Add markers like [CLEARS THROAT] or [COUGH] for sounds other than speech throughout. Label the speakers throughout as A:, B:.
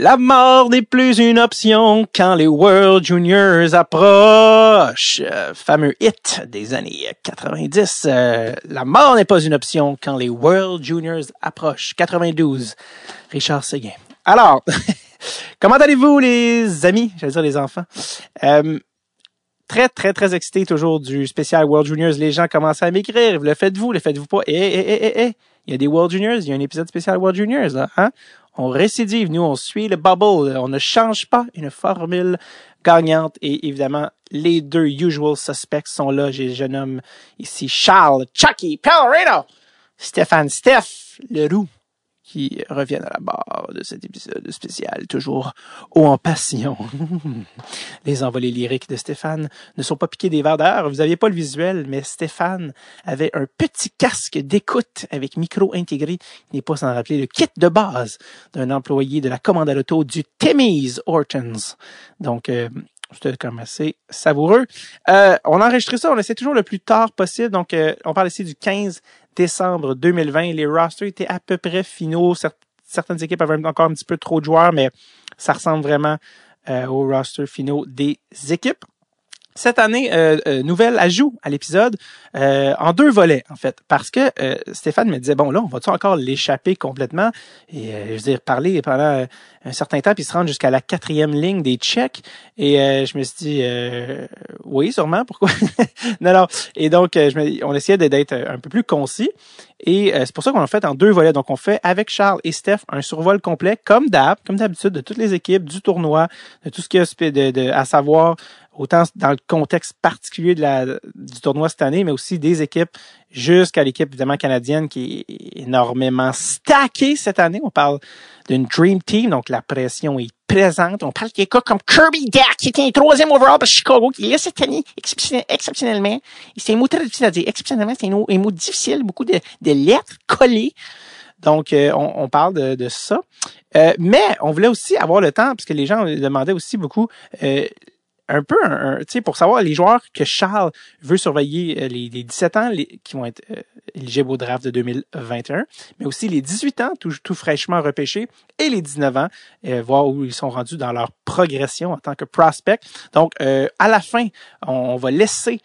A: La mort n'est plus une option quand les World Juniors approchent. Euh, fameux hit des années 90. Euh, la mort n'est pas une option quand les World Juniors approchent. 92. Richard Seguin. Alors, [LAUGHS] comment allez-vous les amis? J'allais dire les enfants. Euh, très, très, très excité toujours du spécial World Juniors. Les gens commencent à m'écrire. Le faites-vous, le faites-vous pas? Eh, eh, eh, eh, eh. Il y a des World Juniors, il y a un épisode spécial World Juniors, là, hein? On récidive, nous, on suit le bubble. On ne change pas une formule gagnante. Et évidemment, les deux usual suspects sont là. J'ai je nomme ici Charles Chucky Pellerino, Stéphane Steph Leroux qui reviennent à la barre de cet épisode spécial, toujours haut en passion. [LAUGHS] Les envolées lyriques de Stéphane ne sont pas piqués des verres d'air. Vous n'aviez pas le visuel, mais Stéphane avait un petit casque d'écoute avec micro intégré. Il n'est pas sans rappeler le kit de base d'un employé de la commande à l'auto du Timmy's Hortons. Donc, euh, c'était quand même assez savoureux. Euh, on a enregistré ça, on essaie toujours le plus tard possible. Donc, euh, on parle ici du 15 décembre 2020. Les rosters étaient à peu près finaux. Certaines équipes avaient encore un petit peu trop de joueurs, mais ça ressemble vraiment euh, aux rosters finaux des équipes cette année, euh, euh, nouvelle ajout à l'épisode euh, en deux volets, en fait. Parce que Stéphane me disait, bon, là, on va-tu encore l'échapper complètement? Et je veux dire, parler pendant un certain temps, puis se rendre jusqu'à la quatrième ligne des checks. Et je me suis dit, oui, sûrement, pourquoi? [LAUGHS] non, non. Et donc, je me, on essayait d'être un peu plus concis. Et c'est pour ça qu'on a fait en deux volets. Donc, on fait avec Charles et Steph un survol complet, comme d'hab, comme d'habitude, de toutes les équipes, du tournoi, de tout ce qu'il y a de, de, à savoir autant dans le contexte particulier de la, du tournoi cette année, mais aussi des équipes jusqu'à l'équipe évidemment canadienne qui est énormément stackée cette année. On parle d'une Dream Team, donc la pression est présente. On parle de quelqu'un comme Kirby Dack, qui était un troisième overall à Chicago, qui est là cette année exceptionnellement. C'est un mot très difficile à dire. Exceptionnellement, c'est un, mot difficile, beaucoup de, de lettres collées. Donc, euh, on, parle de, de ça. Euh, mais on voulait aussi avoir le temps, parce que les gens demandaient aussi beaucoup euh, un peu, un, pour savoir les joueurs que Charles veut surveiller, euh, les, les 17 ans qui vont être euh, éligibles au draft de 2021, mais aussi les 18 ans, tout, tout fraîchement repêchés, et les 19 ans, euh, voir où ils sont rendus dans leur progression en tant que prospect. Donc, à la fin, on, on va laisser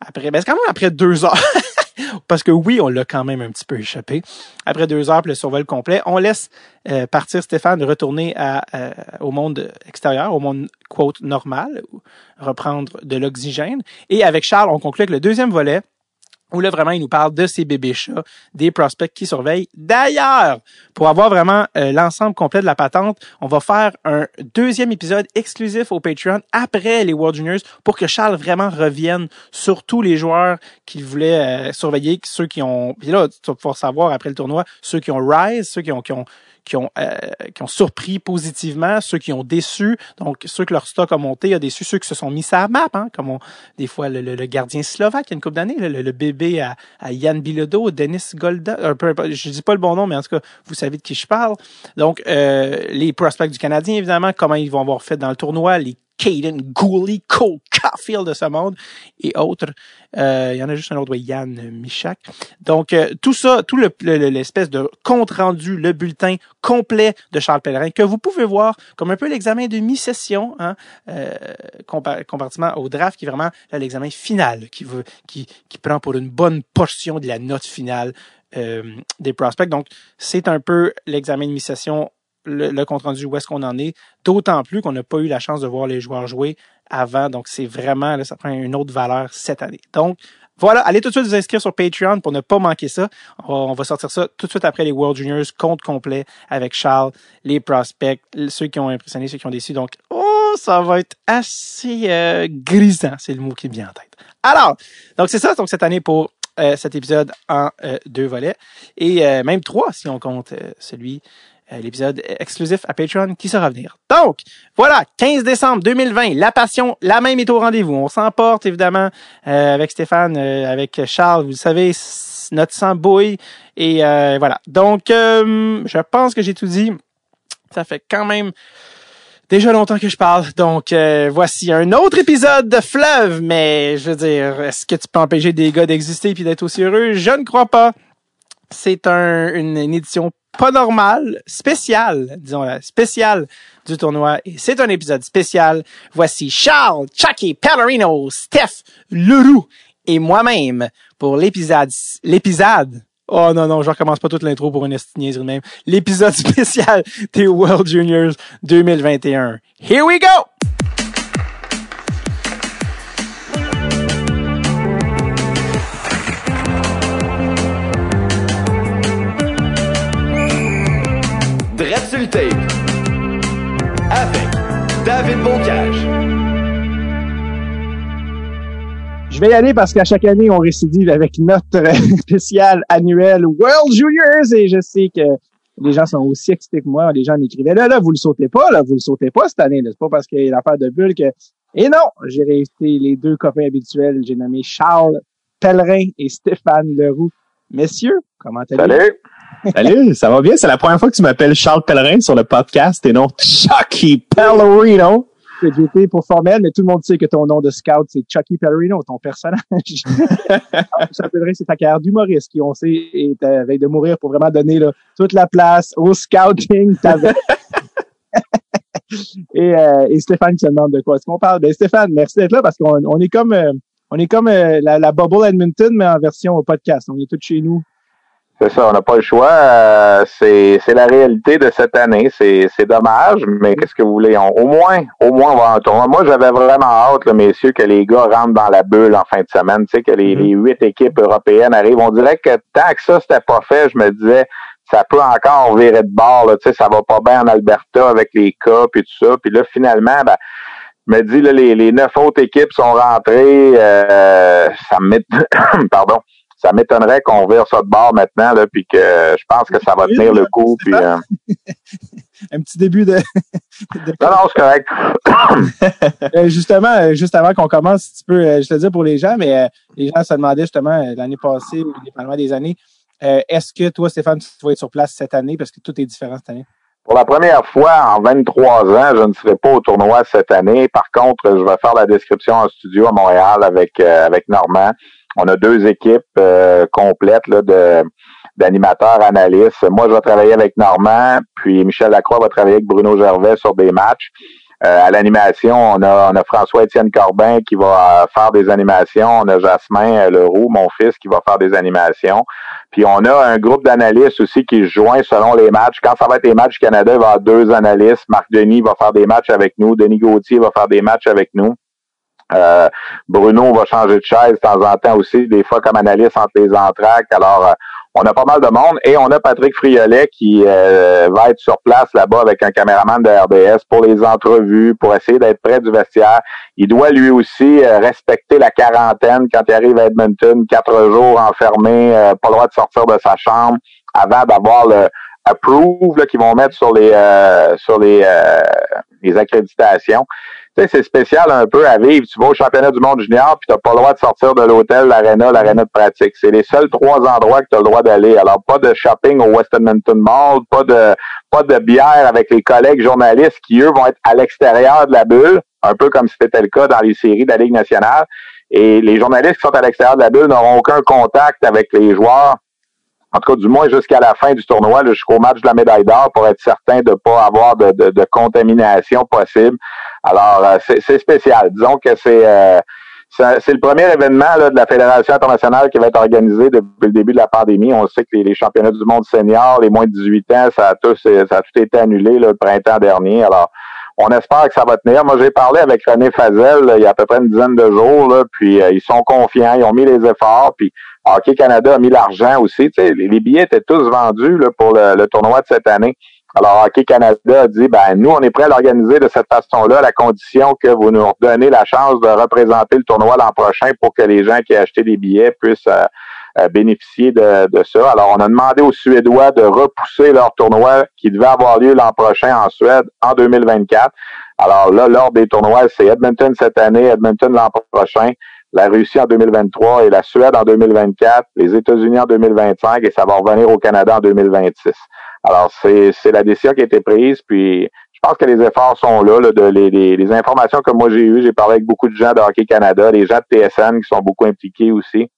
A: après, ben c'est quand même après deux heures. [LAUGHS] Parce que oui, on l'a quand même un petit peu échappé. Après deux heures, le survol complet, on laisse euh, partir Stéphane retourner à, euh, au monde extérieur, au monde quote normal, reprendre de l'oxygène. Et avec Charles, on conclut avec le deuxième volet où là vraiment il nous parle de ces bébés chats, des prospects qui surveillent. D'ailleurs, pour avoir vraiment euh, l'ensemble complet de la patente, on va faire un deuxième épisode exclusif au Patreon après les World Juniors pour que Charles vraiment revienne sur tous les joueurs qu'il voulait euh, surveiller, ceux qui ont, puis là tu vas pouvoir savoir après le tournoi, ceux qui ont rise, ceux qui ont, qui ont qui ont, euh, qui ont surpris positivement, ceux qui ont déçu, donc ceux que leur stock a monté a déçu, ceux qui se sont mis à la map, hein, comme des fois le, le, gardien slovaque il y a une couple d'années, le, le, bébé à, à Yann Bilodeau, Denis Golda, un peu, je dis pas le bon nom, mais en tout cas, vous savez de qui je parle. Donc, euh, les prospects du Canadien, évidemment, comment ils vont avoir fait dans le tournoi, les Caden Gooley, Cole Caulfield de ce monde et autres. Euh, il y en a juste un autre, Yann Michak. Donc, euh, tout ça, tout l'espèce de compte-rendu, le bulletin complet de Charles Pellerin, que vous pouvez voir comme un peu l'examen de mi-session, hein, euh, au draft, qui est vraiment l'examen final, qui, veut, qui, qui prend pour une bonne portion de la note finale euh, des prospects. Donc, c'est un peu l'examen de mi-session le, compte rendu où est-ce qu'on en est, d'autant plus qu'on n'a pas eu la chance de voir les joueurs jouer avant, donc c'est vraiment, là, ça prend une autre valeur cette année. Donc, voilà, allez tout de suite vous inscrire sur Patreon pour ne pas manquer ça. On va, sortir ça tout de suite après les World Juniors, compte complet avec Charles, les prospects, ceux qui ont impressionné, ceux qui ont déçu. Donc, oh, ça va être assez euh, grisant, c'est le mot qui me vient en tête. Alors, donc c'est ça, donc cette année pour euh, cet épisode en euh, deux volets et même trois si on compte celui euh, l'épisode exclusif à Patreon qui sera venir. Donc, voilà, 15 décembre 2020, La Passion, la même est au rendez-vous. On s'emporte, évidemment, euh, avec Stéphane, euh, avec Charles, vous le savez, notre sang bouille. Et voilà. Donc, je pense que j'ai tout dit. Ça fait quand même déjà longtemps que je parle. Donc, voici un autre épisode de Fleuve. Mais, je veux dire, est-ce que tu peux empêcher des gars d'exister puis d'être aussi heureux? Je ne crois pas. C'est un, une, édition pas normal, spécial, disons spécial du tournoi. Et c'est un épisode spécial. Voici Charles, Chucky, Pellerino, Steph, Leroux et moi-même pour l'épisode, l'épisode. Oh non, non, je recommence pas toute l'intro pour une niaiserie même. L'épisode [LAUGHS] spécial des World Juniors 2021. Here we go!
B: Avec David Bocage.
A: Je vais y aller parce qu'à chaque année, on récidive avec notre [LAUGHS] spécial annuel World Juniors et je sais que les gens sont aussi excités que moi. Les gens m'écrivaient, là, là, vous le sautez pas, là, vous le sautez pas cette année. C'est pas parce qu'il y a l'affaire de bulle que... Et non, j'ai resté les deux copains habituels. J'ai nommé Charles Pellerin et Stéphane Leroux. Messieurs, comment allez-vous?
C: Salut! Ça va bien? C'est la première fois que tu m'appelles Charles Pellerin sur le podcast et non Chucky Pellerino.
A: C'est été pour formel, mais tout le monde sait que ton nom de scout, c'est Chucky Pellerino, ton personnage. [LAUGHS] Charles Pellerin, c'est ta carrière d'humoriste qui, on sait, est à de mourir pour vraiment donner là, toute la place au scouting. [LAUGHS] et, euh, et Stéphane qui se demande de quoi est-ce qu'on parle? Ben, Stéphane, merci d'être là parce qu'on on est comme, euh, on est comme euh, la, la Bubble Edmonton, mais en version podcast. On est tous chez nous
C: c'est ça, on n'a pas le choix. Euh, c'est, la réalité de cette année. C'est, dommage, mais qu'est-ce que vous voulez? au moins, au moins, on va en tournoi. Moi, j'avais vraiment hâte, messieurs, que les gars rentrent dans la bulle en fin de semaine. Tu sais, que les, mm-hmm. huit équipes européennes arrivent. On dirait que tant que ça, c'était pas fait, je me disais, ça peut encore virer de bord. Là, tu sais, ça va pas bien en Alberta avec les cas et tout ça. Puis là, finalement, ben, je me dis, là, les, les neuf autres équipes sont rentrées. Euh, ça me met... [COUGHS] Pardon ça m'étonnerait qu'on vire ça de bord maintenant, là, puis que je pense que ça va tenir le coup. Puis, euh, [LAUGHS]
A: un petit début de.
C: non, non, c'est correct. [LAUGHS]
A: Euh, justement, euh, juste avant qu'on commence, tu peux, je te dis pour les gens, mais les gens se demandaient justement l'année passée ou dépendamment des années, est-ce que toi, Stéphane, tu vas être sur place cette année parce que tout est différent cette année?
C: Pour la première fois en 23 ans, je ne serai pas au tournoi cette année. Par contre, je vais faire la description en studio à Montréal avec, avec Normand. On a deux équipes euh, complètes de d'animateurs, analystes. Moi, je vais travailler avec Normand, puis Michel Lacroix va travailler avec Bruno Gervais sur des matchs. Euh, à l'animation, on a, on a François-Étienne Corbin qui va euh, faire des animations. On a Jasmin Leroux, mon fils, qui va faire des animations. Puis on a un groupe d'analystes aussi qui se joint selon les matchs. Quand ça va être les matchs du Canada, il va y avoir deux analystes. Marc Denis va faire des matchs avec nous. Denis Gauthier va faire des matchs avec nous. Euh, Bruno va changer de chaise de temps en temps aussi, des fois comme analyste entre les entraques. Alors, euh, on a pas mal de monde et on a Patrick Friolet qui euh, va être sur place là-bas avec un caméraman de RDS pour les entrevues, pour essayer d'être près du vestiaire. Il doit lui aussi respecter la quarantaine quand il arrive à Edmonton, quatre jours enfermé, pas le droit de sortir de sa chambre avant d'avoir le approve qu'ils vont mettre sur les sur les, les accréditations sais, c'est spécial un peu à vivre. Tu vas au championnat du monde junior, puis tu n'as pas le droit de sortir de l'hôtel, l'aréna, l'aréna de pratique. C'est les seuls trois endroits que tu as le droit d'aller. Alors, pas de shopping au West Edmonton Mall, pas de pas de bière avec les collègues journalistes qui, eux, vont être à l'extérieur de la bulle, un peu comme c'était le cas dans les séries de la Ligue nationale. Et les journalistes qui sont à l'extérieur de la bulle n'auront aucun contact avec les joueurs en tout cas du moins jusqu'à la fin du tournoi, jusqu'au match de la médaille d'or, pour être certain de ne pas avoir de, de, contamination possible. Alors, euh, c'est spécial. Disons que c'est euh, c'est le premier événement là, de la Fédération internationale qui va être organisé depuis le début de la pandémie. On sait que les, championnats du monde senior, les moins de 18 ans, ça a, tout, ça a tout été annulé le printemps dernier. Alors, on espère que ça va tenir. Moi, j'ai parlé avec René Fazel il y a à peu près une dizaine de jours, là, puis euh, ils sont confiants, ils ont mis les efforts, puis Hockey Canada a mis l'argent aussi. Les billets étaient tous vendus là, pour le, tournoi de cette année. Alors, Hockey Canada a dit, ben, nous, on est prêt à l'organiser de cette façon-là, à la condition que vous nous redonnez la chance de représenter le tournoi l'an prochain pour que les gens qui ont acheté des billets puissent euh, euh, bénéficier de, de, ça. Alors, on a demandé aux Suédois de repousser leur tournoi qui devait avoir lieu l'an prochain en Suède en 2024. Alors là, l'ordre des tournois, c'est Edmonton cette année, Edmonton l'an prochain la Russie en 2023 et la Suède en 2024, les États-Unis en 2025 et ça va revenir au Canada en 2026. Alors, c'est la décision qui a été prise, puis je pense que les efforts sont là, de, les, les, informations que moi j'ai eues, j'ai parlé avec beaucoup de gens de Hockey Canada, les gens de TSN qui sont beaucoup impliqués aussi.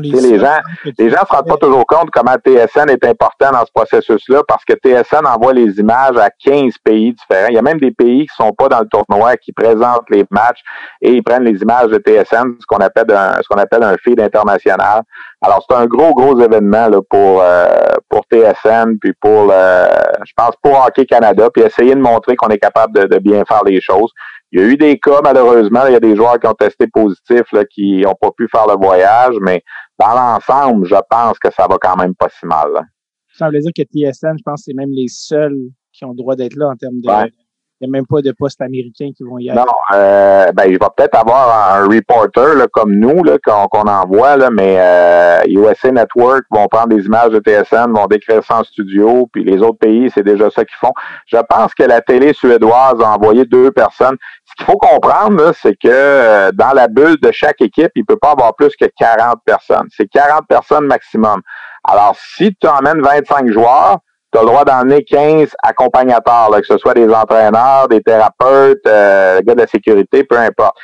C: Les, gens les gens se rendent pas toujours compte comment TSN est important dans ce processus-là parce que TSN envoie les images à 15 pays différents. Il y a même des pays qui sont pas dans le tournoi qui présentent les matchs et ils prennent les images de TSN, ce qu'on appelle un, ce qu'on appelle un feed international. Alors c'est un gros gros événement là, pour euh, pour TSN puis pour je pense pour Hockey Canada puis essayer de montrer qu'on est capable de, de bien faire les choses. Il y a eu des cas, malheureusement, il y a des joueurs qui ont testé positif, là, qui n'ont pas pu faire le voyage, mais dans l'ensemble, je pense que ça va quand même pas si mal. Là.
D: Ça veut dire que TSN, je pense que c'est même les seuls qui ont le droit d'être là en termes de, n'y a même pas de postes américains qui vont y aller.
C: Non, euh, ben, il va peut-être avoir un reporter là, comme nous là, qu'on, envoie, là, mais euh, USA Network vont prendre des images de TSN, vont décrire ça en studio, puis les autres pays, c'est déjà ça qu'ils font. Je pense que la télé suédoise a envoyé deux personnes. Ce qu'il faut comprendre, c'est que euh, dans la bulle de chaque équipe, il peut pas avoir plus que 40 personnes. C'est 40 personnes maximum. Alors, si tu emmènes 25 joueurs, tu as le droit d'emmener 15 accompagnateurs, que ce soit des entraîneurs, des thérapeutes, euh, gars de la sécurité, peu importe.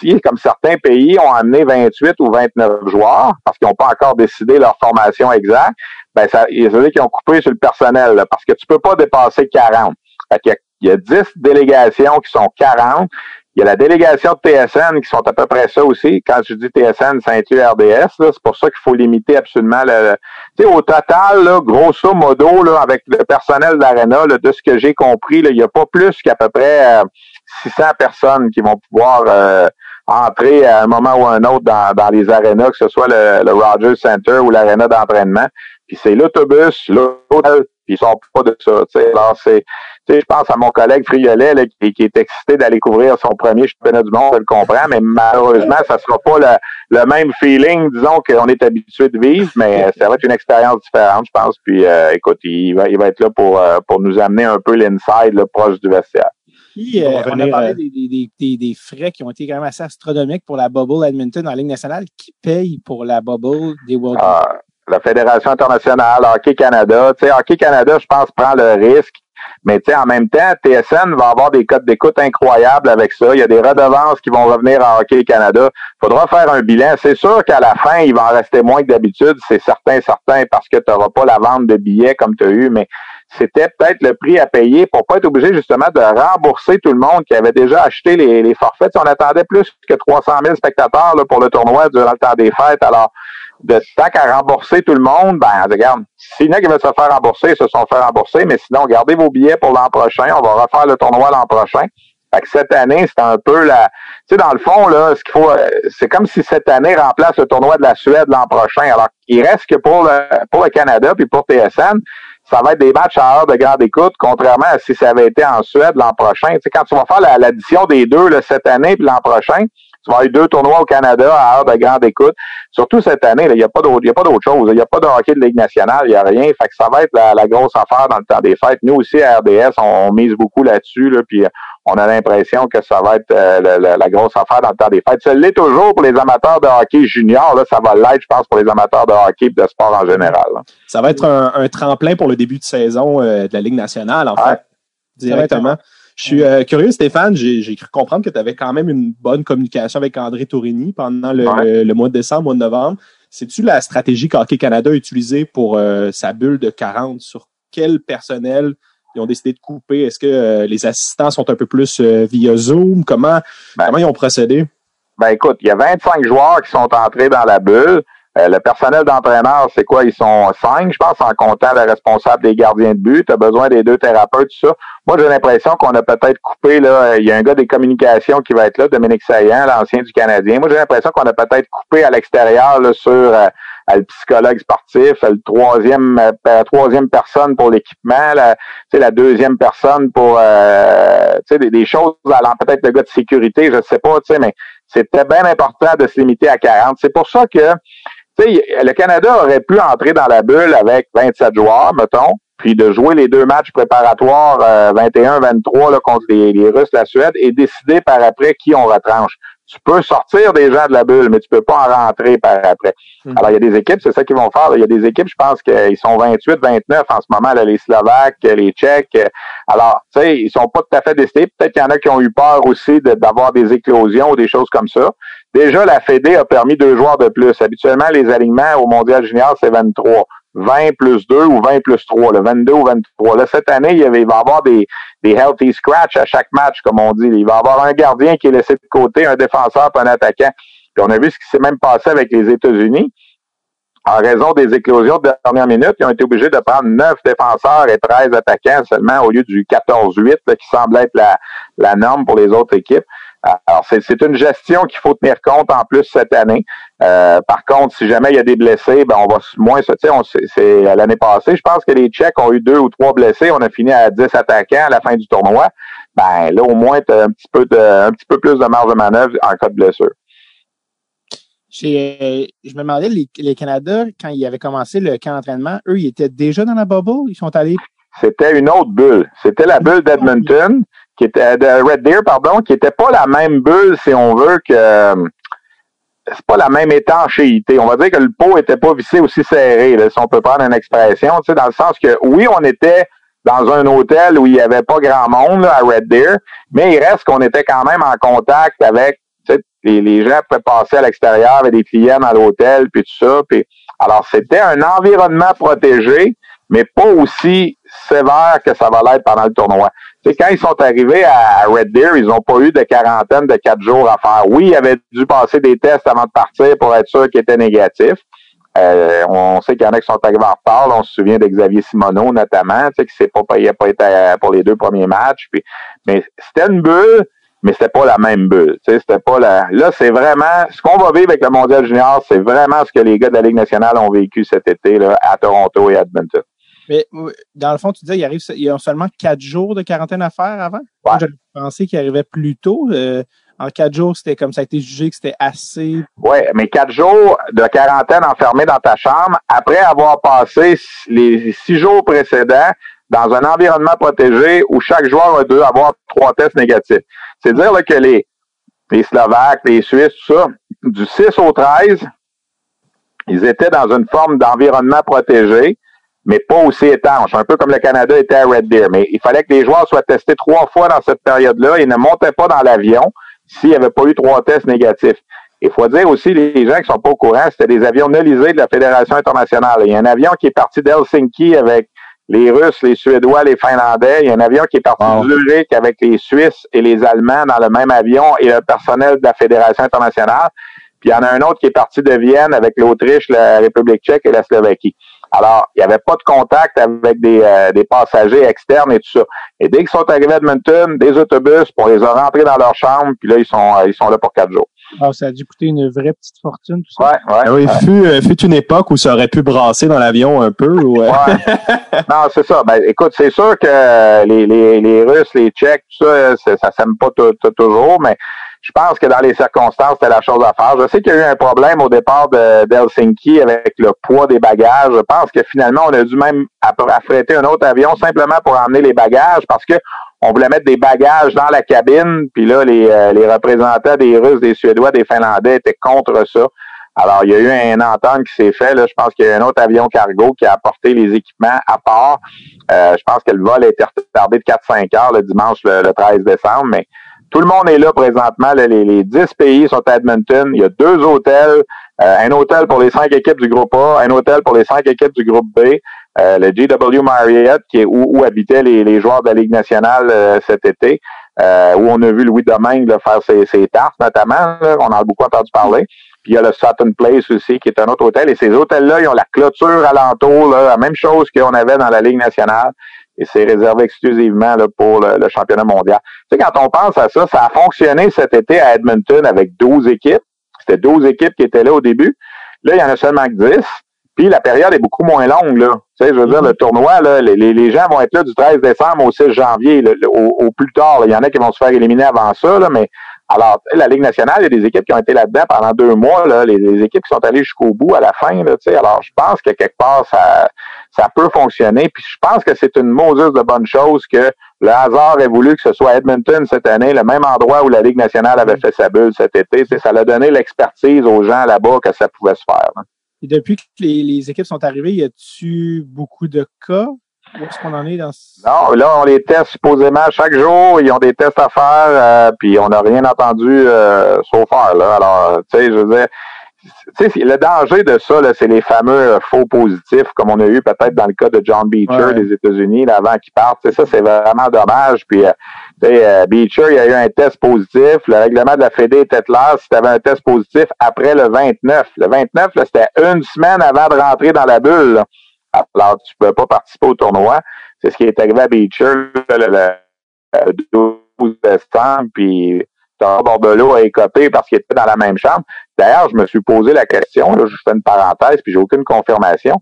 C: Si, comme certains pays ont amené 28 ou 29 joueurs, parce qu'ils n'ont pas encore décidé leur formation exacte, ben ça, veut dire qu'ils ont coupé sur le personnel, parce que tu peux pas dépasser 40. Fait il y a 10 délégations qui sont 40, il y a la délégation de TSN qui sont à peu près ça aussi. Quand je dis TSN, Ceinture RDS, c'est pour ça qu'il faut limiter absolument le. Tu sais, au total, là, grosso modo, là, avec le personnel d'Arena, de ce que j'ai compris, là, il n'y a pas plus qu'à peu près 600 euh, personnes qui vont pouvoir euh, entrer à un moment ou un autre dans, dans les arénas, que ce soit le, le Rogers Center ou l'aréna d'entraînement. Puis c'est l'autobus, l'hôtel, puis ils sont pas de ça. Alors, c'est je pense à mon collègue Friolet qui, qui, est excité d'aller couvrir son premier championnat du monde, je le comprends, mais malheureusement, ça sera pas le, même feeling, disons, qu'on est habitué de vivre, mais ça va être une expérience différente, je pense. Puis euh, écoute, il va, il va être là pour, euh, pour nous amener un peu l'inside proche du vestiaire.
D: Puis, euh, on a parlé des, des, des, frais qui ont été quand même assez astronomiques pour la bubble Edmonton en Ligue nationale. Qui paye pour la bubble des World
C: ah, La Fédération internationale, Hockey Canada. Tu sais, Hockey Canada, je pense, prend le risque mais tu sais, en même temps, TSN va avoir des codes d'écoute incroyables avec ça. Il y a des redevances qui vont revenir à Hockey Canada. Il faudra faire un bilan. C'est sûr qu'à la fin, il va en rester moins que d'habitude. C'est certain, certain, parce que tu n'auras pas la vente de billets comme tu as eu, mais c'était peut-être le prix à payer pour pas être obligé justement de rembourser tout le monde qui avait déjà acheté les, forfaits. on attendait plus que 300 000 spectateurs pour le tournoi durant le temps des fêtes. Alors, de tant qu'à rembourser tout le monde, ben regarde, s'il y en a qui veulent se faire rembourser, ils se sont fait rembourser, mais sinon, gardez vos billets pour l'an prochain. On va refaire le tournoi l'an prochain. Fait que cette année, c'est un peu la. Tu sais, dans le fond, là, ce qu'il faut. Euh, c'est comme si cette année remplace le tournoi de la Suède l'an prochain. Alors, il reste que pour le pour le Canada puis pour TSN, ça va être des matchs à heure de grande écoute, contrairement à si ça avait été en Suède l'an prochain. Tu sais, quand tu vas faire l'addition des deux là, cette année puis l'an prochain, tu vas avoir deux tournois au Canada à heure de grande écoute. Surtout cette année, il n'y a pas d'autre, chose. Il n'y a pas de hockey de Ligue nationale, il n'y a rien. Fait que ça va être la, grosse affaire dans le temps des fêtes. Nous aussi, à RDS, on, mise beaucoup là-dessus, là, puis on a l'impression que ça va être euh, la, grosse affaire dans le temps des fêtes. Ça l'est toujours pour les amateurs de hockey junior. Là, ça va l'être, je pense, pour les amateurs de hockey et de sport en général.
E: Ça va être un, tremplin pour le début de saison euh, de la Ligue nationale, en fait, directement. Je suis euh, curieux, Stéphane, j'ai cru comprendre que tu avais quand même une bonne communication avec André Tourini pendant le, mois de décembre, mois de novembre. C'est-tu la stratégie qu'Hockey Canada a utilisée pour euh, sa bulle de 40? Sur quel personnel ils ont décidé de couper? Est-ce que euh, les assistants sont un peu plus via Zoom? Comment, ben comment ils ont procédé?
C: Ben écoute, il y a 25 joueurs qui sont entrés dans la bulle. Euh, le personnel d'entraîneur, c'est quoi? Ils sont cinq, je pense, en comptant le responsable des gardiens de but. Tu as besoin des deux thérapeutes, tout ça. Moi, j'ai l'impression qu'on a peut-être coupé, là, il y a un gars des communications qui va être là, Dominique Saillant, l'ancien du Canadien. Moi, j'ai l'impression qu'on a peut-être coupé à l'extérieur sur euh, le psychologue sportif, le troisième euh, troisième personne pour l'équipement, la, la deuxième personne pour euh, des, des choses allant peut-être le gars de sécurité, je sais pas, mais c'était bien important de se limiter à 40. C'est pour ça que le Canada aurait pu entrer dans la bulle avec 27 joueurs, mettons, puis de jouer les deux matchs préparatoires 21-23 euh, contre les, Russes, la Suède, et décider par après qui on retranche. Tu peux sortir des gens de la bulle, mais tu peux pas en rentrer par après. Mhm. Alors, il y a des équipes, c'est ça qu'ils vont faire. Il y a des équipes, je pense qu'ils sont 28, 29 en ce moment, là, les Slovaques, les Tchèques. Alors, tu sais, ils sont pas tout à fait décidés. Peut-être qu'il y en a qui ont eu peur aussi d'avoir des éclosions ou des choses comme ça. Déjà, la Fédé a permis deux joueurs de plus. Habituellement, les alignements au Mondial Junior, c'est 23. 20 plus 2 ou 20 plus 3, le 22 ou 23. Là, cette année, il, va y avoir des, healthy scratch à chaque match, comme on dit. Il va y avoir un gardien qui est laissé de côté, un défenseur et un attaquant. Puis on a vu ce qui s'est même passé avec les États-Unis. En raison des éclosions de dernière minute, ils ont été obligés de prendre 9 défenseurs et 13 attaquants seulement au lieu du 14-8 qui semble être la norme pour les autres équipes. Alors, c'est une gestion qu'il faut tenir compte en plus cette année. Euh, par contre, si jamais il y a des blessés, ben on va moins se c'est l'année passée. Je pense que les Tchèques ont eu deux ou trois blessés. On a fini à 10 attaquants à la fin du tournoi. Ben là, au moins, tu as un petit peu de, un petit peu plus de marge de manœuvre en cas de blessure.
D: je me demandais, les, les Canada, quand ils avaient commencé le camp d'entraînement, eux, ils étaient déjà dans la bubble? Ils sont allés?
C: C'était une autre bulle. C'était la bulle d'Edmonton qui était de Red Deer, pardon, qui était pas la même bulle, si on veut, que c'est pas la même étanchéité. On va dire que le pot était pas vissé aussi serré, si on peut prendre une expression, tu sais, dans le sens que oui, on était dans un hôtel où il y avait pas grand monde à Red Deer, mais il reste qu'on était quand même en contact avec les, les gens pouvaient passer à l'extérieur avec des clients dans l'hôtel, puis tout ça. Puis, alors, c'était un environnement protégé, mais pas aussi sévère que ça va l'être pendant le tournoi. C'est quand ils sont arrivés à Red Deer, ils n'ont pas eu de quarantaine de quatre jours à faire. Oui, ils avaient dû passer des tests avant de partir pour être sûr qu'ils étaient négatifs. Euh, on sait qu'il y en a qui sont arrivés en retard. on se souvient de Xavier Simoneau notamment, qui s'est pas payé, pas été pour les deux premiers matchs. Puis, mais c'était une bulle, mais c'était pas la même bulle. C'était pas la. Là, c'est vraiment ce qu'on va vivre avec le Mondial Junior, c'est vraiment ce que les gars de la Ligue nationale ont vécu cet été là, à Toronto et à Edmonton.
D: Mais dans le fond, tu disais, il arrive, il y a seulement quatre jours de quarantaine à faire avant?
C: Ouais.
D: J'avais pensé qu'il arrivait plus tôt. Euh, en quatre jours, c'était comme ça a été jugé que c'était assez.
C: Oui, mais quatre jours de quarantaine enfermé dans ta chambre, après avoir passé les six jours précédents dans un environnement protégé où chaque joueur a dû avoir trois tests négatifs. C'est dire là, que les, les Slovaques, les Suisses, tout ça, du 6 au 13, ils étaient dans une forme d'environnement protégé mais pas aussi étanche, un peu comme le Canada était à Red Deer. Mais il fallait que les joueurs soient testés trois fois dans cette période-là et ne montaient pas dans l'avion s'il n'y avait pas eu trois tests négatifs. Il faut dire aussi, les gens qui sont pas au courant, c'était des avions nolisés de la Fédération internationale. Il y a un avion qui est parti d'Helsinki avec les Russes, les Suédois, les Finlandais. Il y a un avion qui est parti de Zurich avec les Suisses et les Allemands dans le même avion et le personnel de la Fédération internationale. Puis il y en a un autre qui est parti de Vienne avec l'Autriche, la République tchèque et la Slovaquie. Alors, il n'y avait pas de contact avec des, euh, des, passagers externes et tout ça. Et dès qu'ils sont arrivés à Edmonton, des autobus, on les a rentrés dans leur chambre, puis là, ils sont, euh, ils sont là pour quatre jours.
D: Ah, ça a dû coûter une vraie petite fortune, tout ça.
C: Ouais, ouais.
E: Ah oui, Fut, euh, fut, une époque où ça aurait pu brasser dans l'avion un peu.
C: Ouais. [LAUGHS] non, c'est ça. Ben, écoute, c'est sûr que les, les, les Russes, les Tchèques, tout ça, ça s'aime pas toujours, mais je pense que dans les circonstances, c'était la chose à faire. Je sais qu'il y a eu un problème au départ d'Helsinki avec le poids des bagages. Je pense que finalement, on a dû même affréter un autre avion simplement pour emmener les bagages parce que on voulait mettre des bagages dans la cabine, puis là, les, euh, les représentants des Russes, des Suédois, des Finlandais étaient contre ça. Alors, il y a eu un entente qui s'est fait. Là. Je pense qu'il y a un autre avion cargo qui a apporté les équipements à part. Euh, je pense que le vol a été retardé de 4-5 heures le dimanche le, le 13 décembre, mais tout le monde est là présentement. les, les 10 pays sont à Edmonton. Il y a deux hôtels. Euh, un hôtel pour les cinq équipes du groupe A, un hôtel pour les cinq équipes du groupe B. Euh, le GW Marriott, qui est où, habitaient les, joueurs de la Ligue nationale euh, cet été, où on a vu Louis Domingue faire ses, ses tartes notamment. on en a beaucoup entendu parler. Puis il y a le Sutton Place aussi, qui est un autre hôtel. Et ces hôtels-là, ils ont la clôture alentour, là, la même chose qu'on avait dans la Ligue nationale et c'est réservé exclusivement là, pour le, championnat mondial. Tu sais, quand on pense à ça, ça a fonctionné cet été à Edmonton avec 12 équipes. C'était 12 équipes qui étaient là au début. Là, il y en a seulement que 10. Puis la période est beaucoup moins longue, là. Tu sais, je veux dire, le tournoi, là, les, les, gens vont être là du 13 décembre au 6 janvier, au, plus tard. Il y en a qui vont se faire éliminer avant ça, là, mais Alors, la Ligue nationale, il y a des équipes qui ont été là-dedans pendant deux mois, là, les, équipes qui sont allées jusqu'au bout à la fin. Là, alors, je pense que quelque part, ça, ça peut fonctionner. Puis je pense que c'est une Moses de bonne chose que le hasard ait voulu que ce soit Edmonton cette année, le même endroit où la Ligue nationale avait fait sa bulle cet été. Ça a donné l'expertise aux gens là-bas que ça pouvait se faire.
D: Et depuis que les, les équipes sont arrivées, y a-tu beaucoup de cas où est-ce qu'on en est dans
C: Non, là, on les teste supposément chaque jour. Ils ont des tests à faire, euh, puis on n'a rien entendu euh, sauf faire. Là. Alors, tu sais, je veux dire, le danger de ça, c'est les fameux euh, faux positifs, comme on a eu peut-être dans le cas de John Beecher des États-Unis, avant qu'il parte. ça, c'est vraiment dommage. Puis, euh, Beecher, il y a eu un test positif. Le règlement de la Fédé était clair si tu avais un test positif après le 29. Le 29, c'était une semaine avant de rentrer dans la bulle. Alors, tu ne peux pas participer au tournoi. C'est ce qui est arrivé à Beecher le, 12 décembre, puis Bordelot a écopé parce qu'il était dans la même chambre. D'ailleurs, je me suis posé la question, là, je fais une parenthèse, puis j'ai aucune confirmation.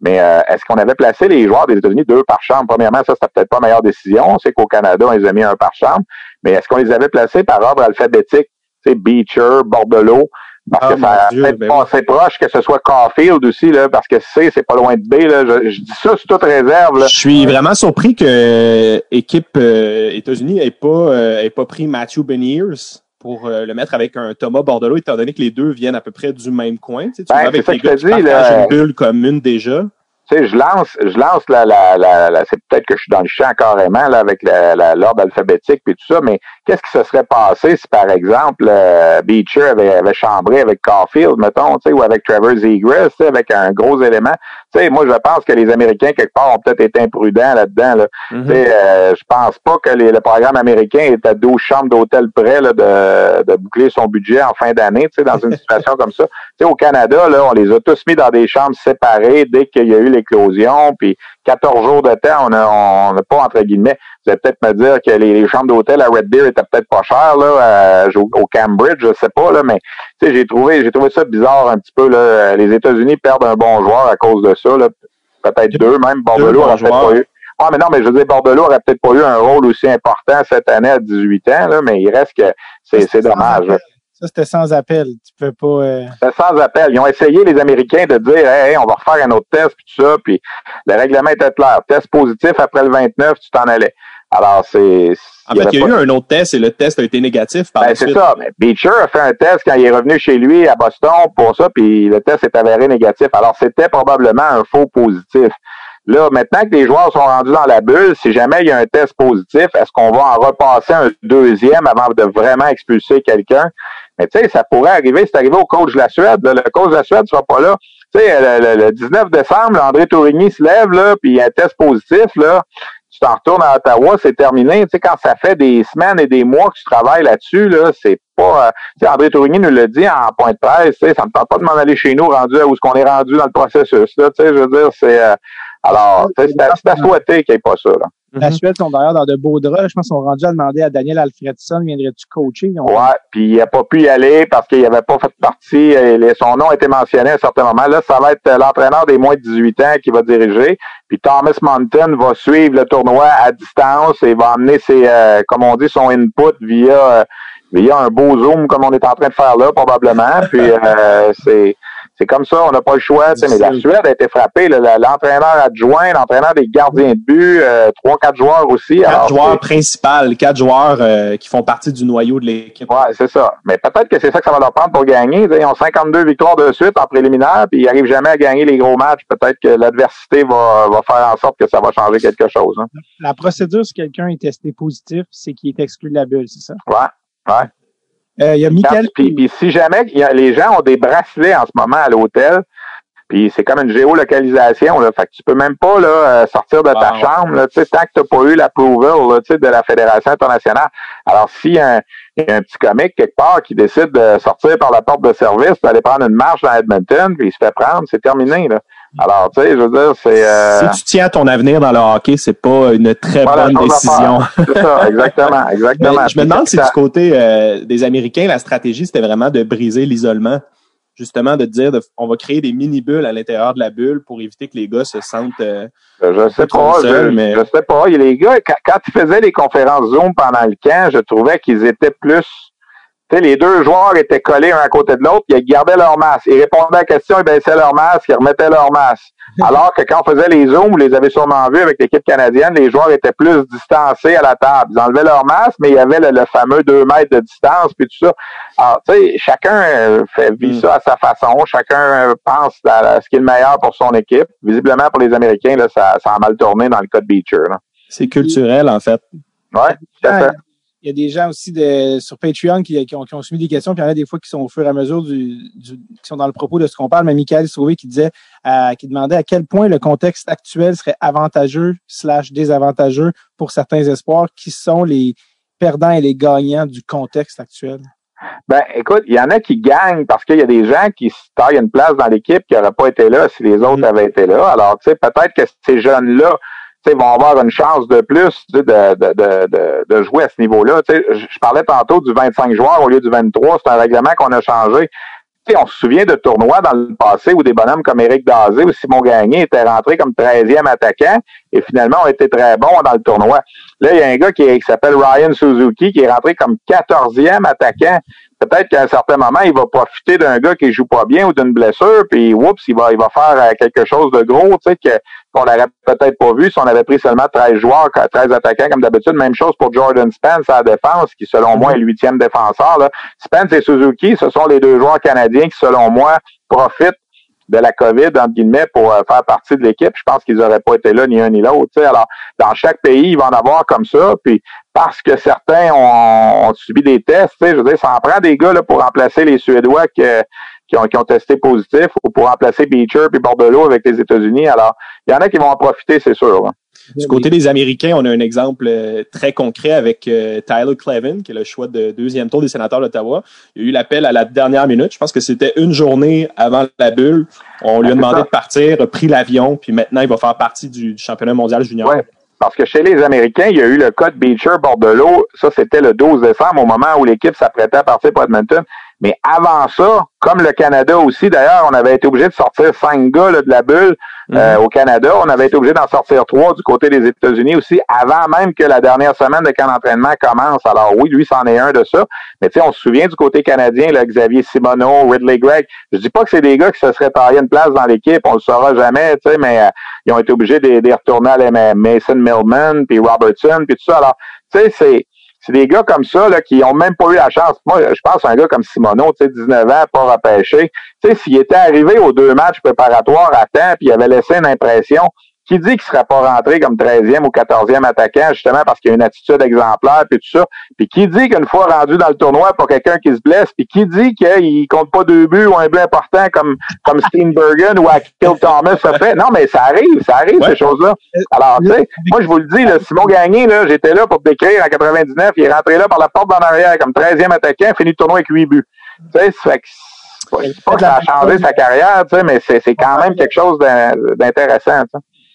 C: Mais euh, est-ce qu'on avait placé les joueurs des États-Unis deux par chambre? Premièrement, ça, c'était peut-être pas la meilleure décision. On sait qu'au Canada, on les a mis un par chambre. Mais est-ce qu'on les avait placés par ordre alphabétique? Tu Beecher, Bordelot, parce que ah, ça peut-être ben assez proche que ce soit Caulfield aussi, là, parce que C, c'est pas loin de B. Là. Je, dis ça sous toute réserve. Là.
E: Je suis vraiment surpris que euh, équipe euh, États-Unis ait pas euh, ait pas pris Matthew Beniers pour le mettre avec un Thomas Bordelot, étant donné que les deux viennent à peu près du même coin. Tu, sais, tu
C: ben, avec les gars qui une
E: bulle commune déjà
C: tu sais, je lance, je lance la, la, la, c'est peut-être que je suis dans le champ carrément là avec l'ordre alphabétique et tout ça, mais qu'est-ce qui se serait passé si par exemple euh, Beecher avait, avait chambré avec Caulfield, mettons, tu sais, ou avec Trevor Zegras, tu sais, avec un gros élément? Tu sais, moi je pense que les Américains quelque part ont peut-être été imprudents là-dedans. Là. Mm-hmm. Tu sais, euh, je pense pas que les, le programme américain est à 12 chambres d'hôtel près là, de, de boucler son budget en fin d'année, tu sais, dans une [LAUGHS] situation comme ça. Tu sais, au Canada, là, on les a tous mis dans des chambres séparées dès qu'il y a eu l'éclosion, puis 14 jours de temps, on n'a on pas, entre guillemets, vous allez peut-être me dire que les, chambres d'hôtel à Red Deer étaient peut-être pas chères, là, au, Cambridge, je sais pas, là, mais j'ai trouvé, j'ai trouvé ça bizarre un petit peu, là. Les États-Unis perdent un bon joueur à cause de ça, là. Peut-être deux, même. Bordelot aurait peut-être pas eu. Ah, mais non, mais je veux dire, Bordelot aurait peut-être pas eu un rôle aussi important cette année à 18 ans, là, mais il reste que c'est dommage.
D: Ça, c'était sans appel. Tu peux pas. Euh...
C: C'était sans appel. Ils ont essayé, les Américains, de dire Hey, on va refaire un autre test, puis tout ça, puis le règlement était clair. Test positif après le 29, tu t'en allais. Alors, c'est.
E: En fait, il y a eu un autre test et le test a été négatif par
C: ben, C'est ça. Mais Beecher a fait un test quand il est revenu chez lui à Boston pour ça, puis le test est avéré négatif. Alors, c'était probablement un faux positif. Là, maintenant que les joueurs sont rendus dans la bulle, si jamais il y a un test positif, est-ce qu'on va en repasser un deuxième avant de vraiment expulser quelqu'un? Mais tu sais, ça pourrait arriver, c'est arrivé au coach de la Suède. Le coach de la Suède ne sera pas là. Tu sais, le, 19 décembre, André Tourigny se lève, là, puis il y a un test positif, là. Tu t'en retournes à Ottawa, c'est terminé. Tu sais, quand ça fait des semaines et des mois que tu travailles là-dessus, là, c'est pas. Euh, tu sais, André Tourigny nous l'a dit en point de presse, tu sais, ça me tente pas de m'en aller chez nous rendu où est-ce qu'on est rendu dans le processus. Là, tu sais, je veux dire, c'est. Euh, alors, c'est à souhaiter qu'il n'y ait pas ça. Là.
D: La mhm. Suède sont d'ailleurs dans de beaux draps. Je pense qu'ils sont rendus à demander à Daniel Alfredson, viendrais-tu coacher?
C: Ouais, puis il n'a pas pu y aller parce qu'il n'avait pas fait partie. Euh, son nom a été mentionné à un certain moment. Là, ça va être euh, l'entraîneur des moins de 18 ans qui va diriger. Puis Thomas Mountain va suivre le tournoi à distance et va amener ses, euh, comme on dit, son input via via un beau zoom comme on est en train de faire là, probablement. Puis [LAUGHS] c'est c'est comme ça, on n'a pas le choix. Mais la Suède a été frappée. L'entraîneur adjoint, l'entraîneur des gardiens de but, euh, trois, quatre joueurs aussi.
E: Quatre joueurs principaux, quatre joueurs euh, qui font partie du noyau de l'équipe.
C: Ouais, c'est ça. Mais peut-être que c'est ça que ça va leur prendre pour gagner. ils ont 52 victoires de suite en préliminaire, puis ils n'arrivent jamais à gagner les gros matchs. Peut-être que l'adversité va, va faire en sorte que ça va changer quelque chose. Hein.
D: La procédure, si quelqu'un est testé positif, c'est qu'il est exclu de la bulle, c'est ça?
C: Ouais, ouais.
D: Euh, il y a Michael.
C: Puis, si jamais y a, les gens ont des bracelets en ce moment à l'hôtel, puis c'est comme une géolocalisation, là, fait que tu peux même pas là, euh, sortir de ta chambre là, tant que tu n'as pas eu l'approval de la Fédération internationale. Alors, s'il y, a un petit comique quelque part qui décide de sortir par la porte de service, d'aller prendre une marche dans Edmonton, puis il se fait prendre, c'est terminé. Là. Alors, tu sais, je veux dire, c'est.
E: Euh... Si tu tiens ton avenir dans le hockey, c'est pas une très bonne décision. [LAUGHS]
C: C'est ça, exactement, [LAUGHS] exactement.
E: je me demande si du côté euh, des Américains, la stratégie, c'était vraiment de briser l'isolement. Justement, de dire, on va créer des mini-bulles à l'intérieur de la bulle pour éviter que les gars se sentent. Euh,
C: je sais pas, je, mais... je sais pas. Les gars, quand, quand ils faisaient les conférences Zoom pendant le camp, je trouvais qu'ils étaient plus les deux joueurs étaient collés un à côté de l'autre, ils gardaient leur masque. Ils répondaient à la question, ils baissaient leur masque, ils remettaient leur masque. [LAUGHS] Alors que quand on faisait les zooms, vous les avez sûrement vus avec l'équipe canadienne, les joueurs étaient plus distancés à la table. Ils enlevaient leur masque, mais il y avait le, fameux deux mètres de distance, puis tout ça. Alors, tu sais, chacun euh, fait, vit mm. ça à sa façon. Chacun euh, pense à, ce qui est le meilleur pour son équipe. Visiblement, pour les Américains, là, ça, ça a mal tourné dans le cas de Beecher.
E: C'est culturel, en fait.
C: Oui, tout à fait
D: il y a des gens aussi de, sur Patreon qui, qui, ont, qui, ont, soumis des questions, puis il y en a des fois qui sont au fur et à mesure du, du qui sont dans le propos de ce qu'on parle. Mais Michael Sauvé qui disait, euh, qui demandait à quel point le contexte actuel serait avantageux slash désavantageux pour certains espoirs, qui sont les perdants et les gagnants du contexte actuel.
C: Ben, écoute, il y en a qui gagnent parce qu'il y a des gens qui se taillent une place dans l'équipe qui n'auraient pas été là si les autres mm. avaient été là. Alors, tu sais, peut-être que ces jeunes-là vont avoir une chance de plus de, de, de, de, jouer à ce niveau-là. Je parlais tantôt du 25 joueurs au lieu du 23. C'est un règlement qu'on a changé. on se souvient de tournois dans le passé où des bonhommes comme Eric Dazé ou Simon Gagné étaient rentrés comme 13e attaquant et finalement ont été très bons dans le tournoi. Là, il y a un gars qui, qui s'appelle Ryan Suzuki qui est rentré comme 14e attaquant peut-être qu'à un certain moment, il va profiter d'un gars qui joue pas bien ou d'une blessure, puis oups, il va, il va faire euh, quelque chose de gros, tu sais, qu'on n'aurait peut-être pas vu si on avait pris seulement 13 joueurs, 13 attaquants comme d'habitude. Même chose pour Jordan Spence à la défense, qui selon moi est le huitième défenseur. Là. Spence et Suzuki, ce sont les deux joueurs canadiens qui, selon moi, profitent de la COVID, entre guillemets, pour euh, faire partie de l'équipe. Je pense qu'ils n'auraient pas été là ni un ni l'autre. Alors, dans chaque pays, il va en avoir comme ça. Puis parce que certains ont, subi des tests, je veux dire, ça en prend des gars là, pour remplacer les Suédois qui, ont, qui ont testé positif ou pour remplacer Beecher puis Bordelot avec les États-Unis. Alors, il y en a qui vont en profiter, c'est sûr.
E: Du côté des Américains, on a un exemple euh, très concret avec euh, Tyler Clevin, qui est le choix de deuxième tour des sénateurs d'Ottawa. Il y a eu l'appel à la dernière minute. Je pense que c'était une journée avant la bulle. On lui a demandé de partir, a pris l'avion, puis maintenant il va faire partie du, championnat mondial junior.
C: Ouais. Parce que chez les Américains, il y a eu le cas de Beecher Bordelot. Ça, c'était le 12 décembre, au moment où l'équipe s'apprêtait à partir pour Edmonton. Mais avant ça, comme le Canada aussi, d'ailleurs, on avait été obligé de sortir cinq gars de la bulle euh, mhm. au Canada. On avait été obligé d'en sortir trois du côté des États-Unis aussi, avant même que la dernière semaine de camp d'entraînement commence. Alors oui, lui, c'en est un de ça. Mais tu sais, on se souvient du côté canadien, là, Xavier Simoneau, Ridley Gregg. Je dis pas que c'est des gars qui se seraient taillés une place dans l'équipe, on le saura jamais, tu sais, mais euh, ils ont été obligés de, de retourner à Mason Millman, puis Robertson, puis tout ça. Alors, tu sais, c'est c'est des gars comme ça là, qui ont même pas eu la chance. Moi, je pense à un gars comme Simoneau, tu sais, 19 ans, pas repêché. S'il était arrivé aux deux matchs préparatoires à temps, puis il avait laissé une impression, qui dit qu'il ne serait pas rentré comme 13e ou 14e attaquant, justement parce qu'il a une attitude exemplaire, puis tout ça. Puis qui dit qu'une fois rendu dans le tournoi, pour quelqu'un qui se blesse, puis qui dit qu'il compte pas deux buts ou un but important comme comme Steenbergen ou Akil Thomas a fait? Non, mais ça arrive, ça arrive, ces choses-là. Alors, tu sais, moi, je vous le dis, là, Simon Gagné, là, j'étais là pour décrire en 99, il est rentré là par la porte d'en arrière comme 13e attaquant, fini le tournoi avec 8 buts. Tu sais, ça fait que pas que ça a changé sa carrière, tu sais, mais c'est quand même quelque chose d'intéressant.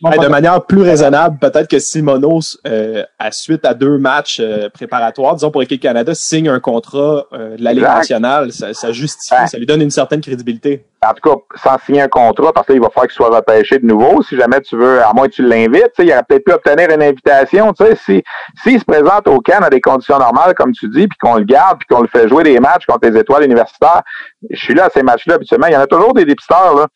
E: De manière plus raisonnable, peut-être que Simonos, euh, à suite à deux matchs euh, préparatoires, disons pour l'équipe Canada, signe un contrat euh, de la Ligue nationale. Ça, ça justifie, ça lui donne une certaine crédibilité.
C: En tout cas, sans signer un contrat, parce qu'il va falloir qu'il soit repêché de nouveau. Si jamais tu veux, à moins que tu l'invites, il aurait peut-être pu obtenir une invitation. Si s'il se présente au Cannes à des conditions normales, comme tu dis, puis qu'on le garde, puis qu'on le fait jouer des matchs contre les étoiles universitaires, je suis là à ces matchs-là habituellement. Il y en a toujours des dépisteurs, là.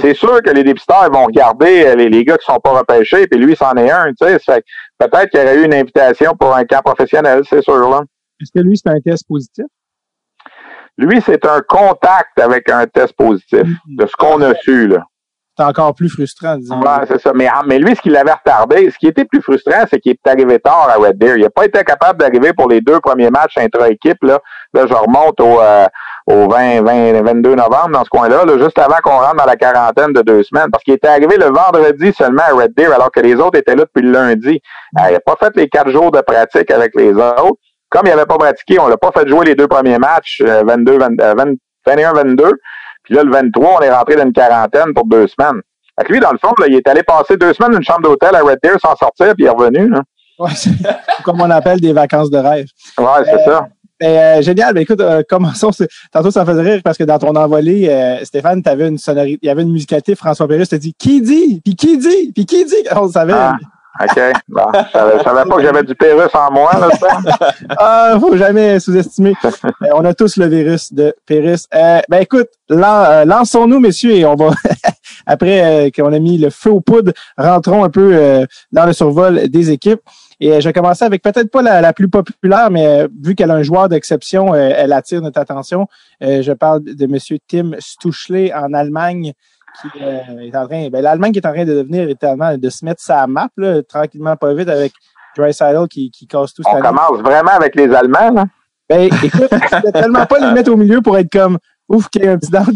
C: C'est sûr que les dépisteurs vont regarder euh, les, les, gars qui sont pas repêchés, puis lui, c'en est un, tu sais. Peut-être qu'il y aurait eu une invitation pour un camp professionnel, c'est sûr, là.
D: Est-ce que lui, c'est un test positif?
C: Lui, c'est un contact avec un test positif, de ce qu'on a su, là.
D: C'est encore plus frustrant, disons.
C: Ouais, c'est ça. Mais, ah, mais lui, ce qui l'avait retardé, ce qui était plus frustrant, c'est qu'il est arrivé tard à Red Deer. Il n'a pas été capable d'arriver pour les deux premiers matchs intra-équipe, là. Là, je remonte au, euh, au 20, 20, 22 novembre dans ce coin-là, là, juste avant qu'on rentre dans la quarantaine de deux semaines. Parce qu'il était arrivé le vendredi seulement à Red Deer, alors que les autres étaient là depuis le lundi. Euh, il n'a pas fait les quatre jours de pratique avec les autres. Comme il n'avait pas pratiqué, on l'a pas fait jouer les deux premiers matchs, 22, 21, 22. Puis là, le 23, on est rentré dans une quarantaine pour deux semaines. Fait lui, dans le fond, là, il est allé passer deux semaines dans une chambre d'hôtel à Red Deer sans sortir, puis il est revenu. Là.
D: Ouais, [LAUGHS] comme on appelle des vacances de rêve.
C: Ouais, c'est ça.
D: Euh, euh génial. Ben, écoute, euh, commençons. Tantôt, ça faisait rire parce que dans ton envolée, euh, Stéphane, avais une sonorité, il y avait une musicalité. François Pérus t'a dit qui dit, puis qui dit, puis qui dit. On savait.
C: Ah. OK. Bon. Je savais pas que j'avais du Pérus en moi, là, ça. [LAUGHS]
A: ah, faut jamais sous-estimer. [LAUGHS] Euh, on a tous le virus de Pérus. Euh, ben écoute, euh, lançons-nous, messieurs, et on va, [LAUGHS] après qu'on a mis le feu aux poudres, rentrons un peu dans le survol des équipes. Et je vais commencer avec peut-être pas la, plus populaire, mais vu qu'elle a un joueur d'exception, elle attire notre attention. je parle de Monsieur Tim Stuchley en Allemagne qui euh, est en train. Ben, L'Allemagne qui est en train de devenir littéralement de se mettre sa map, là, tranquillement, pas vite, avec Dry qui, qui casse tout.
C: On commence vraiment avec les Allemands, là?
A: Ben, écoute, je ne tellement pas les mettre au milieu pour être comme ouf qu'il y ait un petit down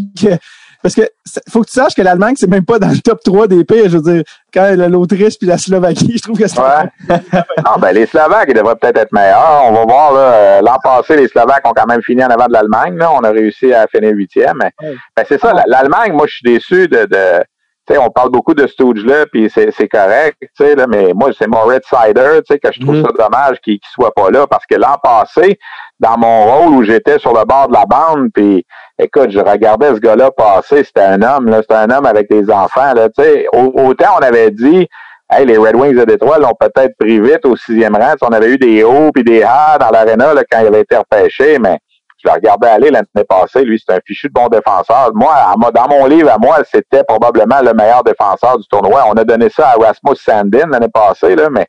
A: parce que faut que tu saches que l'Allemagne, c'est même pas dans le top 3 des pays. Je veux dire, quand l'Autriche puis la Slovaquie, je trouve que c'est.
C: Ouais. non, [LAUGHS] ben, les Slovaques, ils devraient peut-être être meilleurs. On va voir, là. Euh, l'an passé, les Slovaques ont quand même fini en avant de l'Allemagne, là. On a réussi à finir huitième. Mais, ben, c'est ça. L'Allemagne, moi, je suis déçu de, de tu sais, on parle beaucoup de Stooge là, puis c'est correct, tu sais, là, mais moi, c'est Moritz Sider, tu sais, que je trouve mm-hmm. ça dommage qu'il ne soit pas là, parce que l'an passé, dans mon rôle où j'étais sur le bord de la bande, puis écoute, je regardais ce gars-là passer, c'était un homme, là, c'était un homme avec des enfants, là, tu sais. Autant on avait dit, hey, les Red Wings de Détroit l'ont peut-être pris vite au sixième rang. On avait eu des hauts puis des hauts dans l'aréna quand il avait été repêché, mais je le regardais aller l'année passée. Lui, c'est un fichu de bon défenseur. Moi, dans mon livre, à moi, c'était probablement le meilleur défenseur du tournoi. On a donné ça à Rasmus Sandin l'année passée, là, mais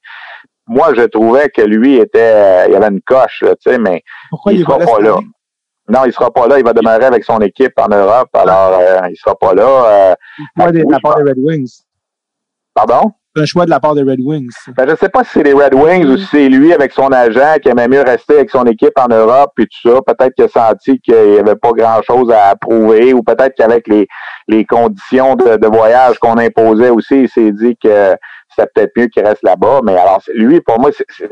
C: moi, je trouvais que lui était, il avait une coche, tu sais, mais
A: Pourquoi il, sera pas là.
C: Non, il sera pas là. Il va demeurer avec son équipe en Europe. Alors, euh, il sera pas là. Euh,
A: il de la part des Red Wings.
C: Pardon?
A: Un choix de la part des Red Wings.
C: Ben, je sais pas si c'est les Red Wings ou si c'est lui avec son agent qui aimait mieux rester avec son équipe en Europe et tout ça. Peut-être qu'il a senti qu'il n'y avait pas grand-chose à prouver ou peut-être qu'avec les, les conditions de, de voyage qu'on imposait aussi, il s'est dit que c'est peut-être mieux qu'il reste là-bas. Mais alors, lui, pour moi,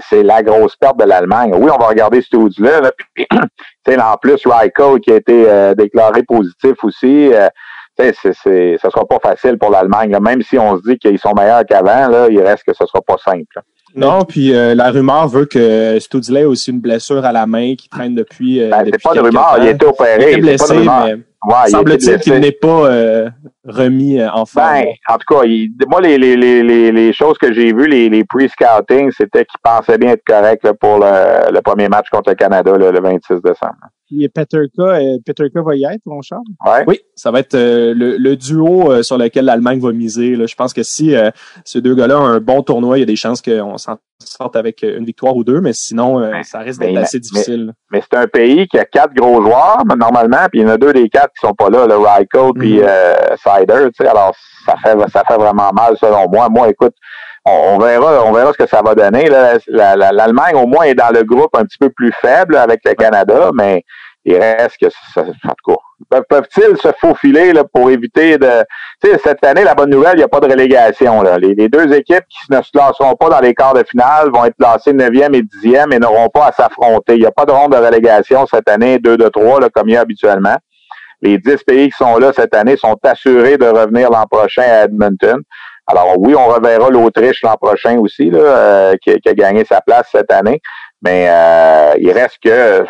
C: c'est la grosse perte de l'Allemagne. Oui, on va regarder ce là Là, puis, [CLEARS THROAT] en plus, Ryko qui a été euh, déclaré positif aussi. Euh, c'est, c'est, ça sera pas facile pour l'Allemagne. Même si on se dit qu'ils sont meilleurs qu'avant, là, il reste que ce sera pas simple.
E: Non, puis euh, la rumeur veut que Studley a aussi une blessure à la main qui traîne depuis.
C: Euh, ben, c'est pas de rumeur, il a été opéré.
E: Il est blessé, mais ouais, semble-t-il qu'il n'est pas euh, remis euh, en forme.
C: Ben, en tout cas, moi, les, les, les, les, choses que j'ai vues, les, les pre-scouting, c'était qu'il pensait bien être correct là, pour le, le, premier match contre le Canada le 26 décembre.
A: Puis Peterka, euh, Peterka va y être, mon cher?
C: Ouais.
E: Oui, ça va être euh, le, le, duo euh, sur lequel l'Allemagne va miser. Là. Je pense que si ces deux gars-là ont un bon tournoi, il y a des chances qu'on s'en sorte avec une victoire ou deux, mais sinon, ça risque d'être assez difficile.
C: Mais, c'est un pays qui a quatre gros joueurs, normalement, puis il y en a deux des quatre qui sont pas là, le Ryko puis mm Sider, tu sais, alors ça fait ça fait vraiment mal selon moi. Moi, écoute, on, verra, on verra ce que ça va donner. L'Allemagne, au moins, est dans le groupe un petit peu plus faible avec le Canada, mais il reste que ça, en tout cas, peuvent-ils se faufiler pour éviter de. Tu sais, cette année, la bonne nouvelle, il n'y a pas de relégation. Là. Les, deux équipes qui ne se classeront pas dans les quarts de finale vont être classées 9e et 10e et n'auront pas à s'affronter. Il n'y a pas de ronde de relégation cette année, 2 de 3, là, comme il y a habituellement. Les 10 pays qui sont là cette année sont assurés de revenir l'an prochain à Edmonton. Alors oui, on reverra l'Autriche l'an prochain aussi, là, euh, qui, a gagné sa place cette année. Mais euh, il reste que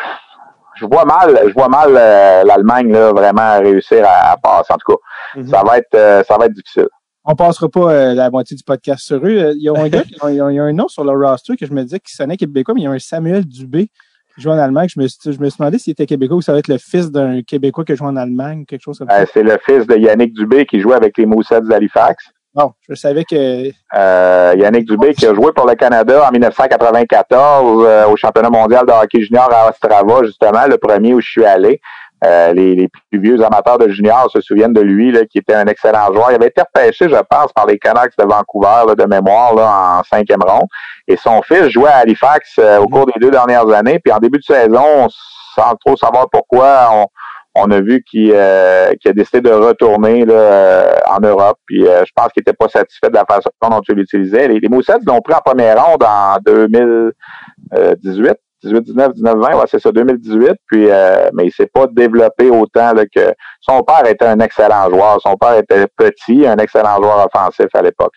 C: je vois mal, je vois mal euh, l'Allemagne là, vraiment réussir à, passer. En tout cas, mhm. ça va être ça va être difficile.
A: On passera pas la moitié du podcast sur eux. Il y a un gars, il y a, un nom sur le roster que je me disais qui sonnait québécois, mais il y a un Samuel Dubé qui joue en Allemagne. Je me, suis, je me suis demandé s'il était québécois ou ça va être le fils d'un Québécois qui joue en Allemagne, quelque chose comme ça.
C: c'est le fils de Yannick Dubé qui joue avec les Moussets d'Halifax.
A: Bon, je savais que.
C: Euh, Yannick Dubé qui a joué pour le Canada en 1994 euh, au championnat mondial de hockey junior à Ostrava, justement, le premier où je suis allé. Euh, les, les, plus vieux amateurs de junior se souviennent de lui, là, qui était un excellent joueur. Il avait été repêché, je pense, par les Canucks de Vancouver de mémoire là, en cinquième ronde. Et son fils jouait à Halifax au cours des deux dernières années. Puis en début de saison, sans trop savoir pourquoi, on, on a vu qu'il euh, a décidé de retourner là, euh, en Europe. Puis euh, je pense qu'il n'était pas satisfait de la façon dont il l'utilisait. Les, les l'ont pris en première ronde en 2018. 18, 19, 19, 20, ouais, c'est ça, 2018. Puis, mais il s'est pas développé autant que son père était un excellent joueur. Son père était petit, un excellent joueur offensif à l'époque.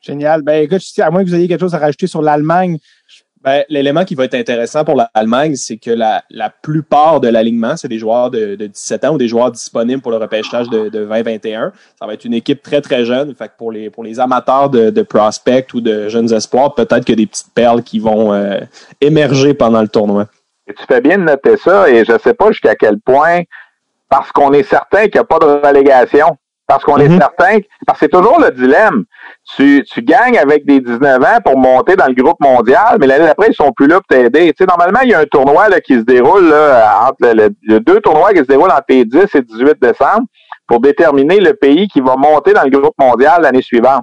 A: Génial. Ben écoute, à moins que vous ayez quelque chose à rajouter sur l'Allemagne,
E: Ben, l'élément qui va être intéressant pour l'Allemagne, c'est que la, la plupart de l'alignement, c'est des joueurs de, de, 17 ans ou des joueurs disponibles pour le repêchage de, de 2021. Ça va être une équipe très, très jeune. Fait que pour les, pour les amateurs de, de prospect ou de jeunes espoirs, peut-être que des petites perles qui vont euh, émerger pendant le tournoi.
C: Tu fais bien de noter ça et je ne sais pas jusqu'à quel point, parce qu'on est certain qu'il n'y a pas de relégation, parce qu'on est mhm. certain, parce que c'est toujours le dilemme. Tu, tu gagnes avec des 19 ans pour monter dans le groupe mondial, mais l'année d'après, ils sont plus là pour t'aider. Tu sais, normalement, il y a un tournoi là, qui se déroule, là, entre le, a deux tournois qui se déroulent entre les 10 et 18 décembre pour déterminer le pays qui va monter dans le groupe mondial l'année suivante.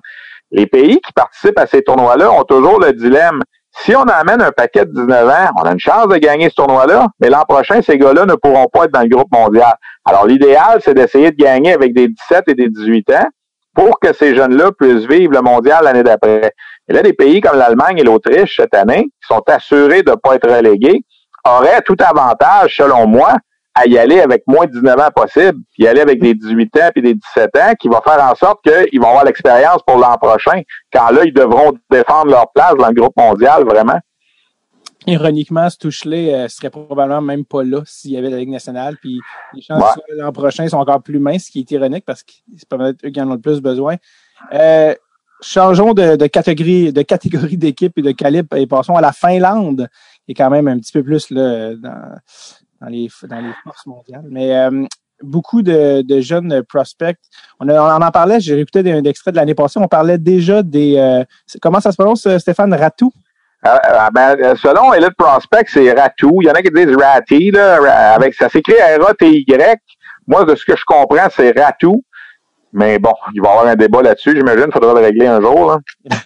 C: Les pays qui participent à ces tournois-là ont toujours le dilemme. Si on amène un paquet de 19 ans, on a une chance de gagner ce tournoi-là, mais l'an prochain, ces gars-là ne pourront pas être dans le groupe mondial. Alors, l'idéal, c'est d'essayer de gagner avec des 17 et des 18 ans pour que ces jeunes-là puissent vivre le mondial l'année d'après. Et là, des pays comme l'Allemagne et l'Autriche, cette année, qui sont assurés de ne pas être relégués, auraient tout avantage, selon moi, à y aller avec moins de 19 ans possible, puis y aller avec des 18 ans puis des 17 ans, qui va faire en sorte qu'ils vont avoir l'expérience pour l'an prochain, quand là, ils devront défendre leur place dans le groupe mondial, vraiment.
A: Ironiquement, ce touche-là euh, serait probablement même pas là s'il y avait la Ligue nationale, puis les chances l'an prochain sont encore plus minces, ce qui est ironique parce que c'est peut-être eux qui en ont le plus besoin. Euh, changeons de, de, catégorie de catégorie d'équipe et de calibre et passons à la Finlande, qui est quand même un petit peu plus là, dans, dans les, dans les forces mondiales. Mais euh, beaucoup de, de, jeunes prospects. On, on en parlait, j'ai écouté un extrait de l'année passée, on parlait déjà des... Euh, comment ça se prononce, Stéphane, Ratou?
C: Euh, ben, selon Elite Prospect, c'est Ratou. Il y en a qui disent Ratty, là, avec, ça s'écrit R-A-T-Y. Moi, de ce que je comprends, c'est Ratou. Mais bon, il va y avoir un débat là-dessus, j'imagine. Il faudra le régler un jour.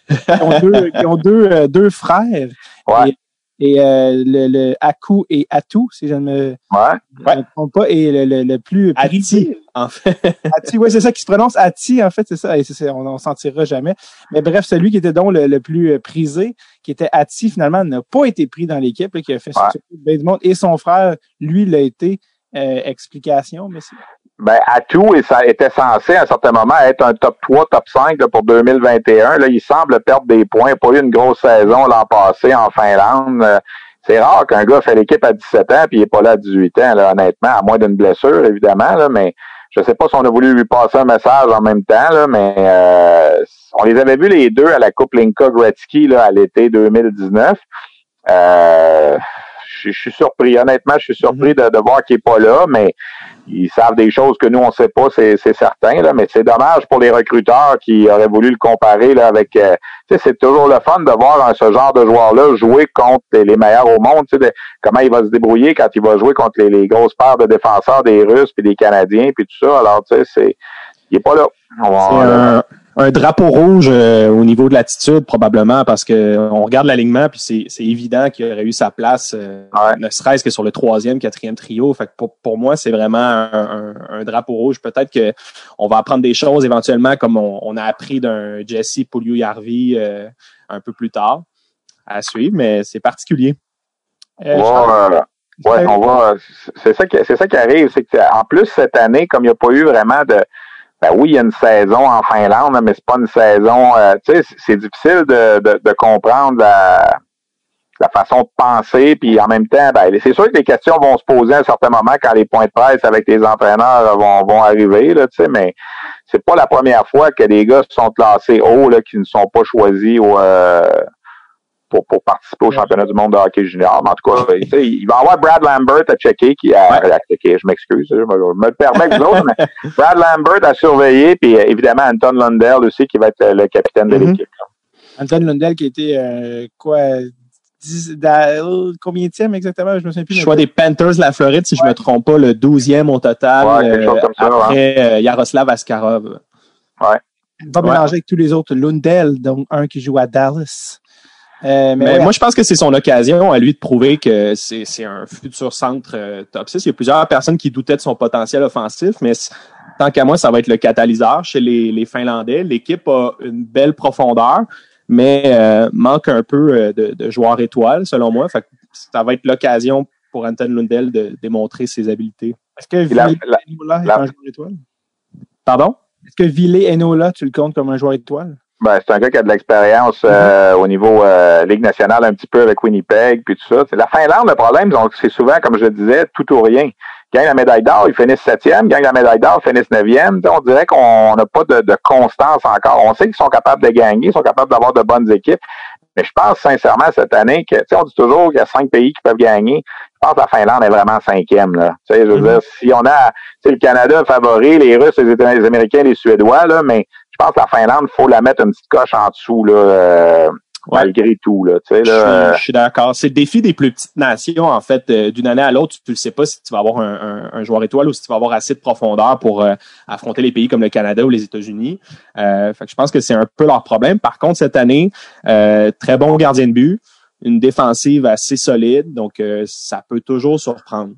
A: ils ont deux, ils ont deux, deux frères.
C: Ouais
A: et euh, le, le Aku et Atu, si je ne me,
C: ouais.
A: trompe pas, et le, le, le plus
E: Ati, en fait. [LAUGHS]
A: Ati, oui, c'est ça qui se prononce Ati, en fait, c'est ça, et on n'en sentira jamais. Mais bref, celui qui était donc le, plus euh, prisé, qui était Ati, finalement, n'a pas été pris dans l'équipe, qui a fait ouais. du monde, et son frère, lui, l'a été. Euh, explication, mais c'est
C: ben, Atou et ça était censé à un certain moment être un top 3, top 5 pour 2021. Là, il semble perdre des points. Pas eu une grosse saison l'an passé en Finlande. Euh, c'est rare qu'un gars fait l'équipe à 17 ans puis il est pas là à 18 ans, là, honnêtement, à moins d'une blessure, évidemment. Là, mais je sais pas si on a voulu lui passer un message en même temps, là, mais euh, on les avait vus les deux à la Coupe Linka Gretzky là, à l'été 2019. Euh, je, suis surpris. Honnêtement, je suis surpris de, de voir qu'il n'est pas là, mais ils savent des choses que nous, on ne sait pas, c'est certain. Là, mais c'est dommage pour les recruteurs qui auraient voulu le comparer là, avec... Euh, c'est toujours le fun de voir ce genre de joueur-là jouer contre les, meilleurs au monde. De, comment il va se débrouiller quand il va jouer contre les, les grosses paires de défenseurs des Russes puis des Canadiens puis tout ça. Alors, tu sais, c'est... Il n'est pas là
E: un drapeau rouge euh, au niveau de l'attitude, probablement, parce que on regarde l'alignement, puis c'est évident qu'il aurait eu sa place, euh, ne serait-ce que sur le troisième, quatrième trio. Fait que pour, pour moi, c'est vraiment un, un, drapeau rouge. Peut-être que on va apprendre des choses éventuellement, comme on, on a appris d'un Jesse Pouliou Yarvi euh, un peu plus tard à suivre, mais c'est particulier.
C: ouais, on va. C'est ça qui, c'est ça qui arrive, c'est qu'en plus cette année, comme il n'y a pas eu vraiment de ben oui, il y a une saison en Finlande, mais c'est pas une saison. Euh, tu sais, c'est difficile de, de, de comprendre la, la, façon de penser, puis en même temps, ben, c'est sûr que les questions vont se poser à un certain moment quand les points de presse avec les entraîneurs vont, vont arriver, là, tu sais, mais c'est pas la première fois que des gars sont classés haut, là, qui ne sont pas choisis au, euh, pour, pour participer au championnat du monde de hockey junior. Mais en tout cas, il va y avoir Brad Lambert à checker, qui a, à checker, je m'excuse, je me, le permets que autres, mais Brad Lambert à surveiller, puis euh, évidemment Anton Lundell aussi, qui va être euh, le capitaine de mm-hmm. l'équipe.
A: Anton Lundell qui était euh, quoi 10, euh, combien de exactement? Je me souviens plus.
E: Choix des Panthers de la Floride, si je me trompe pas, le 12e au total. Ouais, quelque chose comme ça, après Yaroslav Askarov.
C: Ouais.
A: Pas mélanger avec tous les autres. Lundell, donc un qui joue à Dallas.
E: Euh, mais, moi, je pense que c'est son occasion à lui de prouver que c'est un futur centre euh, top 6. Il y a plusieurs personnes qui doutaient de son potentiel offensif, mais tant qu'à moi, ça va être le catalyseur chez les, les Finlandais. L'équipe a une belle profondeur, mais euh, manque un peu de, de, joueurs étoiles, selon moi. Fait ça va être l'occasion pour Anton Lundell de démontrer ses habiletés.
A: Est-ce que Ville Enola est un joueur étoile?
E: Pardon?
A: Est-ce que Ville Enola, tu le comptes comme un joueur étoile?
C: Ben, c'est un gars qui a de l'expérience euh, au niveau euh, Ligue nationale un petit peu avec Winnipeg puis tout ça. C'est la Finlande, le problème, c'est souvent, comme je le disais, tout ou rien. Gagne la médaille d'or, ils finissent septième. Gagne la médaille d'or, ils finissent neuvième. On dirait qu'on n'a pas de, de, constance encore. On sait qu'ils sont capables de gagner, ils sont capables d'avoir de bonnes équipes. Mais je pense sincèrement cette année que, tu sais, on dit toujours qu'il y a cinq pays qui peuvent gagner. Je pense que la Finlande est vraiment cinquième, là. Tu sais, je veux dire, si on a, tu le Canada favori, les Russes, les, les Américains, les Suédois, là, mais pense que la Finlande, faut la mettre une petite coche en dessous, là. Euh, malgré tout. Là, tu sais,
E: là, je, suis, d'accord. C'est le défi des plus petites nations, en fait, euh, d'une année à l'autre. Tu ne sais pas si tu vas avoir un, un, joueur étoile ou si tu vas avoir assez de profondeur pour euh, affronter les pays comme le Canada ou les États-Unis. Euh, fait que je pense que c'est un peu leur problème. Par contre, cette année, très bon gardien de but une défensive assez solide, donc euh, ça peut toujours surprendre.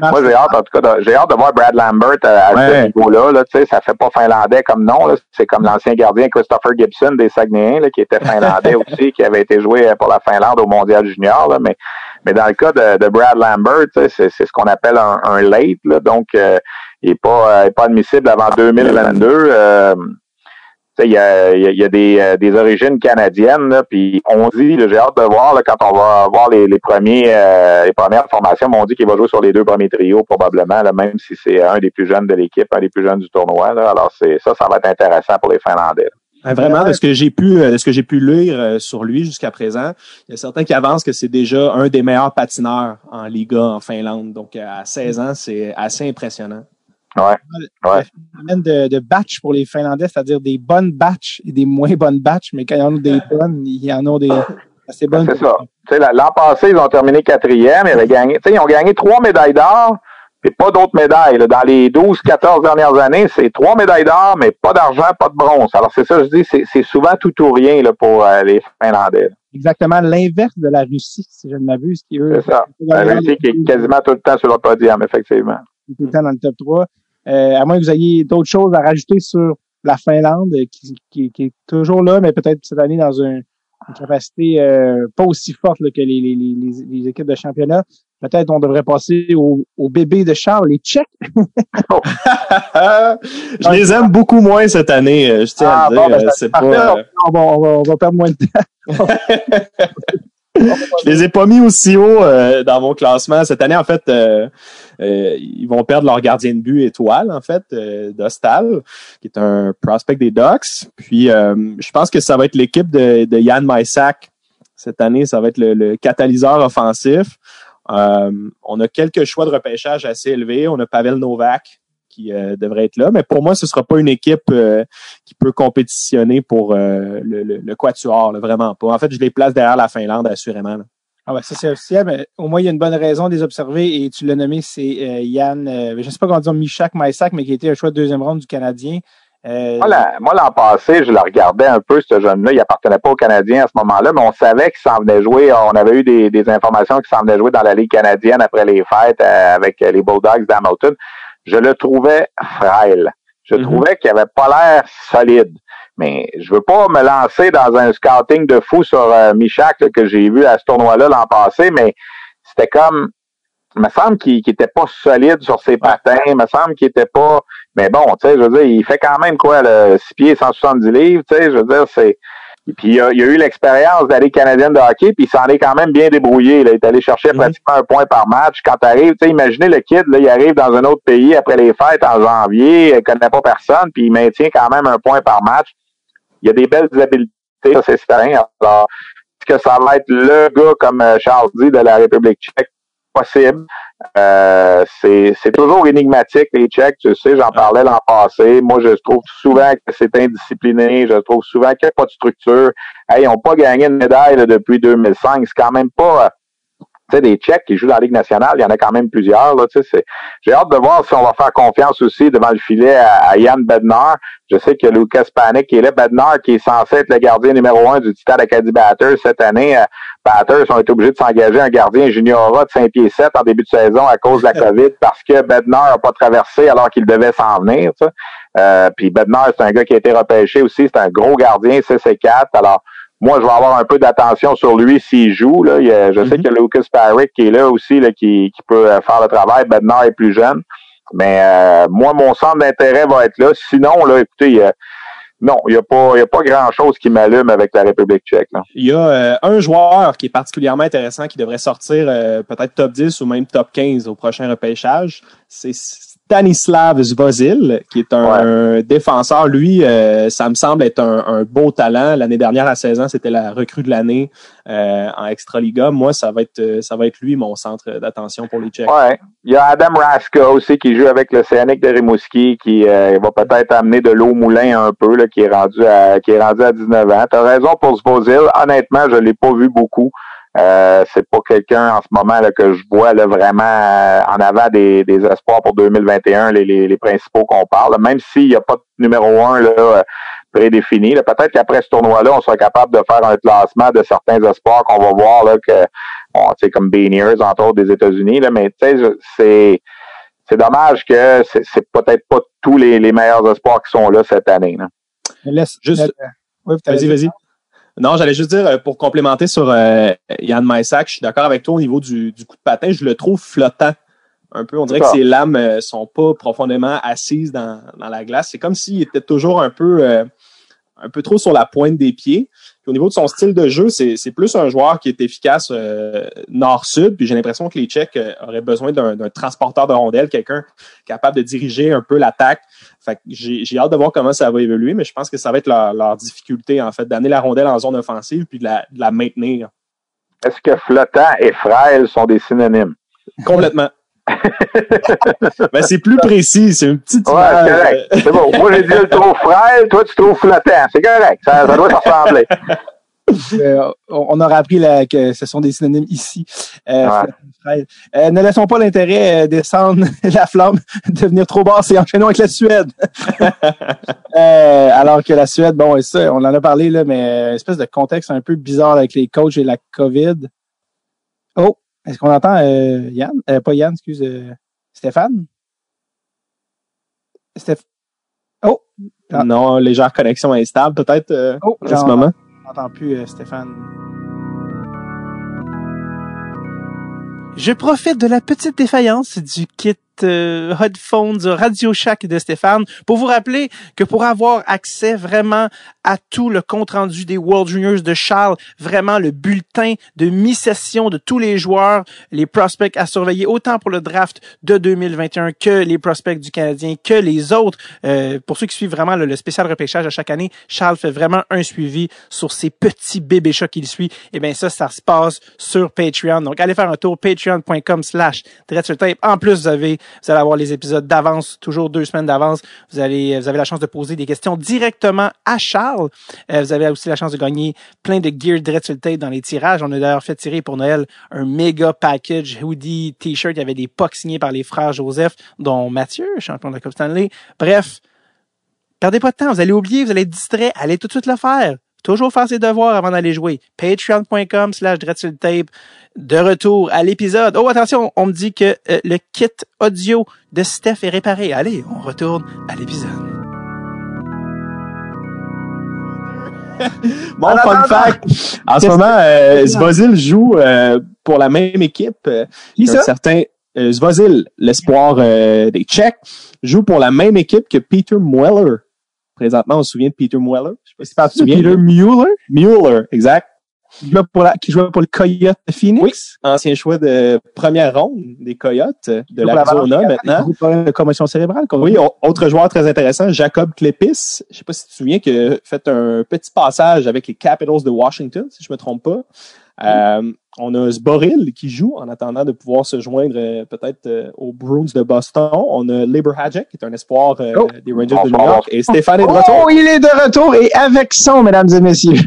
C: Moi, j'ai hâte, en tout cas, j'ai hâte de voir Brad Lambert euh, à, ce niveau-là. Là, ça fait pas finlandais comme nom. C'est comme l'ancien gardien Christopher Gibson des Saguenayens, là, qui était finlandais [LAUGHS] aussi, qui avait été joué pour la Finlande au Mondial Junior. Là, mais, mais dans le cas de, de Brad Lambert, c'est ce qu'on appelle un, un late. Là, donc, euh, il n'est pas, pas admissible avant 2022 il y a, des, euh, origines canadiennes, puis on dit, j'ai hâte de voir quand on va voir les, euh, premières formations, on dit qu'il va jouer sur les deux premiers trios probablement, même si c'est un des plus jeunes de l'équipe, un des plus jeunes du tournoi. Alors ça, ça va être intéressant pour les Finlandais.
E: Vraiment, de ce que j'ai pu, de ce que j'ai pu lire euh, sur lui jusqu'à présent, il y a certains qui avancent que c'est déjà un des meilleurs patineurs en Liga en Finlande. Donc à 16 ans, c'est assez impressionnant.
C: Ouais. ouais.
A: Le de, de batch pour les Finlandais, c'est-à-dire des bonnes batches et des moins bonnes batches, mais quand il y en a des bonnes, il y en a des assez bonnes.
C: C'est ça. L'an passé, ils ont terminé quatrième. Ils, avaient gagné, ils ont gagné trois médailles d'or, puis pas d'autres médailles. Dans les 12, 14 dernières années, c'est trois médailles d'or, mais pas d'argent, pas de bronze. Alors, c'est ça, je dis, c'est souvent tout ou rien là, pour euh, les Finlandais.
A: Exactement l'inverse de la Russie, si je ne m'abuse.
C: C'est ça. La Russie qui est quasiment tout le temps sur le podium, effectivement.
A: Tout le temps dans le top 3. Euh, à moins que vous ayez d'autres choses à rajouter sur la Finlande, qui, qui, qui est toujours là, mais peut-être cette année dans une capacité euh, pas aussi forte que les, les, les, les, équipes de championnat. Peut-être on devrait passer au, au bébé de Charles, les Tchèques. [LAUGHS]
E: je les aime beaucoup moins cette année, euh, je tiens à dire. Ben, c'est pas,
A: on, va, on, va, on va perdre moins de temps. [LAUGHS]
E: je les ai pas mis aussi haut euh, dans mon classement. Cette année, en fait, euh, euh, ils vont perdre leur gardien de but étoile, en fait, d'Ostal, qui est un prospect des Ducks. Puis, je pense que ça va être l'équipe de, de Yann Maisak. Cette année, ça va être le, le catalyseur offensif. on a quelques choix de repêchage assez élevés. On a Pavel Novak, qui euh, devrait être là. Mais pour moi, ce sera pas une équipe euh, qui peut compétitionner pour euh, le, le, le, quatuor, vraiment pas. En fait, je les place derrière la Finlande, assurément.
A: Ah ouais, ça c'est officiel, mais au moins il y a une bonne raison de les observer et tu l'as nommé, c'est Yann, je ne sais pas comment dire Michak Maïsak, mais qui a été un choix de deuxième ronde du Canadien.
C: Moi, l'an passé, je le regardais un peu, ce jeune-là. Il appartenait pas au Canadien à ce moment-là, mais on savait qu'il s'en venait jouer. On avait eu des, des informations qu'il s'en venait jouer dans la Ligue canadienne après les fêtes avec les Bulldogs d'Hamilton je le trouvais frêle. Je mhm. trouvais qu'il avait pas l'air solide. Mais je veux pas me lancer dans un scouting de fou sur euh, Michak que j'ai vu à ce tournoi-là l'an passé, mais c'était comme il me semble qu'il n'était pas solide sur ses patins, il me semble qu'il était pas mais bon, tu sais, je veux dire, il fait quand même quoi, le 6 pieds 170 livres, tu sais, je veux dire, c'est puis il a, il a eu l'expérience d'aller canadienne de hockey, puis il s'en est quand même bien débrouillé. Là. Il est allé chercher pratiquement un point par match. Quand tu arrives, tu sais, imaginez le kid, là, il arrive dans un autre pays après les fêtes en janvier, il connaît pas personne, puis il maintient quand même un point par match. Il y a des belles habiletés, ça c'est certain. Alors, est-ce que ça va être le gars, comme euh, Charles dit, de la République tchèque? Possible. Euh, c'est toujours énigmatique, les Tchèques, tu sais, j'en parlais l'an passé. Moi, je trouve souvent que c'est indiscipliné, je trouve souvent qu'il n'y a pas de structure. Hey, ils n'ont pas gagné une médaille depuis 2005. C'est quand même pas sais, des Tchèques qui jouent dans la Ligue nationale, il y en a quand même plusieurs. Là, j'ai hâte de voir si on va faire confiance aussi devant le filet à, Yann Bednar. Je sais que Lucas Panic qui est là, Bednar qui est censé être le gardien numéro un du Titan Acadie Batters cette année. Euh, Batters ont été obligés de s'engager un gardien junior de 5 pieds 7 en début de saison à cause de la [LAUGHS] COVID parce que Bednar n'a pas traversé alors qu'il devait s'en venir. Euh, puis Bednar, c'est un gars qui a été repêché aussi. C'est un gros gardien, c'est 4 Alors, moi, je vais avoir un peu d'attention sur lui s'il joue. Là. je sais mhm. qu'il y a Lucas Parrick qui est là aussi, là, qui, qui peut euh, faire le travail. Bednar est plus jeune. Mais euh, moi, mon centre d'intérêt va être là. Sinon, là, écoutez, non, il n'y a pas, y a pas grand-chose qui m'allume avec la République tchèque. Là.
E: Il y a euh, un joueur qui est particulièrement intéressant qui devrait sortir euh, peut-être top 10 ou même top 15 au prochain repêchage. C'est Stanislav Zvozil, qui est un, défenseur. Lui, euh, ça me semble être un, beau talent. L'année dernière, à 16 ans, c'était la recrue de l'année euh, en Extraliga. Moi, ça va être euh, ça va être lui mon centre d'attention pour les Tchèques.
C: Ouais. Il y a Adam Raska aussi qui joue avec le Scénic de Rimouski, qui va peut-être amener de l'eau au moulin un peu, là, qui est rendu à qui est rendu à 19 ans. Tu as raison pour Zvozil. Honnêtement, je l'ai pas vu beaucoup. Euh, c'est pas quelqu'un en ce moment là, que je vois là, vraiment euh, en avant des, des espoirs pour 2021, les, les, les principaux qu'on parle. Même s'il n'y a pas de numéro un là, euh, prédéfini, peut-être qu'après ce tournoi-là, on sera capable de faire un classement de certains espoirs qu'on va voir là, que bon, comme Beaniers, entre autres, des États-Unis. Là, mais c'est c'est dommage que c'est peut-être pas tous les, les meilleurs espoirs qui sont là cette année. Là.
E: Laisse, juste. vas-y, vas-y. Non, j'allais juste dire, euh, pour complémenter sur euh, Yann Maïsak, je suis d'accord avec toi au niveau du, coup de patin. Je le trouve flottant un peu. On dirait que ses lames euh, sont pas profondément assises dans, dans la glace. C'est comme s'il était toujours un peu, un peu trop sur la pointe des pieds au niveau de son style de jeu, c'est plus un joueur qui est efficace euh, nord-sud. Puis j'ai l'impression que les Tchèques euh, auraient besoin d'un transporteur de rondelles, quelqu'un capable de diriger un peu l'attaque. Fait j'ai hâte de voir comment ça va évoluer, mais je pense que ça va être leur, difficulté, en fait, d'amener la rondelle en zone offensive puis de la, de la maintenir.
C: Est-ce que flottant et frêle sont des synonymes?
E: Complètement. [LAUGHS] ben, c'est plus précis, c'est une petite.
C: Ouais, c'est correct. C'est bon. Moi, j'ai dit le trop frêle, toi, tu trouves flottant. C'est correct. Ça, ça doit te ressembler.
A: Euh, on aura appris que ce sont des synonymes ici. Euh, euh, ne laissons pas l'intérêt descendre [LAUGHS] la flamme, [LAUGHS] devenir trop basse et enchaînons avec la Suède. [LAUGHS] alors que la Suède, bon, ça, on en a parlé, là, mais espèce de contexte un peu bizarre avec les coachs et la COVID. Oh, est-ce qu'on entend Yann? Pas Yann, excuse. Stéphane?
E: Stéph... Oh! Ah. Non, légère connexion instable, peut-être, oh, en ce moment.
A: Stéphane.
D: Je profite de la petite défaillance du kit euh, headphones Radio Shack de Stéphane pour vous rappeler que pour avoir accès vraiment à tout le compte rendu des World Juniors de Charles, vraiment le bulletin de mi-session de tous les joueurs, les prospects à surveiller autant pour le draft de 2021 que les prospects du Canadien, que les autres. Euh, pour ceux qui suivent vraiment le, spécial repêchage à chaque année, Charles fait vraiment un suivi sur ces petits bébés chats qu'il suit. Et eh bien ça, ça se passe sur Patreon. Donc allez faire un tour patreon.com slash En plus, vous avez vous allez avoir les épisodes d'avance, toujours deux semaines d'avance. Vous allez, vous avez la chance de poser des questions directement à Charles. Euh, vous avez aussi la chance de gagner plein de gear tape dans les tirages. On a d'ailleurs fait tirer pour Noël un méga package hoodie, t-shirt. Il y avait des pucks signés par les frères Joseph, dont Mathieu, champion de la Coupe Stanley. Bref, perdez pas de temps. Vous allez oublier, vous allez être distrait. Allez tout de suite le faire. Toujours faire ses devoirs avant d'aller jouer. Patreon.com slash tape. De retour à l'épisode. Oh, attention, on me dit que euh, le kit audio de Steph est réparé. Allez, on retourne à l'épisode. [LAUGHS]
E: bon, fun fact. En ce moment, euh, joue euh, pour la même équipe. Euh,
A: Qui ça?
E: certain euh, l'espoir des Tchèques, joue pour la même équipe que Peter Mueller. Présentement, on se souvient de Peter Mueller.
A: Je sais pas si tu te souviens. Peter Mueller?
E: Mueller, exact.
A: Qui jouait pour, la, qui jouait pour le Coyote de Phoenix? Oui,
E: ancien choix de première ronde des Coyotes de l'Arizona maintenant.
A: De commotion cérébrale.
E: Oui, autre joueur très intéressant, Jacob Klepis. Je sais pas si tu te souviens qu'il a fait un petit passage avec les Capitals de Washington, si je me trompe pas. Euh, on a Sboril qui joue en attendant de pouvoir se joindre euh, peut-être euh, aux Bruins de Boston. On a Lieber Hadjek qui est un espoir oh. des Rangers de New York. Et Stéphane est de retour.
A: Oh, il est de retour et avec son, mesdames et messieurs.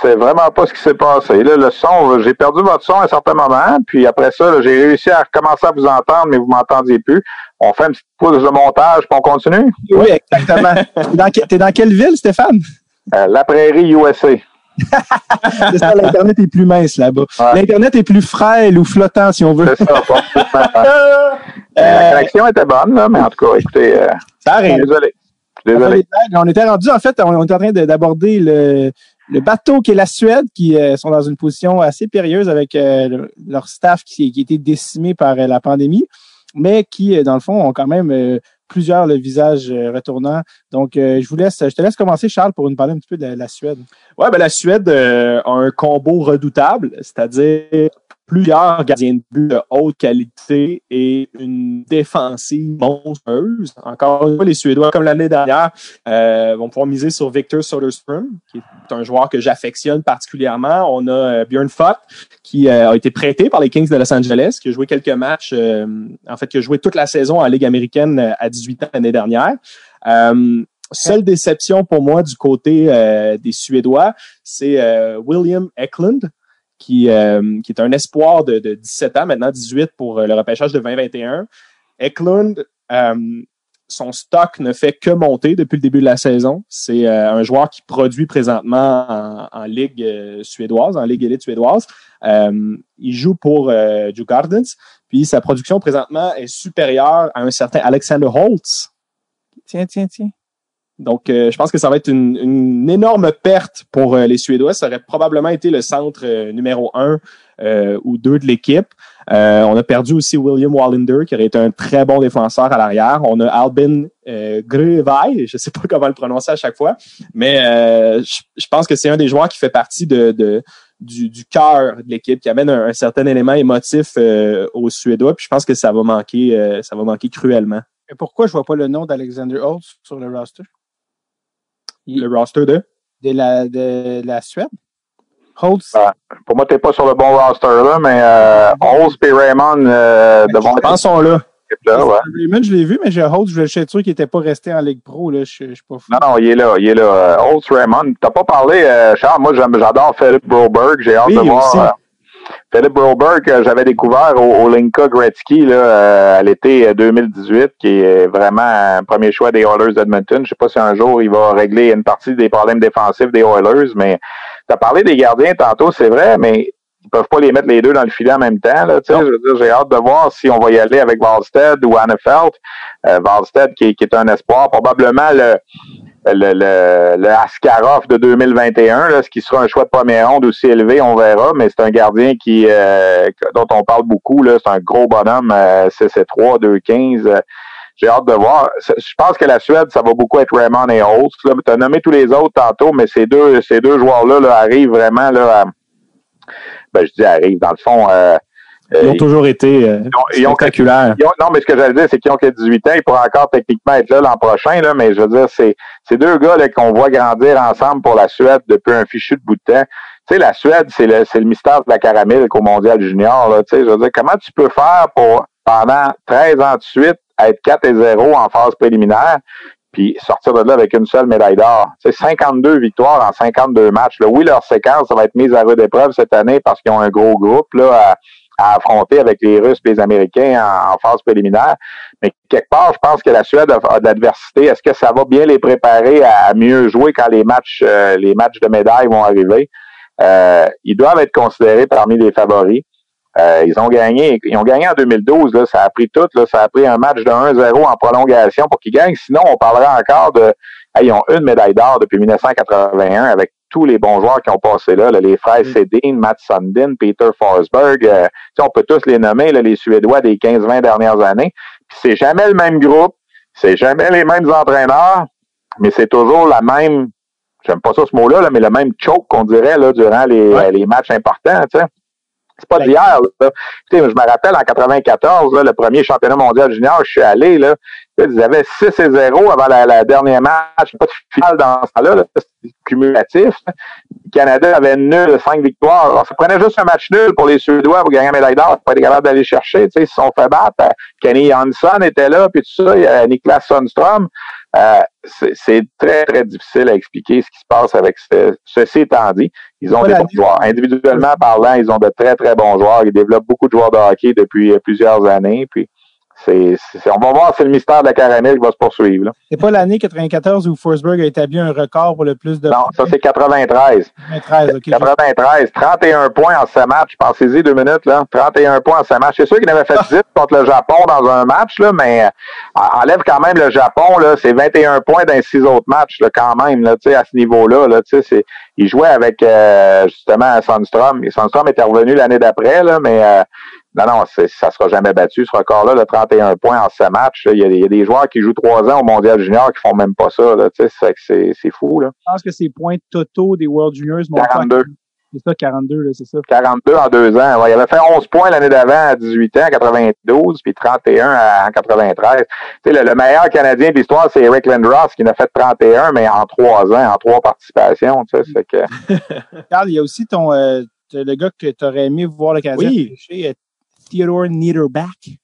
C: Sais vraiment pas ce qui s'est passé. Là, le son, j'ai perdu votre son à un certain moment. Puis après ça, j'ai réussi à recommencer à vous entendre, mais vous m'entendiez plus. On fait une petite pause de montage, puis on continue?
A: Oui, exactement. [LAUGHS] T'es dans, dans quelle ville, Stéphane?
C: la Prairie USA.
A: l'Internet est plus mince là-bas. L'Internet est plus frêle ou flottant, si on veut.
C: C'est ça, [LAUGHS] euh, La connexion était bonne, là, mais en tout cas, écoutez. Euh,
A: ça arrive.
C: Désolé. Désolé.
A: On était rendu, en fait, on, est en train d'aborder le, le bateau qui est la Suède, qui euh, sont dans une position assez périlleuse avec leur staff qui, qui a été décimé par la pandémie, mais qui, dans le fond, ont quand même plusieurs le visage retournant. Donc, je vous laisse, je te laisse commencer, Charles, pour nous parler un petit peu de la, Suède.
E: Ouais, ben la Suède a un combo redoutable, c'est-à-dire plusieurs gardiens de but de haute qualité et une défensive monstrueuse. Encore une fois, les Suédois, comme l'année dernière, euh, vont pouvoir miser sur Victor Soderstrom, qui est un joueur que j'affectionne particulièrement. On a euh, Björn Fott, qui euh, a été prêté par les Kings de Los Angeles, qui a joué quelques matchs, en fait, qui a joué toute la saison en Ligue américaine à 18 ans l'année dernière. Seule déception pour moi du côté des Suédois, c'est William Eklund, qui, euh, qui est un espoir de, de, 17 ans, maintenant 18 pour euh, le repêchage de 2021. Eklund, euh, son stock ne fait que monter depuis le début de la saison. C'est un joueur qui produit présentement en, ligue suédoise, en ligue élite suédoise. il joue pour euh, Gardens, puis sa production présentement est supérieure à un certain Alexander Holtz.
A: Tiens, tiens, tiens.
E: Donc, euh, je pense que ça va être une, une énorme perte pour euh, les Suédois. Ça aurait probablement été le centre euh, numéro un ou deux de l'équipe. on a perdu aussi William Wallander, qui aurait été un très bon défenseur à l'arrière. On a Albin euh, je je sais pas [LAUGHS] comment le prononcer à chaque fois, mais je, pense que c'est un des joueurs qui fait partie de, de du, du cœur de l'équipe, qui amène un, certain élément émotif aux Suédois. Puis je pense que ça va manquer, ça va manquer cruellement.
A: Et pourquoi je vois pas le nom d'Alexander Holtz sur le roster?
E: Le roster de?
A: De la, de la Suède.
C: Holtz. Pour moi, tu n'es pas sur le bon roster, là, mais euh, Holtz et Raymond euh, devant.
E: Je pense sont là.
A: Là, ouais. Raymond, je l'ai vu, mais j'ai Holtz, je suis sûr qu'il n'était pas resté en Ligue Pro. Là. Je, je suis pas fou.
C: Non, non, il est là. Il est là. Euh, Holtz, Raymond. Tu n'as pas parlé, euh, Charles. Moi, j'adore Philippe Broberg. J'ai hâte de voir. Philippe Broberg, que j'avais découvert au, Linka Gretzky là, euh, à l'été 2018, euh, qui est vraiment un premier choix des Oilers d'Edmonton. Je ne sais pas si un jour il va régler une partie des problèmes défensifs des Oilers, mais tu as parlé des gardiens tantôt, c'est vrai, mais ils peuvent pas les mettre les deux dans le filet en même temps. Là, je veux dire, j'ai hâte de voir si on va y aller avec Valstead ou Annefeld. Euh, Valstead qui, qui, est un espoir, probablement le le, le, le Askarov de 2021, là, ce qui sera un choix de première ronde aussi élevé, on verra, mais c'est un gardien qui euh, dont on parle beaucoup. Là, c'est un gros bonhomme, euh, CC3, 2-15. J'ai hâte de voir. Je pense que la Suède, ça va beaucoup être Raymond et Holtz. Tu as nommé tous les autres tantôt, mais ces deux, ces deux joueurs-là là, arrivent vraiment là, à, ben, je dis arrivent, dans le fond, euh,
E: ils ont toujours été euh, ils ont, spectaculaires.
C: non, mais ce que j'allais dire, c'est qu'ils ont que 18 ans. Ils pourraient encore techniquement être là l'an prochain, là, mais je veux dire, c'est ces deux gars qu'on voit grandir ensemble pour la Suède depuis un fichu de bout de temps. Tu sais, la Suède, c'est le, le mystère de la caramel au mondial junior. Là, tu sais, je veux dire, comment tu peux faire pour, pendant 13 ans de suite, être 4 et 0 en phase préliminaire, puis sortir de là avec une seule médaille d'or? C'est 52 victoires en 52 matchs. Là. Oui, leur séquence ça va être mise à rude épreuve cette année parce qu'ils ont un gros groupe là, à affronter avec les Russes et les Américains en, phase préliminaire. Mais quelque part, je pense que la Suède a, de l'adversité. Est-ce que ça va bien les préparer à mieux jouer quand les matchs, euh, les matchs de médailles vont arriver? Euh, ils doivent être considérés parmi les favoris. Euh, ils ont gagné, ils ont gagné en 2012, là, ça a pris tout, là, ça a pris un match de 1-0 en prolongation pour qu'ils gagnent. Sinon, on parlerait encore de ils ont une médaille d'or depuis 1981 avec tous les bons joueurs qui ont passé là, les frères mm. Sedin, Matt Sundin, Peter Forsberg, euh, on peut tous les nommer, là, les Suédois des 15-20 dernières années. c'est jamais le même groupe, c'est jamais les mêmes entraîneurs, mais c'est toujours la même, j'aime pas ça ce mot-là, là, mais le même choke qu'on dirait là, durant les, les matchs importants. sais c'est pas d'hier. Je me rappelle en 94, là, le premier championnat mondial junior, je suis allé, là, ils avaient 6 et 0 avant la, dernière match, pas de finale dans ce temps-là, c'était cumulatif. Le Canada avait nul 5 victoires. Alors, ça prenait juste un match nul pour les Suédois pour gagner la médaille d'or, pas être capable d'aller chercher. Ils se sont fait battre. Kenny Hansen était là, puis tout ça, Niklas Sundström. Euh, c'est très, très difficile à expliquer ce qui se passe avec ce, ceci étant dit. Ils ont des bons joueurs. Individuellement parlant, ils ont de très, très bons joueurs. Ils développent beaucoup de joueurs de hockey depuis plusieurs années. Puis c'est, on va voir, c'est le mystère de la caramel qui va se poursuivre.
A: C'est pas l'année 94 où Forsberg a établi un record pour le plus de.
C: Non, ça c'est 93. 93, OK. 93, 31 points en 7 matchs. Pensez-y deux minutes, là. 31 points en 7 matchs. C'est sûr qu'il avait fait 10 contre le Japon dans un match, là, mais euh, enlève quand même le Japon, là. C'est 21 points dans 6 autres matchs, là, quand même, là, à ce niveau-là, là. C'est, il jouait avec, euh, justement, Sandstrom. Sandstrom était revenu l'année d'après, là, mais, euh, non, non, ça sera jamais battu, ce record-là, de 31 points en 7 matchs. Il y, a, il y, a, des joueurs qui jouent 3 ans au Mondial Junior qui font même pas ça. C'est fou. Là.
A: Je pense que ces points totaux des World Juniors
C: 42.
A: C'est ça, 42, c'est ça.
C: 42 en deux ans. Ouais, il avait fait 11 points l'année d'avant à 18 ans, à 92, puis 31 en 93. Tu sais, le, meilleur Canadien de l'histoire, c'est Eric Lindros, qui n'a fait 31, mais en trois ans, en trois participations. Tu sais, c'est que... [LAUGHS]
A: Carl, il y a aussi ton euh, le gars que tu aurais aimé voir le Canadien
E: oui.
A: Chez, Theodore Niederbach?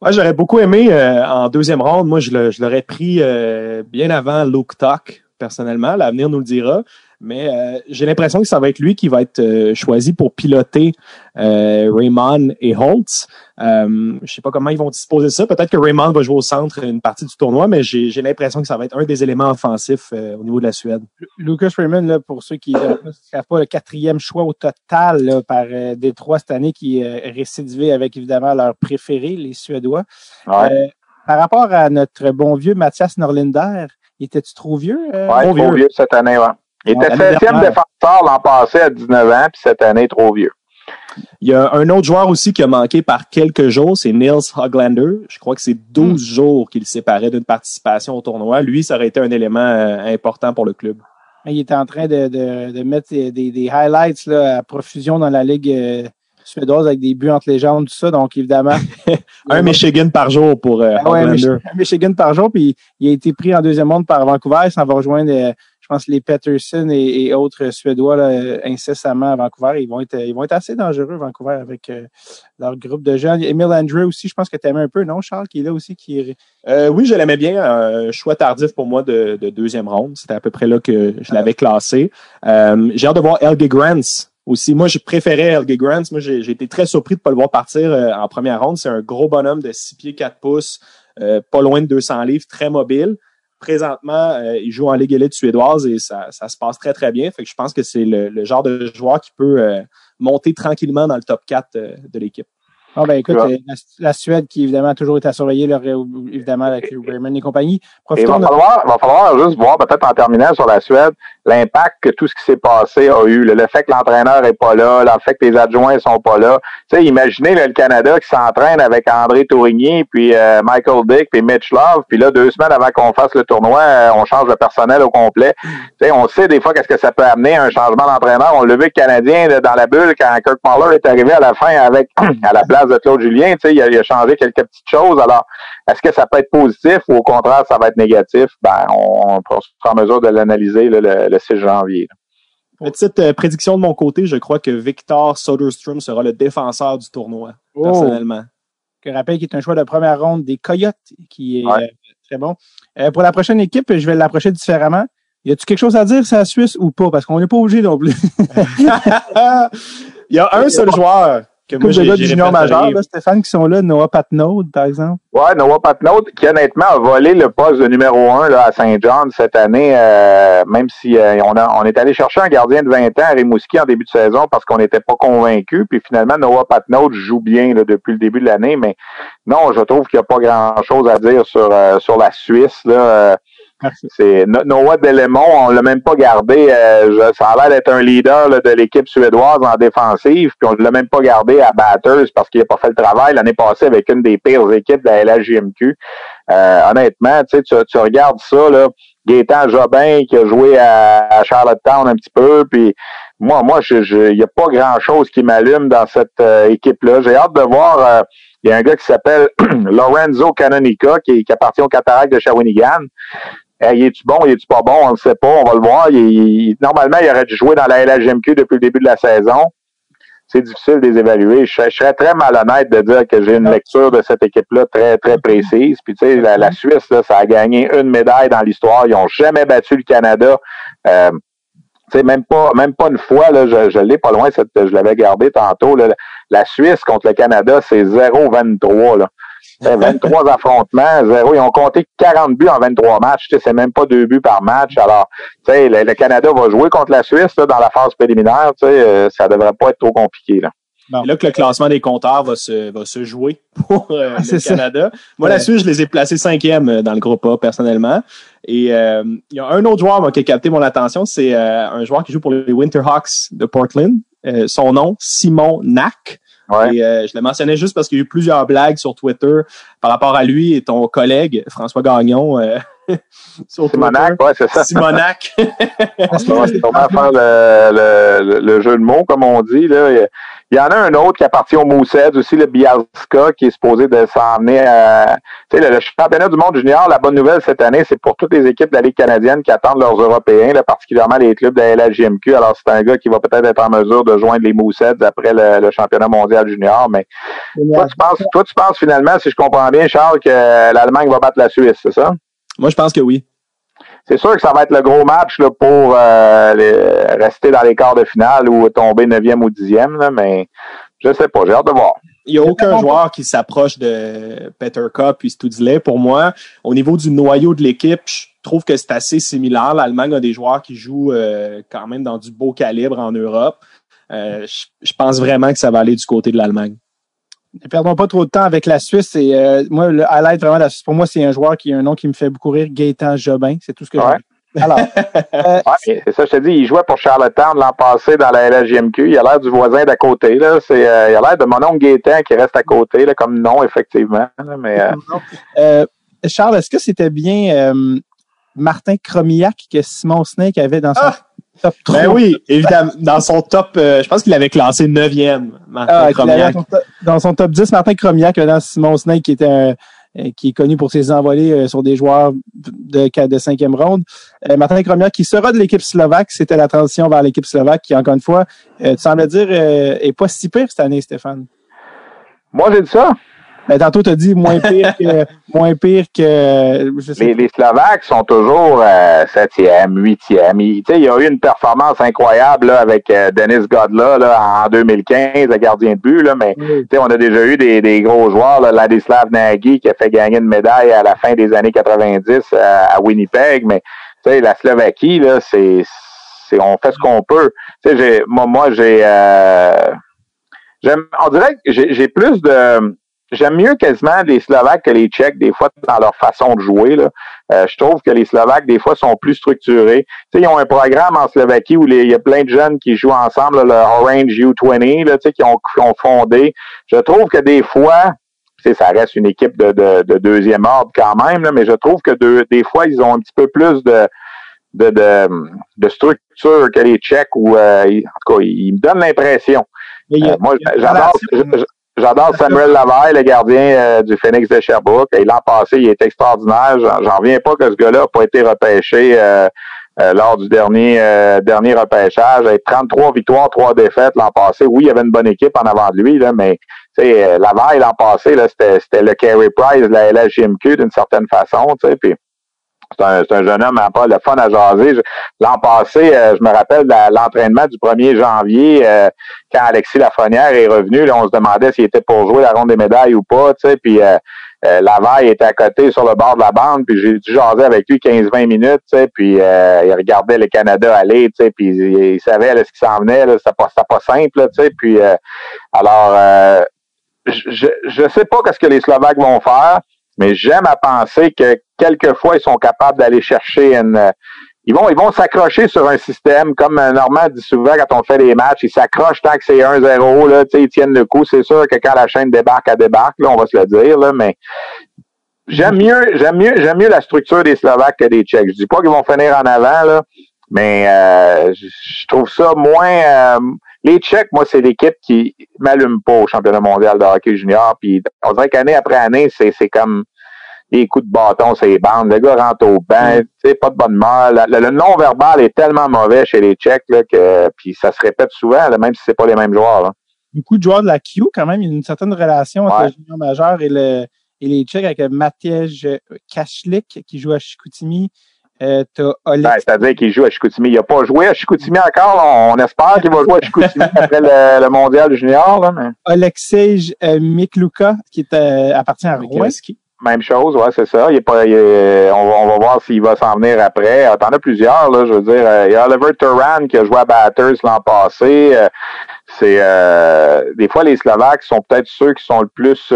E: Moi, j'aurais beaucoup aimé euh, en deuxième ronde. Moi, je l'aurais pris euh, bien avant Luke Tuck, personnellement. L'avenir nous le dira. Mais euh, j'ai l'impression que ça va être lui qui va être euh, choisi pour piloter euh, Raymond et Holtz. Euh, je sais pas comment ils vont disposer ça. Peut-être que Raymond va jouer au centre une partie du tournoi, mais j'ai l'impression que ça va être un des éléments offensifs au niveau de la Suède.
A: Lucas Raymond, là, pour ceux qui ne savent pas, le quatrième choix au total là, par Détroit cette année, qui est récidivé avec évidemment leur préféré, les Suédois.
C: Ouais.
A: par rapport à notre bon vieux Mathias Norlinder, était-tu trop vieux?
C: Euh, ouais, trop, vieux. vieux cette année, ouais. Il était septième défenseur l'an passé à 19 ans, puis cette année, trop vieux.
E: Il y a un autre joueur aussi qui a manqué par quelques jours, c'est Nils Hoglander. Je crois que c'est 12 hmm. jours qu'il séparait d'une participation au tournoi. Lui, ça aurait été un élément euh, important pour le club.
A: Il était en train de, de, de mettre des, des, highlights là, à profusion dans la Ligue euh, suédoise avec des buts entre les jambes, tout ça. Donc, évidemment. [LAUGHS]
E: un Michigan par jour pour euh, ah
A: un Michigan par jour, puis il a été pris en deuxième monde par Vancouver. Ça va rejoindre je pense que les Peterson et, autres Suédois là, incessamment à Vancouver, ils vont être ils vont être assez dangereux Vancouver avec euh, leur groupe de jeunes. Emile Andrew aussi, je pense que tu aimais un peu, non, Charles, qui est là aussi, qui
E: euh, oui, je l'aimais bien. Un choix tardif pour moi de, deuxième ronde. C'était à peu près là que je l'avais classé. Euh, j'ai hâte de voir Elge Grants aussi. Moi, je préférais Elge Grants. Moi, j'ai été très surpris de ne pas le voir partir en première ronde. C'est un gros bonhomme de 6 pieds 4 pouces, pas loin de 200 livres, très mobile présentement, euh, il joue en Ligue élite suédoise et ça, ça, se passe très, très bien. Fait que je pense que c'est le, genre de joueur qui peut euh, monter tranquillement dans le top 4 euh, de l'équipe.
A: Ah ben écoute, la, Suède qui évidemment a toujours été à surveiller, leur, évidemment avec Raymond et compagnie.
C: il va, falloir, va falloir juste voir peut-être en terminant sur la Suède l'impact que tout ce qui s'est passé a eu. Le, fait que l'entraîneur est pas là, le fait que les adjoints sont pas là. Tu sais, imaginez le Canada qui s'entraîne avec André Tourigny, puis euh, Michael Dick, puis Mitch Love, puis là deux semaines avant qu'on fasse le tournoi, euh, on change le personnel au complet. Tu sais, on sait des fois qu'est-ce que ça peut amener un changement d'entraîneur. On l'a vu le Canadien dans la bulle quand Kirk Muller est arrivé à la fin avec [CLEARS THROAT] à la place de Claude Julien, tu sais, il a, changé quelques petites choses. Alors, est-ce que ça peut être positif ou au contraire, ça va être négatif? Ben, on, sera en mesure de l'analyser le, 6 janvier.
E: Petite euh, prédiction de mon côté, je crois que Victor Soderstrom sera le défenseur du tournoi, oh. personnellement.
A: Je rappelle qu'il est un choix de première ronde des Coyotes, qui est euh, très bon. Euh, pour la prochaine équipe, je vais l'approcher différemment. Y a-tu quelque chose à dire sur la Suisse ou pas? Parce qu'on n'est pas obligé non plus. [LAUGHS] [LAUGHS]
E: Il y a un seul joueur
A: que moi, j'ai du junior majeur, là, Stéphane, qui sont là, Noah Patnaud, par exemple.
C: Ouais, Noah Patnaud, qui honnêtement a volé le poste de numéro un là, à Saint-Jean cette année, euh, même si euh, on, a, on est allé chercher un gardien de 20 ans à Rimouski en début de saison parce qu'on n'était pas convaincu. Puis finalement, Noah Patnaud joue bien là, depuis le début de l'année, mais non, je trouve qu'il n'y a pas grand-chose à dire sur, euh, sur la Suisse. Là. C'est Noah Delemont, on l'a même pas gardé. Euh, ça a l'air d'être un leader de l'équipe suédoise en défensive, puis on l'a même pas gardé à batters parce qu'il a pas fait le travail l'année passée avec une des pires équipes de la LHJMQ. Euh, honnêtement, tu, tu regardes ça, là, Gaétan Jobin qui a joué à, Charlottetown un petit peu, puis moi, moi, il n'y a pas grand-chose qui m'allume dans cette euh, équipe-là. J'ai hâte de voir. il y a un gars qui s'appelle [CLEARS THROAT] Lorenzo Canonica qui, qui appartient au Cataract de Shawinigan. Hey, est-tu bon, est-tu pas bon? On ne sait pas, on va le voir. normalement, il aurait dû jouer dans la LHMQ depuis le début de la saison. C'est difficile de les évaluer. Je, serais très malhonnête de dire que j'ai une lecture de cette équipe-là très, très précise. Puis, tu sais, la, Suisse, là, ça a gagné une médaille dans l'histoire. Ils n'ont jamais battu le Canada. Euh, tu sais, même pas, même pas une fois, là, je, l'ai pas loin, je l'avais gardé tantôt. La Suisse contre le Canada, c'est 0-23. Là. 23 affrontements, zéro. Ils ont compté 40 buts en 23 matchs. C'est même pas deux buts par match. Alors, le, le Canada va jouer contre la Suisse dans la phase préliminaire. Euh, ça devrait pas être trop compliqué. Là.
E: là que le classement des compteurs va se, va se jouer pour euh, le Canada. Moi, la Suisse, je les ai placés cinquième euh, dans le groupe A, personnellement. Et il y a un autre joueur qui a capté mon attention, c'est un joueur qui joue pour les Winterhawks de Portland. son nom, Simon Nack. Et, je le mentionnais juste parce qu'il y a eu plusieurs blagues sur Twitter par rapport à lui et ton collègue François Gagnon. [LAUGHS]
C: Simonac, ouais, c'est ça.
E: Simonac. [LAUGHS]
C: c'est vraiment faire le, le, jeu de mots, comme on dit. Là. Il y en a un autre qui appartient au Moussed aussi, le Bialska, qui est supposé de s'emmener à. Tu sais, le, championnat du monde junior, la bonne nouvelle cette année, c'est pour toutes les équipes de la Ligue canadienne qui attendent leurs Européens, là, particulièrement les clubs de la LHJMQ. Alors, c'est un gars qui va peut-être être en mesure de joindre les Mousseds après le, championnat mondial junior. Mais toi tu, penses, toi, tu penses finalement, si je comprends bien, Charles, que l'Allemagne va battre la Suisse, c'est ça?
E: Moi, je pense que oui.
C: C'est sûr que ça va être le gros match là, pour euh, rester dans les quarts de finale ou tomber 9e ou 10e, mais je sais pas, j'ai hâte de voir.
E: Il n'y a aucun joueur qui s'approche de Peter Cup et Studsley pour moi. Au niveau du noyau de l'équipe, je trouve que c'est assez similaire. L'Allemagne a des joueurs qui jouent euh, quand même dans du beau calibre en Europe. Euh, je pense vraiment que ça va aller du côté de l'Allemagne.
A: Ne perdons pas trop de temps avec la Suisse. Et, euh, moi, le highlight vraiment de la Suisse, pour moi, c'est un joueur qui a un nom qui me fait beaucoup rire, Gaëtan Jobin. C'est tout ce que
C: j'ai. Alors, [LAUGHS] euh, c'est ça, je te dis, il jouait pour Charlottetown l'an passé dans la LHJMQ. Il a l'air du voisin d'à côté. Là. C'est, euh, il a l'air de mon oncle Gaétan qui reste à côté, là, comme nom, effectivement. mais,
A: Charles, est-ce que c'était bien Martin Cromillac que Simon Snake avait dans son ah!
E: Ben oui, évidemment. Dans son top, euh, je pense qu'il avait classé 9e, Martin ah,
A: Dans son top 10, Martin Cromiac, dans Simon Snake, qui était euh, qui est connu pour ses envolées euh, sur des joueurs de, de cinquième ronde. Martin Cromiac, qui sera de l'équipe slovaque, c'était la transition vers l'équipe slovaque, qui, encore une fois, tu sembles dire, est pas si pire cette année, Stéphane.
C: Moi, j'ai dit ça.
A: Ben, tantôt, tu as dit moins pire que. [LAUGHS] moins pire que
C: les, les, Slovaques sont toujours euh, septième, huitième. Il, il y a eu une performance incroyable là, avec euh, Denis Godla là, en 2015, le gardien de but, là, mais on a déjà eu des, des gros joueurs, là, Ladislav Nagy qui a fait gagner une médaille à la fin des années 90 euh, à Winnipeg, mais la Slovaquie, là, c'est, c'est on fait ce qu'on peut. Moi, moi j'ai euh, j'aime on dirait que j'ai plus de J'aime mieux quasiment les Slovaques que les Tchèques, des fois, dans leur façon de jouer. Là. Euh, je trouve que les Slovaques, des fois, sont plus structurés. Tu sais, ils ont un programme en Slovaquie où il y a plein de jeunes qui jouent ensemble, le Orange U20, là, tu sais, qui, ont, ont fondé. Je trouve que des fois, ça reste une équipe de, de, de deuxième ordre quand même, là, mais je trouve que des fois, ils ont un petit peu plus de, de, de, de structure que les Tchèques, ou euh, en tout cas, ils me donnent l'impression. Euh, moi, j'adore, J'adore Samuel Lavaille, le gardien euh, du Phoenix de Sherbrooke. Et l'an passé, il est extraordinaire. J'en reviens pas que ce gars-là n'a pas été repêché euh, euh, lors du dernier dernier repêchage. Avec 33 victoires, 3 défaites l'an passé. Oui, il y avait une bonne équipe en avant de lui, là, mais Lavaille l'an passé, c'était le Carey Price la LHJMQ d'une certaine façon. Puis c'est un, un, jeune homme, hein, pas le fun à jaser. L'an passé, euh, je me rappelle l'entraînement du 1er janvier, euh, quand Alexis Lafrenière est revenu, là, on se demandait s'il était pour jouer la ronde des médailles ou pas, tu puis euh, euh Lavaille était à côté sur le bord de la bande, puis j'ai dû jaser avec lui 15-20 minutes, puis il regardait le Canada aller, puis il, savait là, ce qui s'en venait, c'était pas, pas simple, puis alors, je, je sais pas qu'est-ce que les Slovaques vont faire, mais j'aime à penser que quelquefois, ils sont capables d'aller chercher une. Euh, ils vont, ils vont s'accrocher sur un système, comme euh, Normand dit souvent quand on fait des matchs, ils s'accrochent tant que c'est 1-0, là, ils tiennent le coup. C'est sûr que quand la chaîne débarque, elle débarque, là, on va se le dire, là, mais j'aime mieux, j'aime mieux, j'aime mieux la structure des Slovaques que des Tchèques. Je dis pas qu'ils vont finir en avant, là, mais euh, je trouve ça moins. Les Tchèques, moi, c'est l'équipe qui m'allume pas au championnat mondial de hockey junior. Puis on dirait qu'année après année, c'est, c'est comme les coups de bâton les bandes, le gars rentre au banc, mm. pas de bonne humeur. Le, non-verbal est tellement mauvais chez les Tchèques là, que puis ça se répète souvent, même si c'est pas les mêmes joueurs.
A: Beaucoup de joueurs de la Q, quand même, il y a une certaine relation entre le junior majeur et, le, et les Tchèques avec Matej Kachlik qui joue à Chicoutimi. Euh,
C: ben, C'est-à-dire qu'il joue à Chicoutimi. Il n'a pas joué à Chicoutimi encore. On, espère qu'il va jouer à Chicoutimi [LAUGHS] après le, mondial junior. Là, mais...
A: Alexej euh, Mikluka, qui est, euh, appartient à Rouen.
C: Même chose, ouais, c'est ça. Il est pas, on, va voir s'il va s'en venir après. Euh, t'en as plusieurs, là, je veux dire. Il y a Oliver Turan qui a joué à Batters l'an passé. Euh, c'est des fois les Slovaques sont peut-être ceux qui sont le plus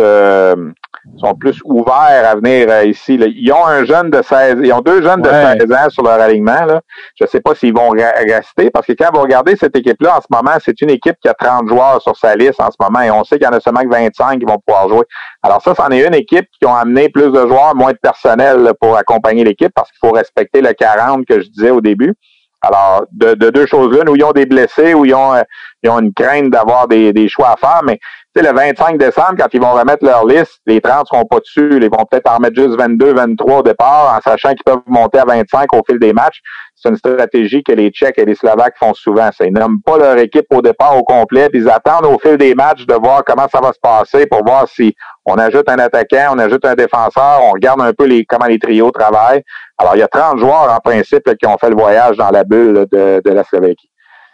C: sont plus ouverts à venir euh, ici. Là. Ils ont un jeune de 16, ils ont deux jeunes de
E: Ouais.
C: 16 ans sur leur alignement. Là. Je sais pas s'ils vont rester parce que quand vous regardez cette équipe-là en ce moment, c'est une équipe qui a 30 joueurs sur sa liste en ce moment et on sait qu'il y en a seulement que 25 qui vont pouvoir jouer. Alors ça, c'en est une équipe qui ont amené plus de joueurs, moins de personnel là, pour accompagner l'équipe parce qu'il faut respecter le 40 que je disais au début. Alors, de, de deux choses l'une, où ils ont des blessés, où ils ont, euh, ils ont une crainte d'avoir des, des choix à faire, mais tu sais, le 25 décembre, quand ils vont remettre leur liste, les 30 seront pas dessus. Ils vont peut-être en remettre juste 22, 23 au départ, en sachant qu'ils peuvent monter à 25 au fil des matchs. C'est une stratégie que les Tchèques et les Slovaques font souvent. Ils nomment pas leur équipe au départ au complet, ils attendent au fil des matchs de voir comment ça va se passer pour voir si on ajoute un attaquant, on ajoute un défenseur, on regarde un peu les, comment les trios travaillent. Alors, il y a 30 joueurs, en principe, là, qui ont fait le voyage dans la bulle là, de, de la Slovaquie.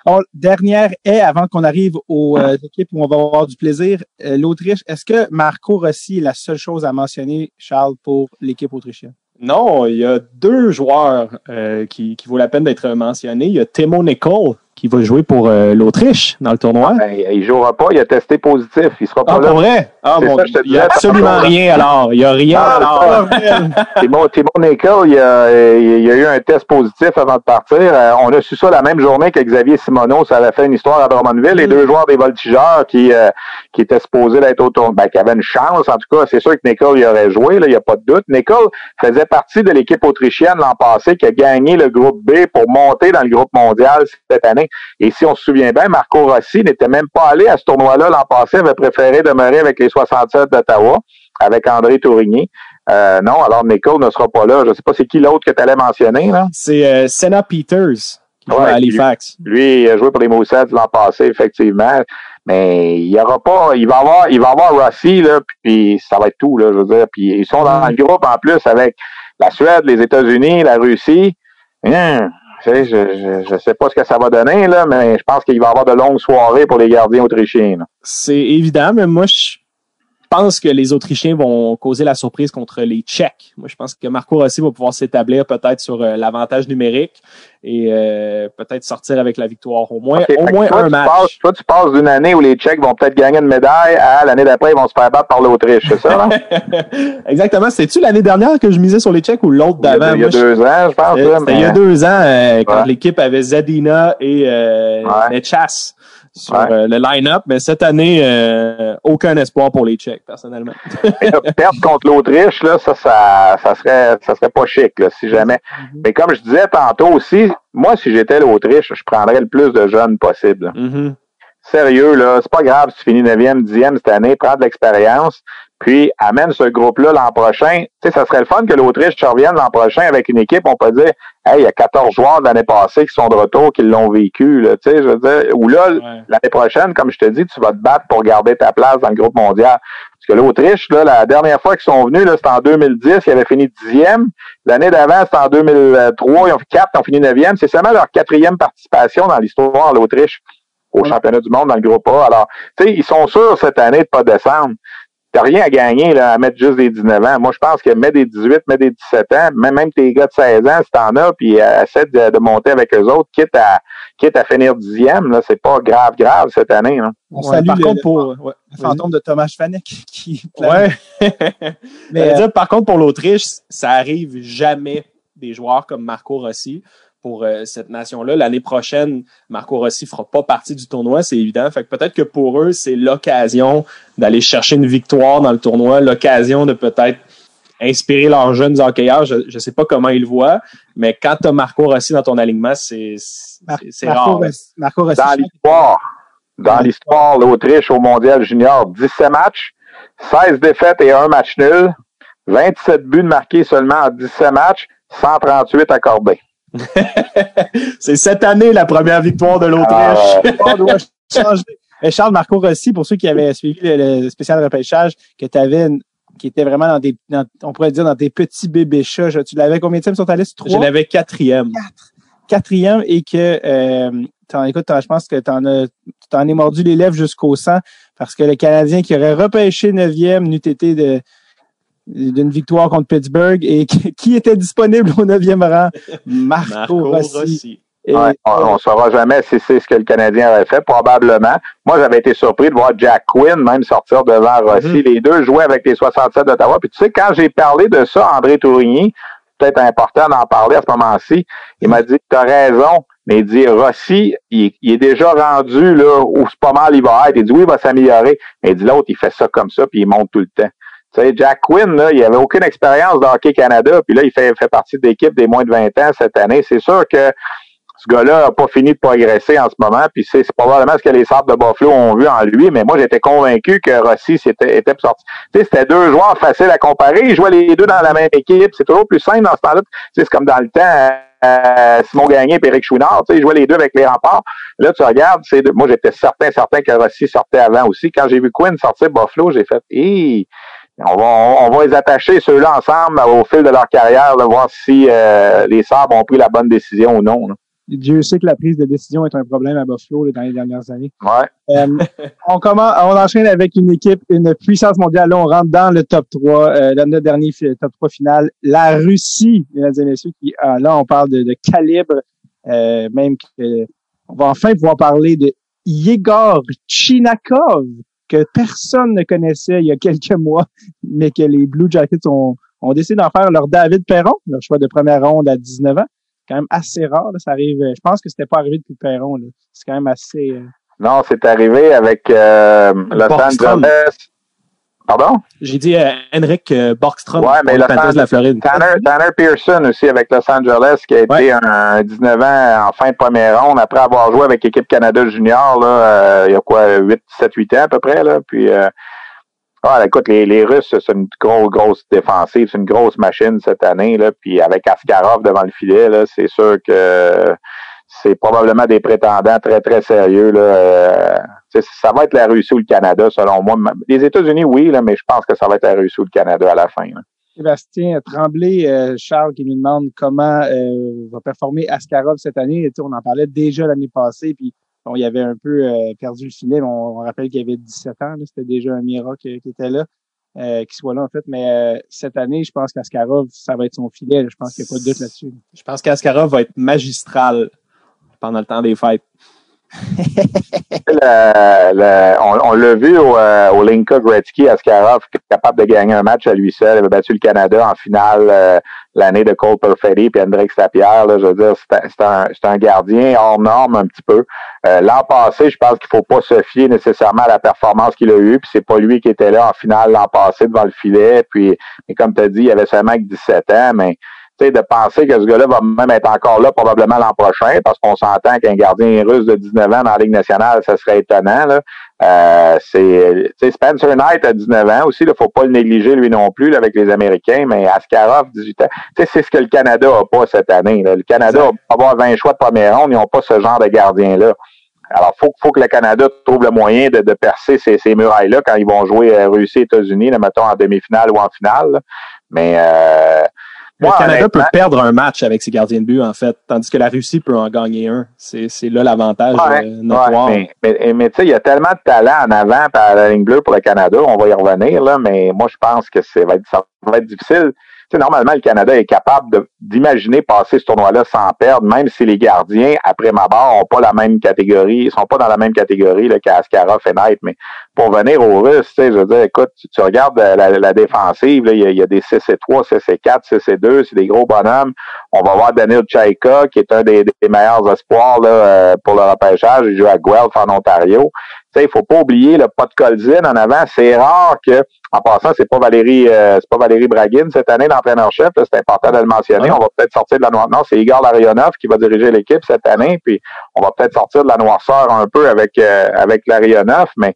A: On- dernière est, avant qu'on arrive aux euh, équipes où on va avoir du plaisir, euh, l'Autriche. Est-ce que Marco Rossi est la seule chose à mentionner, Charles, pour l'équipe autrichienne?
E: Non, il y a deux joueurs euh, qui, qui vaut la peine d'être mentionnés. Il y a Timo Nicol qui va jouer pour euh, l'Autriche dans le tournoi.
C: Ben, il jouera pas, il a testé positif. Il sera pas
E: Ah,
C: là.
E: pour vrai? Ah, mon Il n'y a absolument
C: là.
E: rien alors. Il n'y a rien
C: Ah,
E: alors.
C: Timon, Timon Nickel, il a, il a eu un test positif avant de partir. Euh, on a su ça la même journée que Xavier Simoneau. Ça avait fait une histoire à Drummondville. Les deux joueurs des voltigeurs qui, euh, qui étaient supposés d'être au tournoi, ben, qui avaient une chance. En tout cas, c'est sûr que Nickel y aurait joué. Là, il n'y a pas de doute. Nickel faisait partie de l'équipe autrichienne l'an passé qui a gagné le groupe B pour monter dans le groupe mondial cette année. Et si on se souvient bien, Marco Rossi n'était même pas allé à ce tournoi-là l'an passé. Il avait préféré demeurer avec les 67 d'Ottawa, avec André Tourigny. Euh, non, alors Nicole ne sera pas là. Je ne sais pas c'est qui l'autre que tu allais mentionner.
E: C'est euh, Senna Peters qui joue à Halifax.
C: Lui, il a joué pour les Moussets l'an passé, effectivement. Mais il y aura pas. Il va avoir, il va avoir Rossi, là, puis ça va être tout, là, je veux dire. Puis ils sont dans le groupe en plus avec la Suède, les États-Unis, la Russie. Hum, sais, je, je, je sais pas ce que ça va donner, là, mais je pense qu'il va y avoir de longues soirées pour les gardiens autrichiens.
E: C'est évident, mais moi, je pense que les Autrichiens vont causer la surprise contre les Tchèques. Moi, je pense que Marco Rossi va pouvoir s'établir peut-être sur euh, l'avantage numérique et euh, peut-être sortir avec la victoire. Au moins, au moins
C: toi,
E: un match.
C: Passes, toi, tu passes d'une année où les Tchèques vont peut-être gagner une médaille à l'année d'après, ils vont se faire battre par l'Autriche, c'est ça? là? [LAUGHS]
E: Exactement. C'est-tu l'année dernière que je misais sur les Tchèques ou l'autre d'avant?
C: il y a deux ans, je pense.
E: Euh, il y a deux ans, euh, quand
C: Ouais.
E: l'équipe avait Zadina et euh,
C: Ouais.
E: Nechas sur
C: Ouais.
E: euh, le line-up. Mais cette année, euh, aucun espoir pour les Tchèques, personnellement. [LAUGHS]
C: Mais là, perdre contre l'Autriche, là, ça, ça, ça serait, ça serait pas chic, là, si jamais.
E: Mm-hmm.
C: Mais comme je disais tantôt aussi, moi, si j'étais l'Autriche, je prendrais le plus de jeunes possible.
E: Mhm.
C: Sérieux, là, c'est pas grave si tu finis 9e, 10e cette année, prends de l'expérience, puis amène ce groupe-là l'an prochain. Tu sais, ça serait le fun que l'Autriche revienne l'an prochain avec une équipe, on peut dire, hey, il y a 14 joueurs de l'année passée qui sont de retour, qui l'ont vécu, là, tu sais, je veux dire, ou là,
E: Ouais.
C: l'année prochaine, comme je te dis, tu vas te battre pour garder ta place dans le groupe mondial. Parce que l'Autriche, là, la dernière fois qu'ils sont venus, là, c'était en 2010, ils avaient fini dixième. L'année d'avant, c'était en 2003, ils ont fait quatre, ils ont fini neuvième. C'est seulement leur quatrième participation dans l'histoire, l'Autriche, au
A: Ouais.
C: championnat du monde dans le groupe A. Alors, tu sais, ils sont sûrs cette année de pas descendre. T'as rien à gagner là, à mettre juste des 19 ans. Moi, je pense que mets des 18, mets des 17 ans, même, même tes gars de 16 ans, si t'en as, puis euh, essaie de, de monter avec eux autres, quitte à quitte à finir dixième, là, c'est pas grave, grave cette année. Là.
A: On
E: Ouais,
A: salue
E: par
A: le,
E: contre,
A: le
E: pour. Ouais.
A: fantôme de Thomas Vanek [LAUGHS] qui.
E: Ouais.
A: Mais, euh,
E: dire, par contre, pour l'Autriche, ça arrive jamais des joueurs comme Marco Rossi pour euh, cette nation-là. L'année prochaine, Marco Rossi fera pas partie du tournoi, c'est évident. Fait que peut-être que pour eux, c'est l'occasion d'aller chercher une victoire dans le tournoi, l'occasion de peut-être inspirer leurs jeunes hockeyeurs. Je ne sais pas comment ils le voient, mais quand tu as Marco Rossi dans ton alignement, c'est
A: Mar-
E: c'est- c'est
A: Marco
E: rare.
A: Rossi- Marco Rossi,
C: Dans l'histoire, dans l'histoire, l'Autriche au mondial junior, 17 matchs, 16 défaites et un match nul, 27 buts marqués seulement en 17 matchs, 138 accordés. [LAUGHS]
E: c'est cette année la première victoire de l'Autriche.
C: Alors,
A: que [LAUGHS] on doit changer. Mais Charles Marco Rossi, pour ceux qui avaient suivi le, le spécial repêchage, que tu avais, qui était vraiment dans des, dans- on pourrait dire dans des petits bébés chats. Je- Tu l'avais combien de sur ta liste?
E: Je l'avais quatrième.
A: quatrième et que euh, écoute, je pense que t'en as t'en es mordu les lèvres jusqu'au sang parce que le Canadien qui aurait repêché neuvième n'eût été de d'une victoire contre Pittsburgh et [LAUGHS] qui, était disponible au neuvième rang? Marco,
E: Marco
A: Rossi.
E: Rossi.
C: on ne saura jamais si c'est ce que le Canadien avait fait, probablement. Moi, j'avais été surpris de voir Jack Quinn même sortir devant Rossi. Mm-hmm. Les deux jouaient avec les 67 d'Ottawa. Puis tu sais, quand j'ai parlé de ça, André Tourigny, peut-être important d'en parler à ce moment-ci, il m'a dit, tu as raison, mais il dit, Rossi, il, est déjà rendu là où c'est pas mal il va être. Il dit, oui, il va s'améliorer. Mais il dit, l'autre, il fait ça comme ça, puis il monte tout le temps. Sais, Jack Quinn, là, il avait aucune expérience de Hockey Canada, puis là, il fait, fait partie de l'équipe des moins de 20 ans cette année. C'est sûr que ce gars-là n'a pas fini de progresser en ce moment, puis c'est probablement ce que les Sables de Buffalo ont vu en lui, mais moi, j'étais convaincu que Rossi était, était sorti. Tu sais, c'était deux joueurs faciles à comparer. Ils jouaient les deux dans la même équipe. C'est toujours plus simple dans ce temps-là. C'est comme dans le temps, euh, Simon Gagné et Eric Chouinard, ils jouaient les deux avec les remparts. Là, tu regardes, c'est moi, j'étais certain, certain que Rossi sortait avant aussi. Quand j'ai vu Quinn sortir Buffalo, j'ai fait, hé, on va, on, va les attacher ceux-là ensemble au fil de leur carrière, de voir si euh, les Sabres ont pris la bonne décision ou non.
A: Dieu sait que la prise de décision est un problème à Buffalo dans les dernières années.
C: Ouais.
A: Euh, [LAUGHS] on commence, on enchaîne avec une équipe, une puissance mondiale. Là, on rentre dans le top 3, euh, notre dernier top 3 final. La Russie, mesdames et messieurs, qui, ah, là, on parle de, calibre, euh, même que, on va enfin pouvoir parler de Yegor Chinakov, que personne ne connaissait il y a quelques mois, [LAUGHS] mais que les Blue Jackets ont, ont décidé d'en faire leur David Perron, leur choix de première ronde à 19 ans quand même assez rare. Ça arrive. Euh, je pense que c'était pas arrivé depuis Perron. C'est quand même assez. Euh,
C: non, c'est arrivé avec euh, Los Angeles. Pardon?
E: J'ai dit euh, Henrik Borgstrom.
C: Ouais, mais Los Angeles, la Floride. Tanner, Tanner, Pearson aussi avec Los Angeles, qui a été un, 19 ans en fin de première ronde après avoir joué avec l'équipe Canada Junior, là, il y a quoi, 8, 7, 8 ans à peu près, là. Puis ah, écoute, les, les Russes, c'est une grosse, grosse défensive, c'est une grosse machine cette année. Là, puis avec Askarov devant le filet, là, c'est sûr que c'est probablement des prétendants très, très sérieux. Là. Ça va être la Russie ou le Canada, selon moi. Les États-Unis, oui, là, mais je pense que ça va être la Russie ou le Canada à la fin.
A: Sébastien Tremblay, euh, Charles qui nous demande comment euh, va performer Askarov cette année. on en parlait déjà l'année passée, puis Bon, il avait un peu euh, perdu le filet, mais on, rappelle qu'il avait 17 ans. C'était déjà un miracle qui était là, euh, qu'il soit là en fait. Mais euh, cette année, je pense qu'Askarov, ça va être son filet. Je pense qu'il n'y a pas de doute là-dessus.
E: Je pense qu'Askarov va être magistral pendant le temps des fêtes. [LAUGHS]
C: on, l'a vu au, euh, au Linka Gretzky, Askarov, capable de gagner un match à lui seul. Il avait battu le Canada en finale euh, l'année de Cole Perfetti puis Hendrix Lapierre. Là, je veux dire, c'est un, gardien hors norme un petit peu. Euh, l'an passé, je pense qu'il faut pas se fier nécessairement à la performance qu'il a eue. Puis c'est pas lui qui était là en finale l'an passé devant le filet. Puis, mais comme tu as dit, il avait seulement 17 ans, mais de penser que ce gars-là va même être encore là probablement l'an prochain, parce qu'on s'entend qu'un gardien russe de 19 ans dans la Ligue nationale, ça serait étonnant. Là. Euh, c'est Spencer Knight à 19 ans aussi, il ne faut pas le négliger lui non plus avec les Américains, mais Askarov, 18 ans. C'est ce que le Canada n'a pas cette année. Là. Le Canada va avoir 20 choix de première ronde, ils n'ont pas ce genre de gardien-là. Alors, faut, faut que le Canada trouve le moyen de, de percer ces, ces murailles-là quand ils vont jouer euh, Russie, États-Unis, mettons en demi-finale ou en finale. Mais euh,
E: le Canada peut perdre un match avec ses gardiens de but, en fait, tandis que la Russie peut en gagner un. C'est, là l'avantage
C: ouais, Mais, mais, tu sais, il y a tellement de talent en avant par la ligne bleue pour le Canada, on va y revenir, là, mais moi, je pense que c'est, va être, ça va être difficile sais, normalement, le Canada est capable d'imaginer passer ce tournoi-là sans perdre, même si les gardiens, après ma barre, n'ont pas la même catégorie, ils sont pas dans la même catégorie qu'Askarov et Knight. Mais pour venir aux Russes, tu sais, je veux dire, écoute, tu, regardes la, défensive, il y, a des 6 et 3, 6 et 4, 6 et 2, c'est des gros bonhommes. On va voir Daniel Chaika, qui est un des, meilleurs espoirs là, euh, pour le repêchage. Il joue à Guelph en Ontario. Il ne faut pas oublier le pot de Colzine en avant. C'est rare que, en passant, c'est pas Valérie, euh, c'est pas Valérie Braguin cette année, l'entraîneur-chef. C'est important de le mentionner. On va peut-être sortir de la noirceur. Non, c'est Igor Larionov qui va diriger l'équipe cette année. Puis on va peut-être sortir de la noirceur un peu avec euh, avec Larionov, mais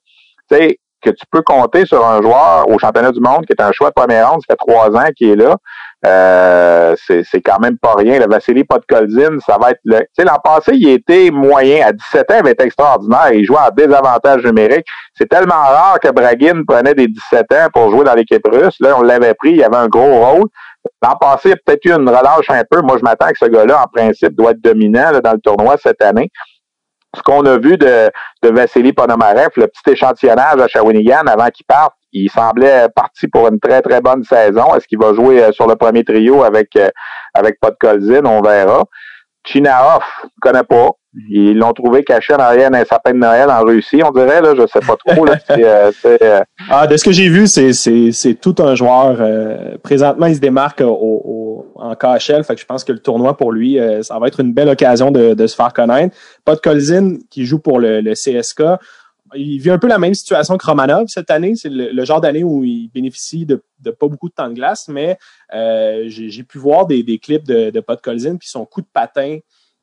C: tu sais que tu peux compter sur un joueur au championnat du monde qui est un choix de première ronde, ça fait trois ans qu'il est là. Euh, c'est quand même pas rien. Le Vassili Podkolzin, ça va être le. Tu sais, l'an passé, il était moyen. À 17 ans, il était extraordinaire. Il jouait en désavantage numérique. C'est tellement rare que Bragin prenait des 17 ans pour jouer dans l'équipe russe. Là, on l'avait pris, il avait un gros rôle. L'an passé, il a peut-être eu une relâche un peu. Moi, je m'attends que ce gars-là, en principe, doit être dominant dans le tournoi cette année ce qu'on a vu de, de Vassili Ponomarev, le petit échantillonnage à Shawinigan avant qu'il parte, il semblait parti pour une très, très bonne saison. Est-ce qu'il va jouer euh, sur le premier trio avec, euh, avec Podkolzin? On verra. Chinaoff, je connais pas. Ils l'ont trouvé caché en arrière d'un sapin de Noël en Russie, on dirait, là, je sais pas trop. Là, euh,
E: euh, [LAUGHS] Ah, de ce que j'ai vu, c'est, tout un joueur. Euh, présentement, il se démarque au, en KHL, fait que je pense que le tournoi pour lui, ça va être une belle occasion de, de se faire connaître. Pas Colzin qui joue pour le, le CSK. Il vit un peu la même situation que Romanov cette année. C'est le, genre d'année où il bénéficie de, pas beaucoup de temps de glace, mais j'ai, pu voir des, clips de, de Colzin puis son coup de patin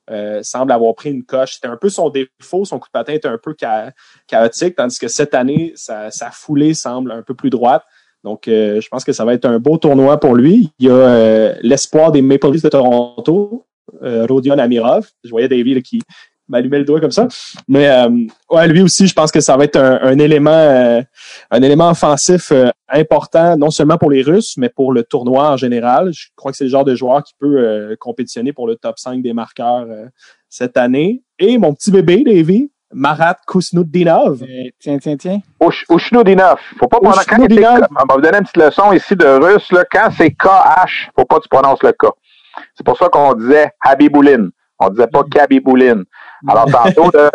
E: euh, semble avoir pris une coche. C'était un peu son défaut, son coup de patin était un peu chaotique, tandis que cette année, sa, foulée semble un peu plus droite. Donc, euh, je pense que ça va être un beau tournoi pour lui. Il y a euh, l'espoir des Maple Leafs de Toronto, Rodion Amirov. Je voyais David qui, m'allumer le doigt comme ça. Mais euh, ouais, lui aussi, je pense que ça va être un, élément euh, un élément offensif euh, important, non seulement pour les Russes, mais pour le tournoi en général. Je crois que c'est le genre de joueur qui peut compétitionner pour le top 5 des marqueurs cette année. Et mon petit bébé, Davy, Marat Kusnudinov.
A: tiens, tiens, tiens.
C: Ushnudinov. Faut pas prendre quand On va vous donner une petite leçon ici de russe. Là, quand c'est KH, faut pas que tu prononces le K. C'est pour ça qu'on disait Habiboulin. On disait pas Kabiboulin. [LAUGHS] Alors, tantôt, de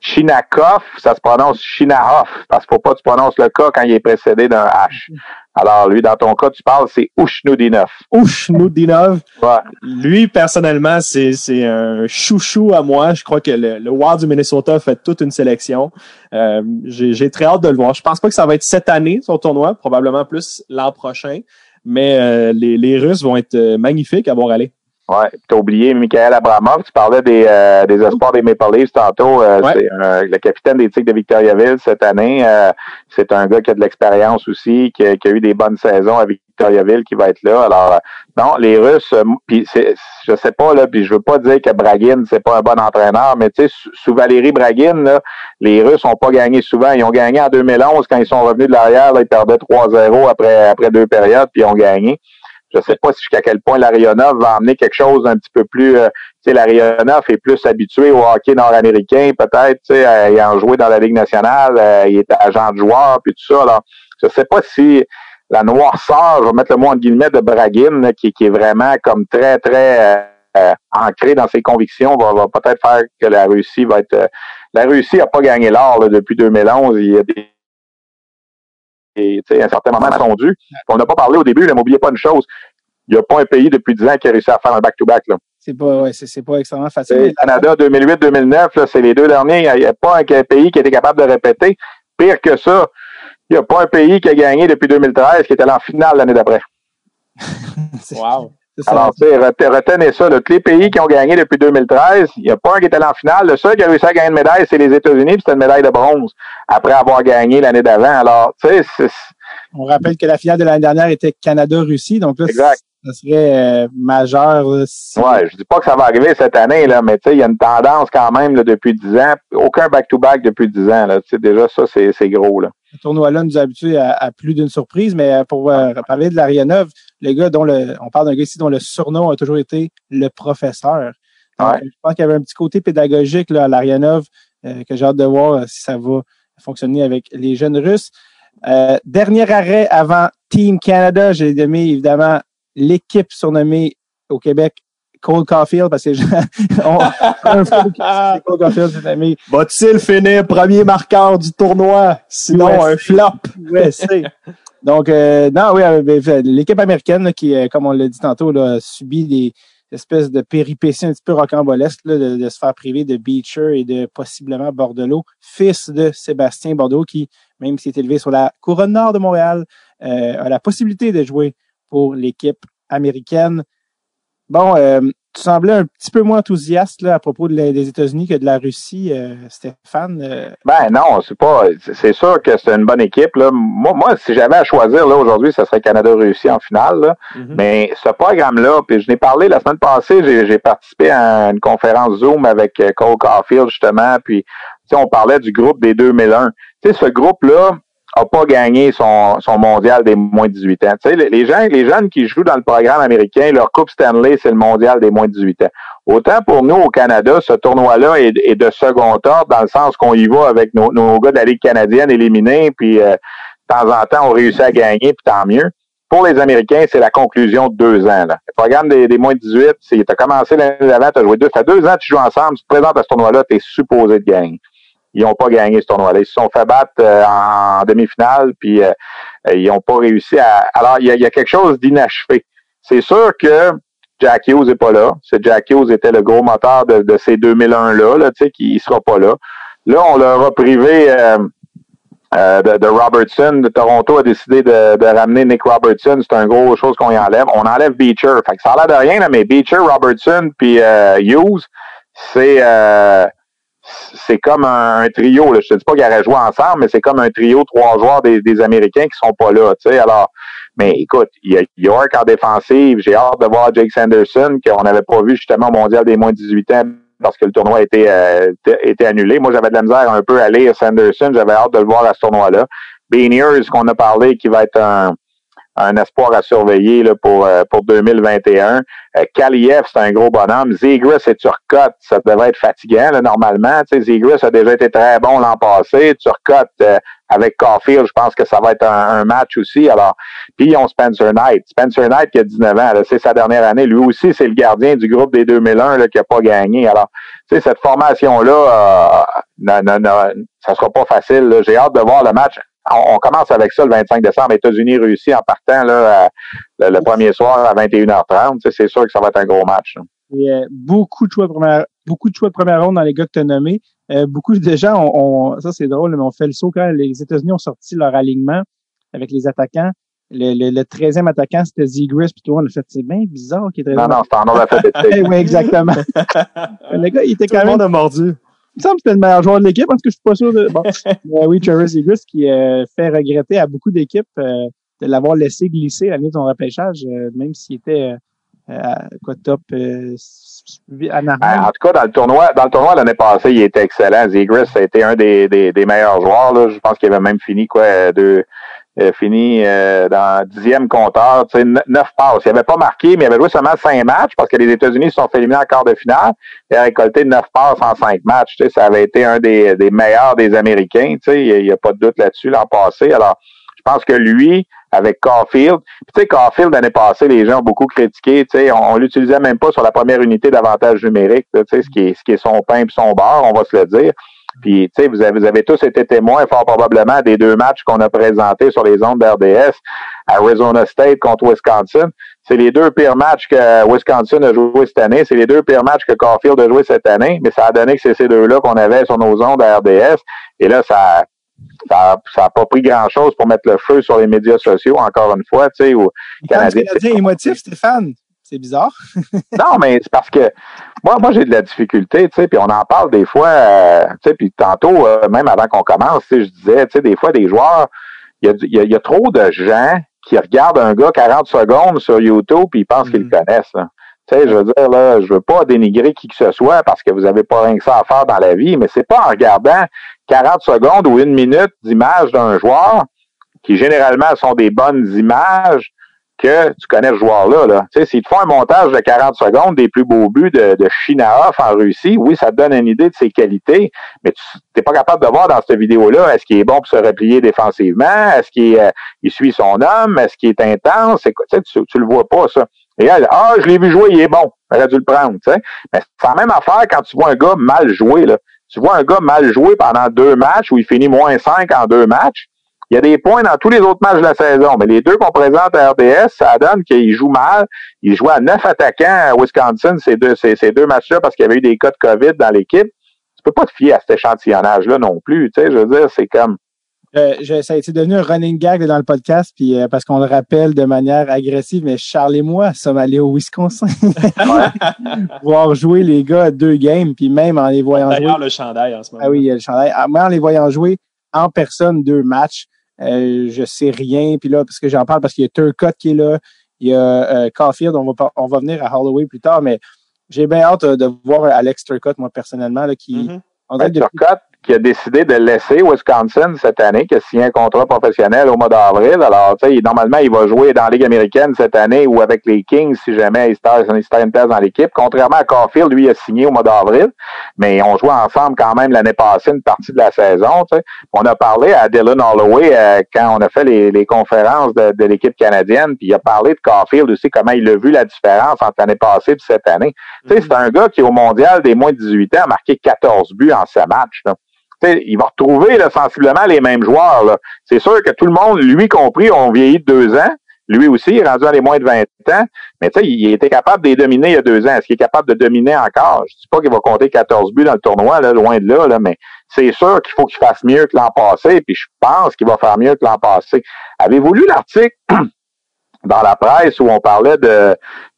C: Chinakov, ça se prononce Chinahov, parce qu'il faut pas que tu prononces le K quand il est précédé d'un H. Alors, lui, dans ton cas, tu parles, c'est Ushnudinov.
E: Ushnudinov. Ouais. Lui, personnellement, c'est, c'est un chouchou à moi. Je crois que le, le Wild du Minnesota fait toute une sélection. Euh, j'ai, j'ai très hâte de le voir. Je pense pas que ça va être cette année, son tournoi, probablement plus l'an prochain. Mais euh, les, les Russes vont être euh, magnifiques à voir aller.
C: Ouais, t'as oublié Michael Abramov, tu parlais des, euh, des espoirs des Maple Leafs tantôt. Euh, C'est le capitaine des Tigres de Victoriaville cette année. Euh, c'est un gars qui a de l'expérience aussi, qui a, qui a, eu des bonnes saisons à Victoriaville, qui va être là. Alors, non, les Russes, puis je sais pas, là, puis je veux pas dire que Bragin, c'est pas un bon entraîneur, mais tu sais, sous Valérie Bragin, là, les Russes ont pas gagné souvent. Ils ont gagné en 2011 quand ils sont revenus de l'arrière, ils perdaient 3-0 après, après deux périodes, puis ils ont gagné. Je sais pas jusqu'à quel point l'Arionov va amener quelque chose d'un petit peu plus. Euh, tu sais, est plus habitué au hockey nord-américain, peut-être, tu sais, ayant joué dans la Ligue nationale, euh, il est agent de joueur, puis tout ça. Alors, je sais pas si la noirceur, je vais mettre le mot en guillemets de Braguin, qui, qui est vraiment comme très, très euh, ancré dans ses convictions, va, va peut-être faire que la Russie va être. la Russie a pas gagné l'or depuis 2011. Il y a des et à un certain moment sont dus. On n'a pas parlé au début, n'oubliez pas une chose. Il n'y a pas un pays depuis 10 ans qui a réussi à faire un back-to-back.
A: C'est pas, ouais, c'est, pas extrêmement facile.
C: Le Canada 2008-2009, c'est les deux derniers. Il n'y a, pas un pays qui a été capable de répéter. Pire que ça, il n'y a pas un pays qui a gagné depuis 2013 qui était allé en finale l'année d'après. [LAUGHS]
E: wow.
C: Alors, tu sais, retenez ça. Tous les pays qui ont gagné depuis 2013, il n'y a pas un qui est allé en finale. Le seul qui a réussi à gagner une médaille, c'est les États-Unis, puis c'était une médaille de bronze après avoir gagné l'année d'avant. Alors, tu sais,
A: on rappelle que la finale de l'année dernière était Canada-Russie, donc là,
C: exact.
A: ça serait euh, majeur.
C: Si... Ouais, je dis pas que ça va arriver cette année, là, mais tu sais, il y a une tendance quand même là, depuis 10 ans. Aucun back-to-back depuis 10 ans. Là. Tu sais, déjà, ça, c'est gros. Là.
A: Le tournoi-là nous a habitués à, plus d'une surprise, mais euh, pour euh, parler de l'Arianov, le gars dont le, on parle d'un gars ici dont le surnom a toujours été le professeur. Je pense qu'il y avait un petit côté pédagogique là, à l'Arianov euh, que j'ai hâte de voir si ça va fonctionner avec les jeunes Russes. dernier arrêt avant Team Canada, j'ai aimé évidemment l'équipe surnommée au Québec Cole Caulfield parce que [LAUGHS] on, un Cole Caulfield, c'est ami.
E: Va-t-il finir premier marqueur du tournoi? Sinon, un flop?
A: Donc, euh, non, oui, euh, ben, l'équipe américaine qui, euh, comme on l'a dit tantôt, là, a subi des espèces de péripéties un petit peu rocambolesques là, de, se faire priver de Beecher et de possiblement Bordelot, fils de Sébastien Bordeaux, qui, même s'il est élevé sur la couronne nord de Montréal, a la possibilité de jouer pour l'équipe américaine. Bon, euh, tu semblais un petit peu moins enthousiaste là, à propos des États-Unis que de la Russie, euh, Stéphane. Euh.
C: Ben non, c'est pas. C'est sûr que c'est une bonne équipe. Là. Moi, moi, si j'avais à choisir là aujourd'hui, ce serait Canada-Russie en finale. Là. Mm-hmm. Mais ce programme-là, puis je n'ai parlé la semaine passée, j'ai participé à une conférence Zoom avec Cole Caulfield justement, puis on parlait du groupe des 2001. Tu sais, ce groupe-là, a pas gagné son, son mondial des moins de 18 ans. Tu sais, les, gens, les jeunes qui jouent dans le programme américain, leur Coupe Stanley, c'est le mondial des moins de 18 ans. Autant pour nous au Canada, ce tournoi-là est, de second ordre dans le sens qu'on y va avec nos, nos gars de la Ligue canadienne éliminés, puis euh, de temps en temps, on réussit à gagner, puis tant mieux. pour les Américains, c'est la conclusion de deux ans. Là. Le programme des, des moins de 18, c'est tu as commencé l'année d'avant, tu as joué deux. Ça fait deux ans que tu joues ensemble, tu te présentes à ce tournoi-là, tu es supposé de gagner. Ils n'ont pas gagné ce tournoi-là. Ils se sont fait battre euh, en demi-finale, puis euh, ils n'ont pas réussi à. Alors, il y a, y a quelque chose d'inachevé. C'est sûr que Jack Hughes n'est pas là. C'est Jack Hughes était le gros moteur de, de ces 2001-là, là, tu sais, qui ne sera pas là. Là, on leur a privé euh, euh, de, de, Robertson. Toronto a décidé de, de ramener Nick Robertson. C'est un gros chose qu'on y enlève. On enlève Beecher. Fait que ça a l'air de rien, là, mais Beecher, Robertson puis euh, Hughes, c'est euh, c'est comme un, trio. Là. Je te dis pas qu'ils auraient joué ensemble, mais c'est comme un trio, trois joueurs des, des Américains qui sont pas là. sais Alors, mais écoute, il y a York en défensive. J'ai hâte de voir Jake Sanderson, qu'on n'avait pas vu justement au mondial des moins de 18 ans parce que le tournoi a été, euh, été annulé. Moi, j'avais de la misère un peu à lire Sanderson. J'avais hâte de le voir à ce tournoi-là. Beaniers, qu'on a parlé, qui va être un, un espoir à surveiller là, pour, euh, pour 2021. Euh, Kaliev, c'est un gros bonhomme. Zegris et Turcotte, ça devrait être fatigant là, normalement. Tu sais, Zegris a déjà été très bon l'an passé. Turcotte, euh, avec Caulfield, je pense que ça va être un, un, match aussi. Alors, puis ils ont Spencer Knight. Spencer Knight qui a 19 ans, c'est sa dernière année. Lui aussi, c'est le gardien du groupe des 2001 là, qui a pas gagné. Alors, tu sais, cette formation-là, euh, non, non, non, ça sera pas facile. J'ai hâte de voir le match on, commence avec ça le 25 décembre. États-Unis Russie en partant là, le, le, premier soir à 21h30. C'est sûr que ça va être un gros match.
A: Et, euh, beaucoup de choix de première, beaucoup de choix de première ronde dans les gars que tu as nommés. Euh, beaucoup de gens, on, ça c'est drôle, mais on fait le saut quand les États-Unis ont sorti leur alignement avec les attaquants. Le, le, le 13e attaquant, c'était Zegris, puis tout le monde a fait, c'est bien bizarre qu'il est
C: Non, non, c'est en ordre alphabétique. [LAUGHS]
A: oui, exactement. [LAUGHS] le gars, il était quand même.
E: a mordu.
A: Me semble que c'était le meilleur joueur de l'équipe, parce que je suis pas sûr de. Bon. [LAUGHS] euh, oui, Travis Zegris qui euh, fait regretter à beaucoup d'équipes euh, de l'avoir laissé glisser à l'année de son repêchage, euh, même s'il était quoi top
C: à ben, En tout cas, dans le tournoi, dans le tournoi l'année passée, il était excellent. Zegris a été un des, des, des meilleurs joueurs. Là. Je pense qu'il avait même fini quoi deux euh, fini euh, dans dixième compteur, tu sais, neuf passes. Il avait pas marqué, mais il avait joué seulement cinq matchs parce que les États-Unis se sont fait éliminer en quart de finale. Il a récolté neuf passes en cinq matchs. Tu sais, ça avait été un des, des meilleurs des Américains. Tu sais, il n'y a, pas de doute là-dessus l'an passé. Alors, je pense que lui, avec Caulfield, tu sais, Caulfield l'année passée, les gens ont beaucoup critiqué. Tu sais, on, on l'utilisait même pas sur la première unité d'avantage numérique. Tu sais, ce qui est ce qui est son pain et son beurre, on va se le dire. Puis, tu sais, vous avez, vous avez tous été témoins, fort probablement, des deux matchs qu'on a présentés sur les ondes d'RDS, Arizona State contre Wisconsin. C'est les deux pires matchs que Wisconsin a joué cette année. C'est les deux pires matchs que Caulfield a joué cette année. Mais ça a donné que c'est ces deux-là qu'on avait sur nos ondes à RDS. Et là, ça ça n'a pas pris grand-chose pour mettre le feu sur les médias sociaux, encore une fois, tu sais, ou
A: Canadien. Canadien émotif, Stéphane. C'est bizarre. [LAUGHS]
C: non, mais c'est parce que moi, moi j'ai de la difficulté, tu sais, puis on en parle des fois, euh, tu sais, puis tantôt, euh, même avant qu'on commence, tu sais, je disais, tu sais, des fois, des joueurs, il y a, y, a, y a, trop de gens qui regardent un gars 40 secondes sur YouTube puis ils pensent qu'ils le mm. connaissent. Tu sais, je veux dire, là, je veux pas dénigrer qui que ce soit parce que vous avez pas rien que ça à faire dans la vie, mais c'est pas en regardant 40 secondes ou une minute d'image d'un joueur qui généralement sont des bonnes images que tu connais ce joueur-là. Là. Tu sais, s'ils te font un montage de 40 secondes des plus beaux buts de, de Chinaoff en Russie, oui, ça te donne une idée de ses qualités, mais tu n'es pas capable de voir dans cette vidéo-là est-ce qu'il est bon pour se replier défensivement, est-ce qu'il euh, il suit son homme, est-ce qu'il est intense, tu, tu, le vois pas, ça. Et elle, ah, je l'ai vu jouer, il est bon. J'aurais dû le prendre, tu sais. Mais c'est la même affaire quand tu vois un gars mal jouer, là. Tu vois un gars mal jouer pendant deux matchs où il finit moins cinq en deux matchs il y a des points dans tous les autres matchs de la saison, mais les deux qu'on présente à RDS, ça donne qu'il joue mal. Il joue à neuf attaquants à Wisconsin ces deux, ces, ces deux matchs-là parce qu'il y avait eu des cas de COVID dans l'équipe. Tu peux pas te fier à cet échantillonnage-là non plus. Tu sais, je veux dire, c'est comme.
A: Euh, je, ça a été devenu un running gag dans le podcast, puis euh, parce qu'on le rappelle de manière agressive, mais Charles et moi sommes allés au Wisconsin [LAUGHS] voir jouer les gars à deux games, puis même en les voyant jouer.
E: D'ailleurs, le chandail en ce moment.
A: Ah oui, il y a le chandail. Ah, moi, en les voyant jouer en personne deux matchs, euh, je sais rien. Puis là, parce que j'en parle parce qu'il y a Turcotte qui est là, il y a euh, Caulfield, on va, on va venir à Holloway plus tard, mais j'ai bien hâte de voir Alex Turcotte, moi, personnellement, là, qui.
C: Mm -hmm. Turcotte, qui a décidé de laisser Wisconsin cette année, qui a signé un contrat professionnel au mois d'avril. Alors, tu sais, normalement, il va jouer dans la Ligue américaine cette année ou avec les Kings si jamais il se une place dans l'équipe. Contrairement à Caulfield, lui, il a signé au mois d'avril, mais on jouait ensemble quand même l'année passée une partie de la saison. On a parlé à Dylan Holloway euh, quand on a fait les, les conférences de, de l'équipe canadienne, puis il a parlé de Caulfield aussi, comment il a vu la différence entre l'année passée et cette année. Tu sais, c'est un gars qui, au mondial des moins de 18 ans, a marqué 14 buts en ce match. Là il va retrouver là, sensiblement les mêmes joueurs. C'est sûr que tout le monde, lui compris, ont vieilli de deux ans. Lui aussi, il est rendu à les moins de 20 ans. Mais tu sais, il était capable de les dominer il y a deux ans. Est-ce qu'il est capable de dominer encore? Je ne dis pas qu'il va compter 14 buts dans le tournoi, là, loin de là, là mais c'est sûr qu'il faut qu'il fasse mieux que l'an passé, puis je pense qu'il va faire mieux que l'an passé. Avez-vous lu l'article [CLEARS THROAT] dans la presse où on parlait de,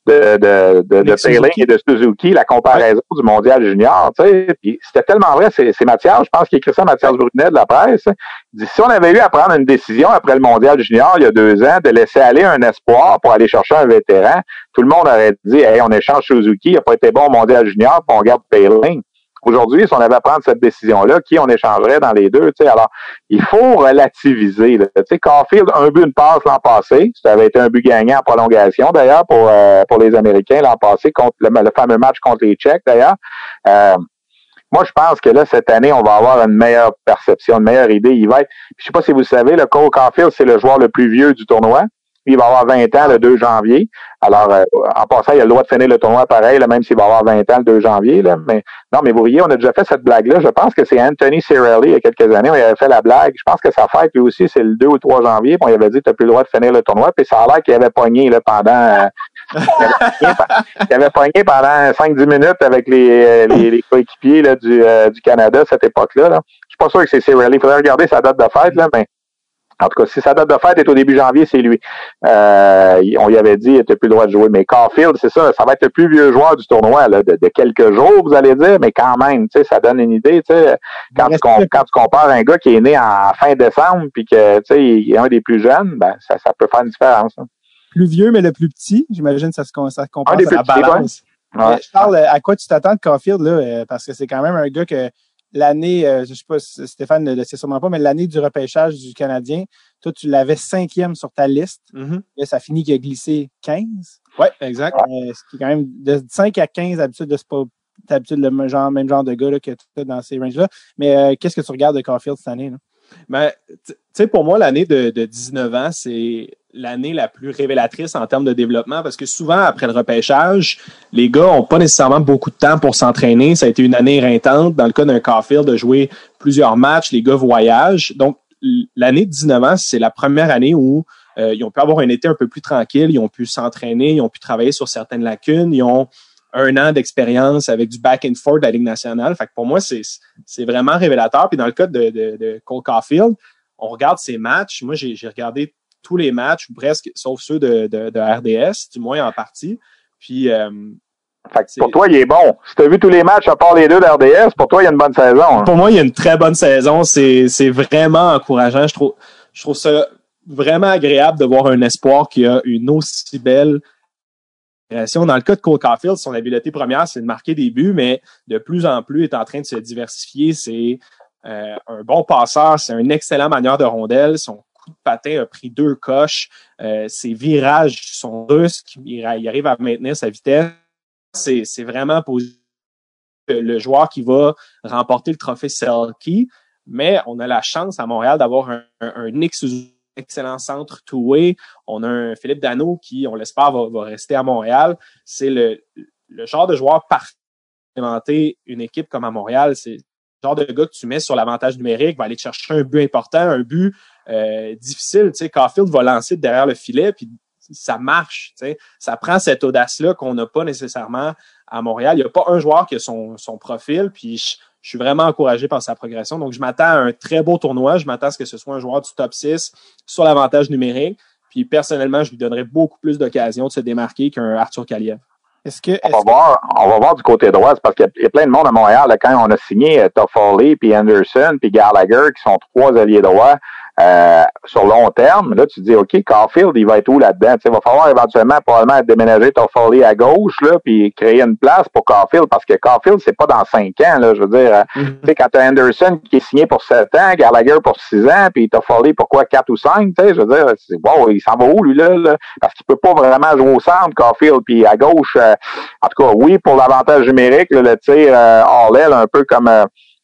C: de, de, de, de et de Suzuki, la comparaison du mondial junior, tu sais. Puis c'était tellement vrai, c'est, Mathias, je pense qu'il écrit ça, Mathias Brunet de la presse. Il dit, si on avait eu à prendre une décision après le mondial junior il y a deux ans de laisser aller un espoir pour aller chercher un vétéran, tout le monde aurait dit, hey, on échange Suzuki, il n'a pas été bon au mondial junior, puis on garde Payling. Aujourd'hui, si on avait à prendre cette décision-là, qui on échangerait dans les deux? sais Alors, il faut relativiser. Sais, Caulfield, un but, une passe l'an passé. Ça avait été un but gagnant en prolongation, d'ailleurs, pour, euh, pour les Américains l'an passé, contre le, fameux match contre les Tchèques, d'ailleurs. Euh, moi, je pense que là, cette année, on va avoir une meilleure perception, une meilleure idée. Il va être, je sais pas si vous savez, le Cole Caulfield, c'est le joueur le plus vieux du tournoi il va avoir 20 ans le 2 janvier. Alors, euh, en passant, il a le droit de finir le tournoi pareil, même s'il va avoir 20 ans le 2 janvier. Là. Mais non, mais vous voyez, on a déjà fait cette blague-là. Je pense que c'est Anthony Cirelli, il y a quelques années, on avait fait la blague. Je pense que sa fête, lui aussi, c'est le 2 ou 3 janvier. Puis on avait dit, tu n'as plus le droit de finir le tournoi. Puis ça a l'air qu'il avait pogné là, pendant... Euh, il avait pogné pendant 5-10 minutes avec les, euh, les, les coéquipiers là, du, du Canada à cette époque-là. Là. Je suis pas sûr que c'est Cirelli. Il faudrait regarder sa date de fête, là, mais en tout cas, si sa date de fête est au début janvier, c'est lui. Euh, on lui avait dit qu'il n'était plus le droit de jouer. Mais Caulfield, c'est ça, ça va être le plus vieux joueur du tournoi là, de, quelques jours, vous allez dire, mais quand même, ça donne une idée. Quand tu, quand tu compares un gars qui est né en fin décembre puis que il est un des plus jeunes, ben ça, ça peut faire une différence. Hein.
A: Plus vieux, mais le plus petit, j'imagine ça se, ça compare à la balance. Je parle à quoi tu t'attends de Caulfield, là, euh, parce que c'est quand même un gars que l'année, euh, je sais pas, Stéphane ne le sait sûrement pas, mais l'année du repêchage du Canadien, toi, tu l'avais cinquième sur ta liste.
E: Mm-hmm.
A: et ça finit qu'il a glissé 15.
E: Oui, exact.
A: Euh, ce qui est quand même de 5 à 15, d'habitude, c'est pas d'habitude le même genre, même genre de gars là, que tu as dans ces ranges-là. Mais euh, qu'est-ce que tu regardes de Caulfield cette année? Là?
E: Ben, tu sais, pour moi, l'année de, de 19 ans, c'est l'année la plus révélatrice en termes de développement parce que souvent, après le repêchage, les gars ont pas nécessairement beaucoup de temps pour s'entraîner. Ça a été une année éreintante. Dans le cas d'un Caulfield, de jouer plusieurs matchs, les gars voyagent. Donc, l'année de 19 ans, c'est la première année où euh, ils ont pu avoir un été un peu plus tranquille, ils ont pu s'entraîner, ils ont pu travailler sur certaines lacunes, ils ont un an d'expérience avec du back and forth de la Ligue nationale. Fait pour moi, c'est, vraiment révélateur. Puis dans le cas de, de, Cole Caulfield, on regarde ses matchs. Moi, j'ai regardé tous les matchs, presque, sauf ceux de, de, de RDS, du moins en partie. Puis euh,
C: fait que pour toi, il est bon. Si tu as vu tous les matchs à part les deux d'RDS, pour toi, il y a une bonne saison. Hein.
E: Pour moi, il y a une très bonne saison. C'est, vraiment encourageant. Je trouve, je trouve ça vraiment agréable de voir un espoir qui a une aussi belle dans le cas de Cole Caulfield, son habileté première, c'est de marquer des buts, mais de plus en plus est en train de se diversifier. C'est euh, un bon passeur, c'est un excellent manière de rondelle. Son patin a pris deux coches. Euh, ses virages sont russes. Il, arrive à maintenir sa vitesse. C'est, vraiment positif. Le joueur qui va remporter le trophée Selkie, mais on a la chance à Montréal d'avoir un, excellent centre two-way. On a un Philippe Dano qui, on l'espère, va, rester à Montréal. C'est le, le genre de joueur parfait une équipe comme à Montréal. C'est le genre de gars que tu mets sur l'avantage numérique, va aller chercher un but important, un but euh, difficile. Tu sais, Caulfield va lancer derrière le filet, puis ça marche. Tu sais. Ça prend cette audace-là qu'on n'a pas nécessairement à Montréal. Il n'y a pas un joueur qui a son, son profil, puis je suis vraiment encouragé par sa progression. Donc, je m'attends à un très beau tournoi. Je m'attends à ce que ce soit un joueur du top 6 sur l'avantage numérique. Puis, personnellement, je lui donnerais beaucoup plus d'occasions de se démarquer qu'un Arthur Kaliev.
C: Est-ce que, on, va voir, on va voir du côté droit, parce qu'il y, a plein de monde à Montréal. quand on a signé euh, Toffoli, puis Anderson, puis Gallagher, qui sont trois alliés droits, euh, sur long terme, là, tu te dis, OK, Caulfield, il va être où là-dedans? Il va falloir éventuellement probablement déménager Toffoli à gauche, là, puis créer une place pour Caulfield, parce que Caulfield, c'est pas dans cinq ans, là, je veux dire. Euh, mm-hmm. Tu sais, quand t'as Anderson qui est signé pour sept ans, Gallagher pour six ans, puis Toffoli pourquoi quatre ou cinq, tu sais, je veux dire, wow, il s'en va où, lui, là, parce qu'il peut pas vraiment jouer au centre, Caulfield, puis à gauche, euh, en tout cas, oui, pour l'avantage numérique, le tir euh, all un peu comme,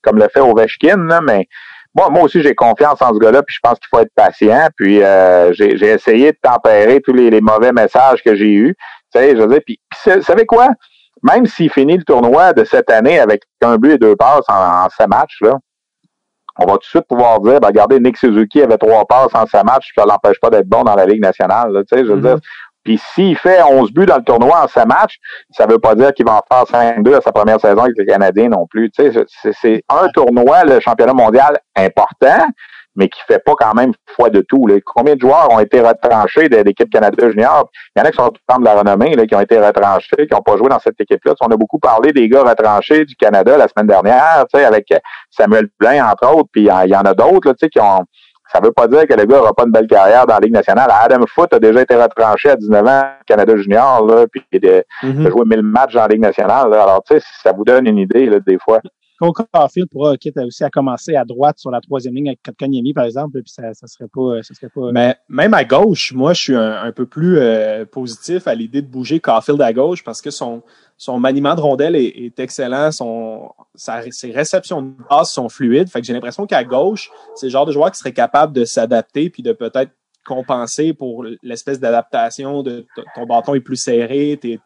C: comme le fait Ovechkin, là, mais moi, moi aussi, j'ai confiance en ce gars-là, puis je pense qu'il faut être patient. Puis euh, j'ai essayé de tempérer tous les, mauvais messages que j'ai eus. Tu sais, je veux dire, puis, vous savez quoi? Même s'il finit le tournoi de cette année avec un but et deux passes en, en matchs, là, on va tout de suite pouvoir dire, ben, regardez, Nick Suzuki avait trois passes en sa match, ça l'empêche pas d'être bon dans la Ligue nationale. tu sais, je veux mm-hmm. dire, puis s'il fait 11 buts dans le tournoi en 5 matchs, ça veut pas dire qu'il va en faire 5-2 à sa première saison avec les Canadiens non plus. C'est un tournoi, le championnat mondial, important, mais qui fait pas quand même foi de tout. Là. Combien de joueurs ont été retranchés de l'équipe Canada Junior? Il y en a qui sont tout de la renommée, là, qui ont été retranchés, qui n'ont pas joué dans cette équipe-là. On a beaucoup parlé des gars retranchés du Canada la semaine dernière, avec Samuel Blain, entre autres, puis il y en a d'autres qui ont ça veut pas dire que le gars n'aura pas une belle carrière dans la Ligue nationale. Adam Foote a déjà été retranché à 19 ans Canada Junior, là, puis il a mm-hmm. joué 1000 matchs dans la Ligue nationale. Alors, tu sais, ça vous donne une idée, là, des fois.
A: Cole Caulfield pourra quitte aussi à commencer à droite sur la troisième ligne avec Kotkaniemi, par exemple, puis ça, serait pas, ça serait pas.
E: Mais même à gauche, moi, je suis un, peu plus euh, positif à l'idée de bouger Caulfield à gauche parce que son son maniement de rondelle est, excellent, son sa, ses réceptions de passe sont fluides. Fait que j'ai l'impression qu'à gauche, c'est le genre de joueur qui serait capable de s'adapter puis de peut-être compenser pour l'espèce d'adaptation de ton bâton est plus serré, t'es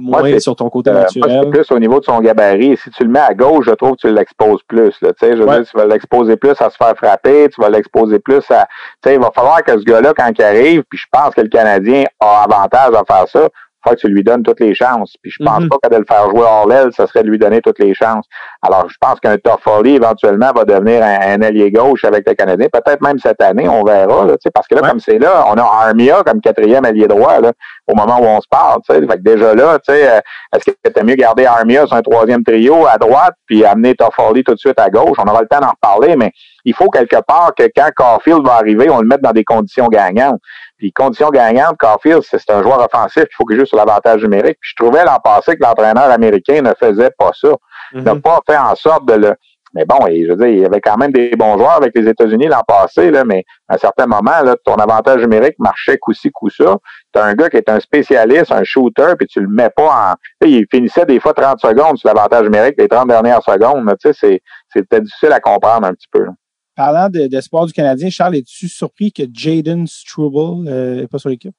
E: moins sur ton côté euh, naturel.
C: plus au niveau de son gabarit. Si tu le mets à gauche, je trouve que tu l'exposes plus. Là, je veux dire, tu vas l'exposer plus à se faire frapper, tu vas l'exposer plus à. Il va falloir que ce gars-là, quand il arrive, puis je pense que le Canadien a avantage à faire ça, faut que tu lui donnes toutes les chances. Puis je pense mhm. pas que de le faire jouer hors l'aile, ça serait de lui donner toutes les chances. Alors, je pense qu'un Toffoli, éventuellement, va devenir un, allié gauche avec le Canadien. Peut-être même cette année, on verra. Là, parce que là, comme c'est là, on a Armia comme quatrième allié droit là, au moment où on se parle. Fait que déjà là, euh, est-ce que t'as mieux garder Armia sur un troisième trio à droite, puis amener Toffoli tout de suite à gauche? On aura le temps d'en reparler, mais il faut quelque part que quand Caulfield va arriver, on le mette dans des conditions gagnantes. Puis condition gagnante, Caulfield, c'est un joueur offensif, il faut qu'il joue sur l'avantage numérique. Puis je trouvais l'an passé que l'entraîneur américain ne faisait pas ça. Il n'a mhm. pas fait en sorte de le. Mais bon, je veux dire, il y avait quand même des bons joueurs avec les États-Unis l'an passé, là, mais à un certain moment, là, ton avantage numérique marchait coup-ci, coup-ça. T'as un gars qui est un spécialiste, un shooter, puis tu le mets pas en. il finissait des fois 30 secondes sur l'avantage numérique, les 30 dernières secondes. Tu sais, c'est peut-être difficile à comprendre un petit peu.
A: Parlant d'espoir du Canadien, Charles, es-tu surpris que Jaden Struble n'est euh, pas sur l'équipe?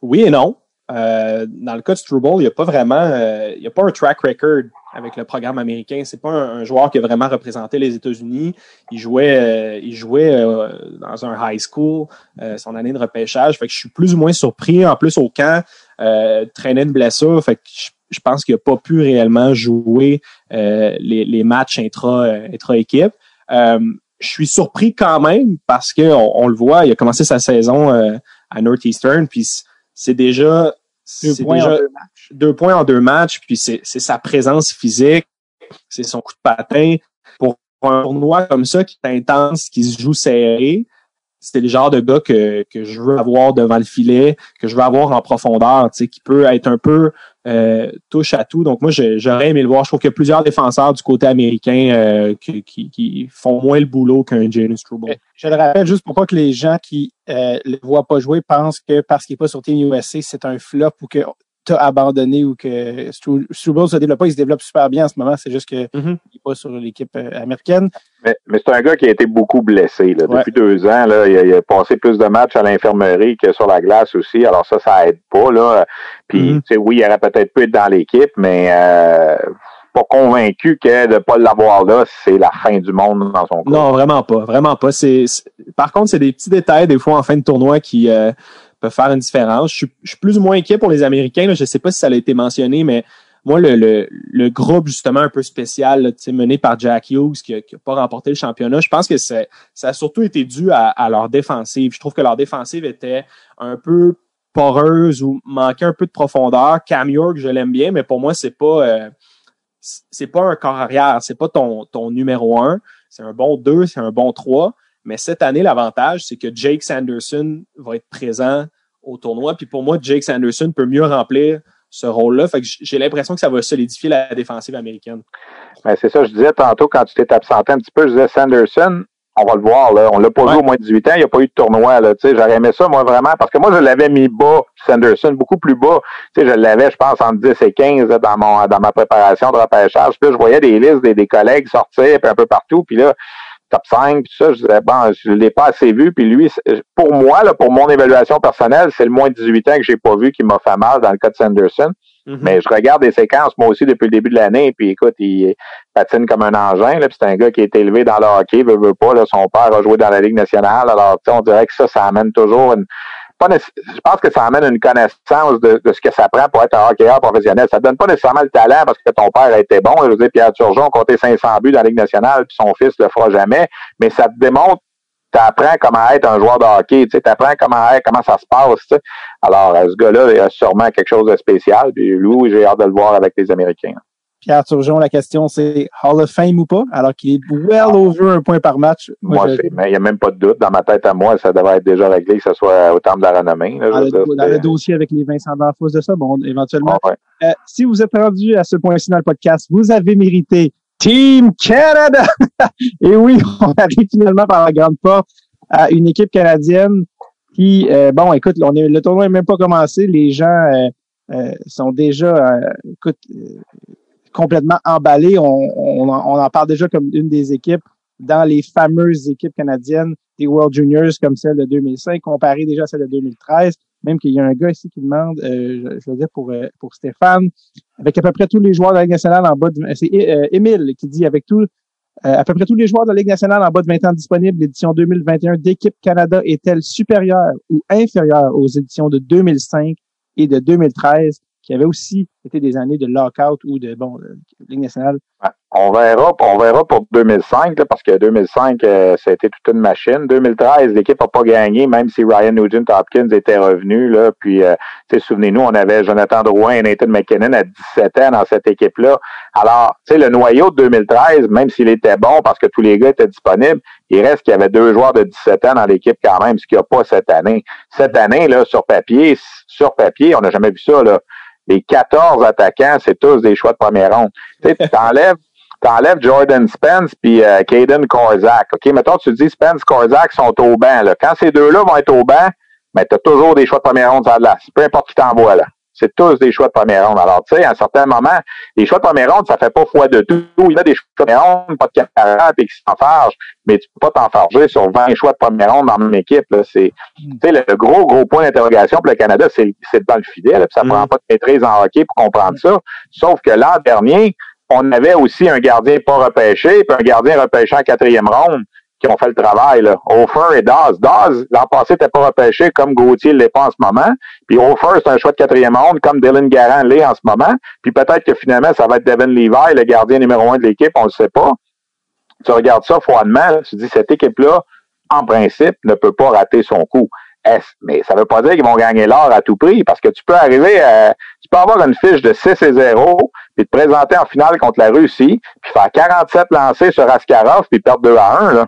E: Oui et non. Euh, dans le cas de Struble, il n'y a pas vraiment, euh, il y a pas un track record avec le programme américain. C'est pas un, joueur qui a vraiment représenté les États-Unis. Il jouait, il jouait dans un high school, son année de repêchage. Fait que je suis plus ou moins surpris. En plus, au camp, traînait une blessure. Fait que je, pense qu'il n'a pas pu réellement jouer les, matchs intra, intra-équipe je suis surpris quand même parce que on, le voit, il a commencé sa saison euh, à Northeastern, puis c'est déjà
A: deux points, deux
E: points en deux matchs, puis c'est sa présence physique, c'est son coup de patin. Pour un tournoi comme ça qui est intense, qui se joue serré, c'est le genre de gars que, que je veux avoir devant le filet, que je veux avoir en profondeur, tu sais, qui peut être un peu euh, touche à tout. Donc moi, j'aurais aimé le voir. Je trouve qu'il y a plusieurs défenseurs du côté américain euh, qui, qui, font moins le boulot qu'un Janus Struble.
A: Je le rappelle juste pourquoi que les gens qui euh, le voient pas jouer pensent que parce qu'il est pas sur Team USA, c'est un flop ou que t'as abandonné ou que Struble se développe pas, il se développe super bien en ce moment. C'est juste qu'il mm-hmm. n'est pas sur l'équipe euh, américaine.
C: Mais, mais c'est un gars qui a été beaucoup blessé. Là. Depuis deux ans, là, il, a, passé plus de matchs à l'infirmerie que sur la glace aussi. Alors ça, ça aide pas. Là. Puis, mm-hmm. oui, il aurait peut-être pu être dans l'équipe, mais euh, pas convaincu que de pas l'avoir là, c'est la fin du monde dans son cas.
E: Non, vraiment pas. Vraiment pas. C'est, par contre, c'est des petits détails des fois en fin de tournoi qui... Euh, peut faire une différence. Je suis, plus ou moins inquiet pour les Américains. Je ne sais pas si ça a été mentionné, mais moi, le, le, groupe justement un peu spécial mené par Jack Hughes qui n'a pas remporté le championnat, je pense que ça a surtout été dû à, leur défensive. Je trouve que leur défensive était un peu poreuse ou manquait un peu de profondeur. Cam York, je l'aime bien, mais pour moi, c'est pas euh, c'est pas un corps arrière, c'est pas ton, ton numéro un. C'est un bon deux, c'est un bon trois Mais cette année, l'avantage, c'est que Jake Sanderson va être présent au tournoi. Puis pour moi, Jake Sanderson peut mieux remplir ce rôle-là. Fait que j'ai l'impression que ça va solidifier la défensive américaine.
C: Ben, c'est ça, je disais tantôt quand tu t'es absenté un petit peu, je disais Sanderson, on va le voir, là. On l'a pas vu au moins 18 ans, il n'y a pas eu de tournoi, là. Tu sais, j'aurais aimé ça, moi, vraiment, parce que moi, je l'avais mis bas, Sanderson, beaucoup plus bas. Tu sais, je l'avais, je pense, entre 10 et 15, dans mon, dans ma préparation de repêchage. Puis là, je voyais des listes des, des collègues sortir, puis un peu partout. Puis là, top 5, puis ça, je disais, bon, je l'ai pas assez vu. Puis lui, pour moi, là, pour mon évaluation personnelle, c'est le moins de 18 ans que j'ai pas vu qui m'a fait mal dans le cas de Sanderson. Mm-hmm. Mais je regarde des séquences, moi aussi, depuis le début de l'année, puis écoute, il patine comme un engin, là, puis c'est un gars qui est élevé dans le hockey, veut, veut pas, là, son père a joué dans la Ligue nationale, alors, on dirait que ça, ça amène toujours une, je pense que ça amène une connaissance de, ce que ça prend pour être un hockeyeur professionnel. Ça ne donne pas nécessairement le talent parce que ton père a été bon. Je veux dire, Pierre Turgeon a compté 500 buts dans la Ligue nationale, puis son fils le fera jamais. Mais ça te démontre tu apprends comment être un joueur de hockey, tu apprends comment être, comment ça se passe. Alors, ce gars-là, il a sûrement quelque chose de spécial. Puis lui, j'ai hâte de le voir avec les Américains.
A: Pierre Turgeon, la question c'est Hall of Fame ou pas, alors qu'il est well over un point par match.
C: Moi, mais il n'y a même pas de doute. Dans ma tête à moi, ça devrait être déjà réglé, que ce soit au terme de la renommée.
A: dans, le, dossier avec les Vincent D'Anfos de ça, bon, éventuellement. Ah, euh, si vous êtes rendu à ce point-ci dans le podcast, vous avez mérité Team Canada! [LAUGHS] Et oui, on arrive finalement par la grande porte à une équipe canadienne qui, euh, bon, écoute, on est, le tournoi n'est même pas commencé. Les gens euh, sont déjà, écoute, complètement emballé. On, on, en parle déjà comme une des équipes dans les fameuses équipes canadiennes des World Juniors comme celle de 2005, comparée déjà à celle de 2013. Même qu'il y a un gars ici qui demande, euh, je, veux dire pour, euh, pour Stéphane, avec à peu près tous les joueurs de la Ligue nationale en bas de... C'est euh, Émile qui dit avec tout, à peu près tous les joueurs de la Ligue nationale en bas de 20 ans disponibles, l'édition 2021 d'équipe Canada est-elle supérieure ou inférieure aux éditions de 2005 et de 2013? qui avait aussi été des années de lockout ou de bon nationale.
C: On verra, on verra pour 2005, là, parce que 2005, euh, ça a été toute une machine. 2013, l'équipe n'a pas gagné, même si Ryan Nugent Hopkins était revenu. Là, puis, euh, souvenez-nous, on avait Jonathan Drouin et Nathan McKinnon à 17 ans dans cette équipe-là. Alors, tu sais, le noyau de 2013, même s'il était bon parce que tous les gars étaient disponibles, il reste qu'il y avait deux joueurs de 17 ans dans l'équipe quand même, ce qu'il n'y a pas cette année. Cette année, là, sur papier, sur papier, on n'a jamais vu ça, là les 14 attaquants, c'est tous des choix de première ronde. Tu t'enlèves t'enlèves Jordan Spence puis euh, Caden Korzak. OK, mettons, tu dis Spence, Korzak sont au banc. Là. Quand ces deux-là vont être au banc, ben, tu as toujours des choix de première ronde à la Peu importe qui t'envoie là. C'est tous des choix de première ronde. Alors, tu sais, à un certain moment, les choix de première ronde, ça fait pas foi de tout. Il y a des choix de première ronde, pas de camarades et qui s'enfargent, mais tu peux pas t'enfarger sur 20 choix de première ronde dans une équipe. C'est, tu sais, le, gros, gros point d'interrogation pour le Canada, c'est, c'est dans le fidèle. ça mm. prend pas de maîtrise en hockey pour comprendre ça. Sauf que l'an dernier, on avait aussi un gardien pas repêché, puis un gardien repêché en quatrième ronde qui ont fait le travail. Là. Hofer et Daz. Daz, l'an passé, n'était pas repêché comme Gauthier l'est pas en ce moment. Puis Hofer, c'est un choix de quatrième ronde comme Dylan Garant l'est en ce moment. Puis peut-être que finalement, ça va être Devin Levi, le gardien numéro un de l'équipe, on ne le sait pas. Tu regardes ça froidement, tu dis cette équipe-là, en principe, ne peut pas rater son coup. Mais ça ne veut pas dire qu'ils vont gagner l'or à tout prix, parce que tu peux arriver à, tu peux avoir une fiche de 6 et 0, puis te présenter en finale contre la Russie, puis faire 47 lancés sur Askarov, puis perdre 2 à 1, là.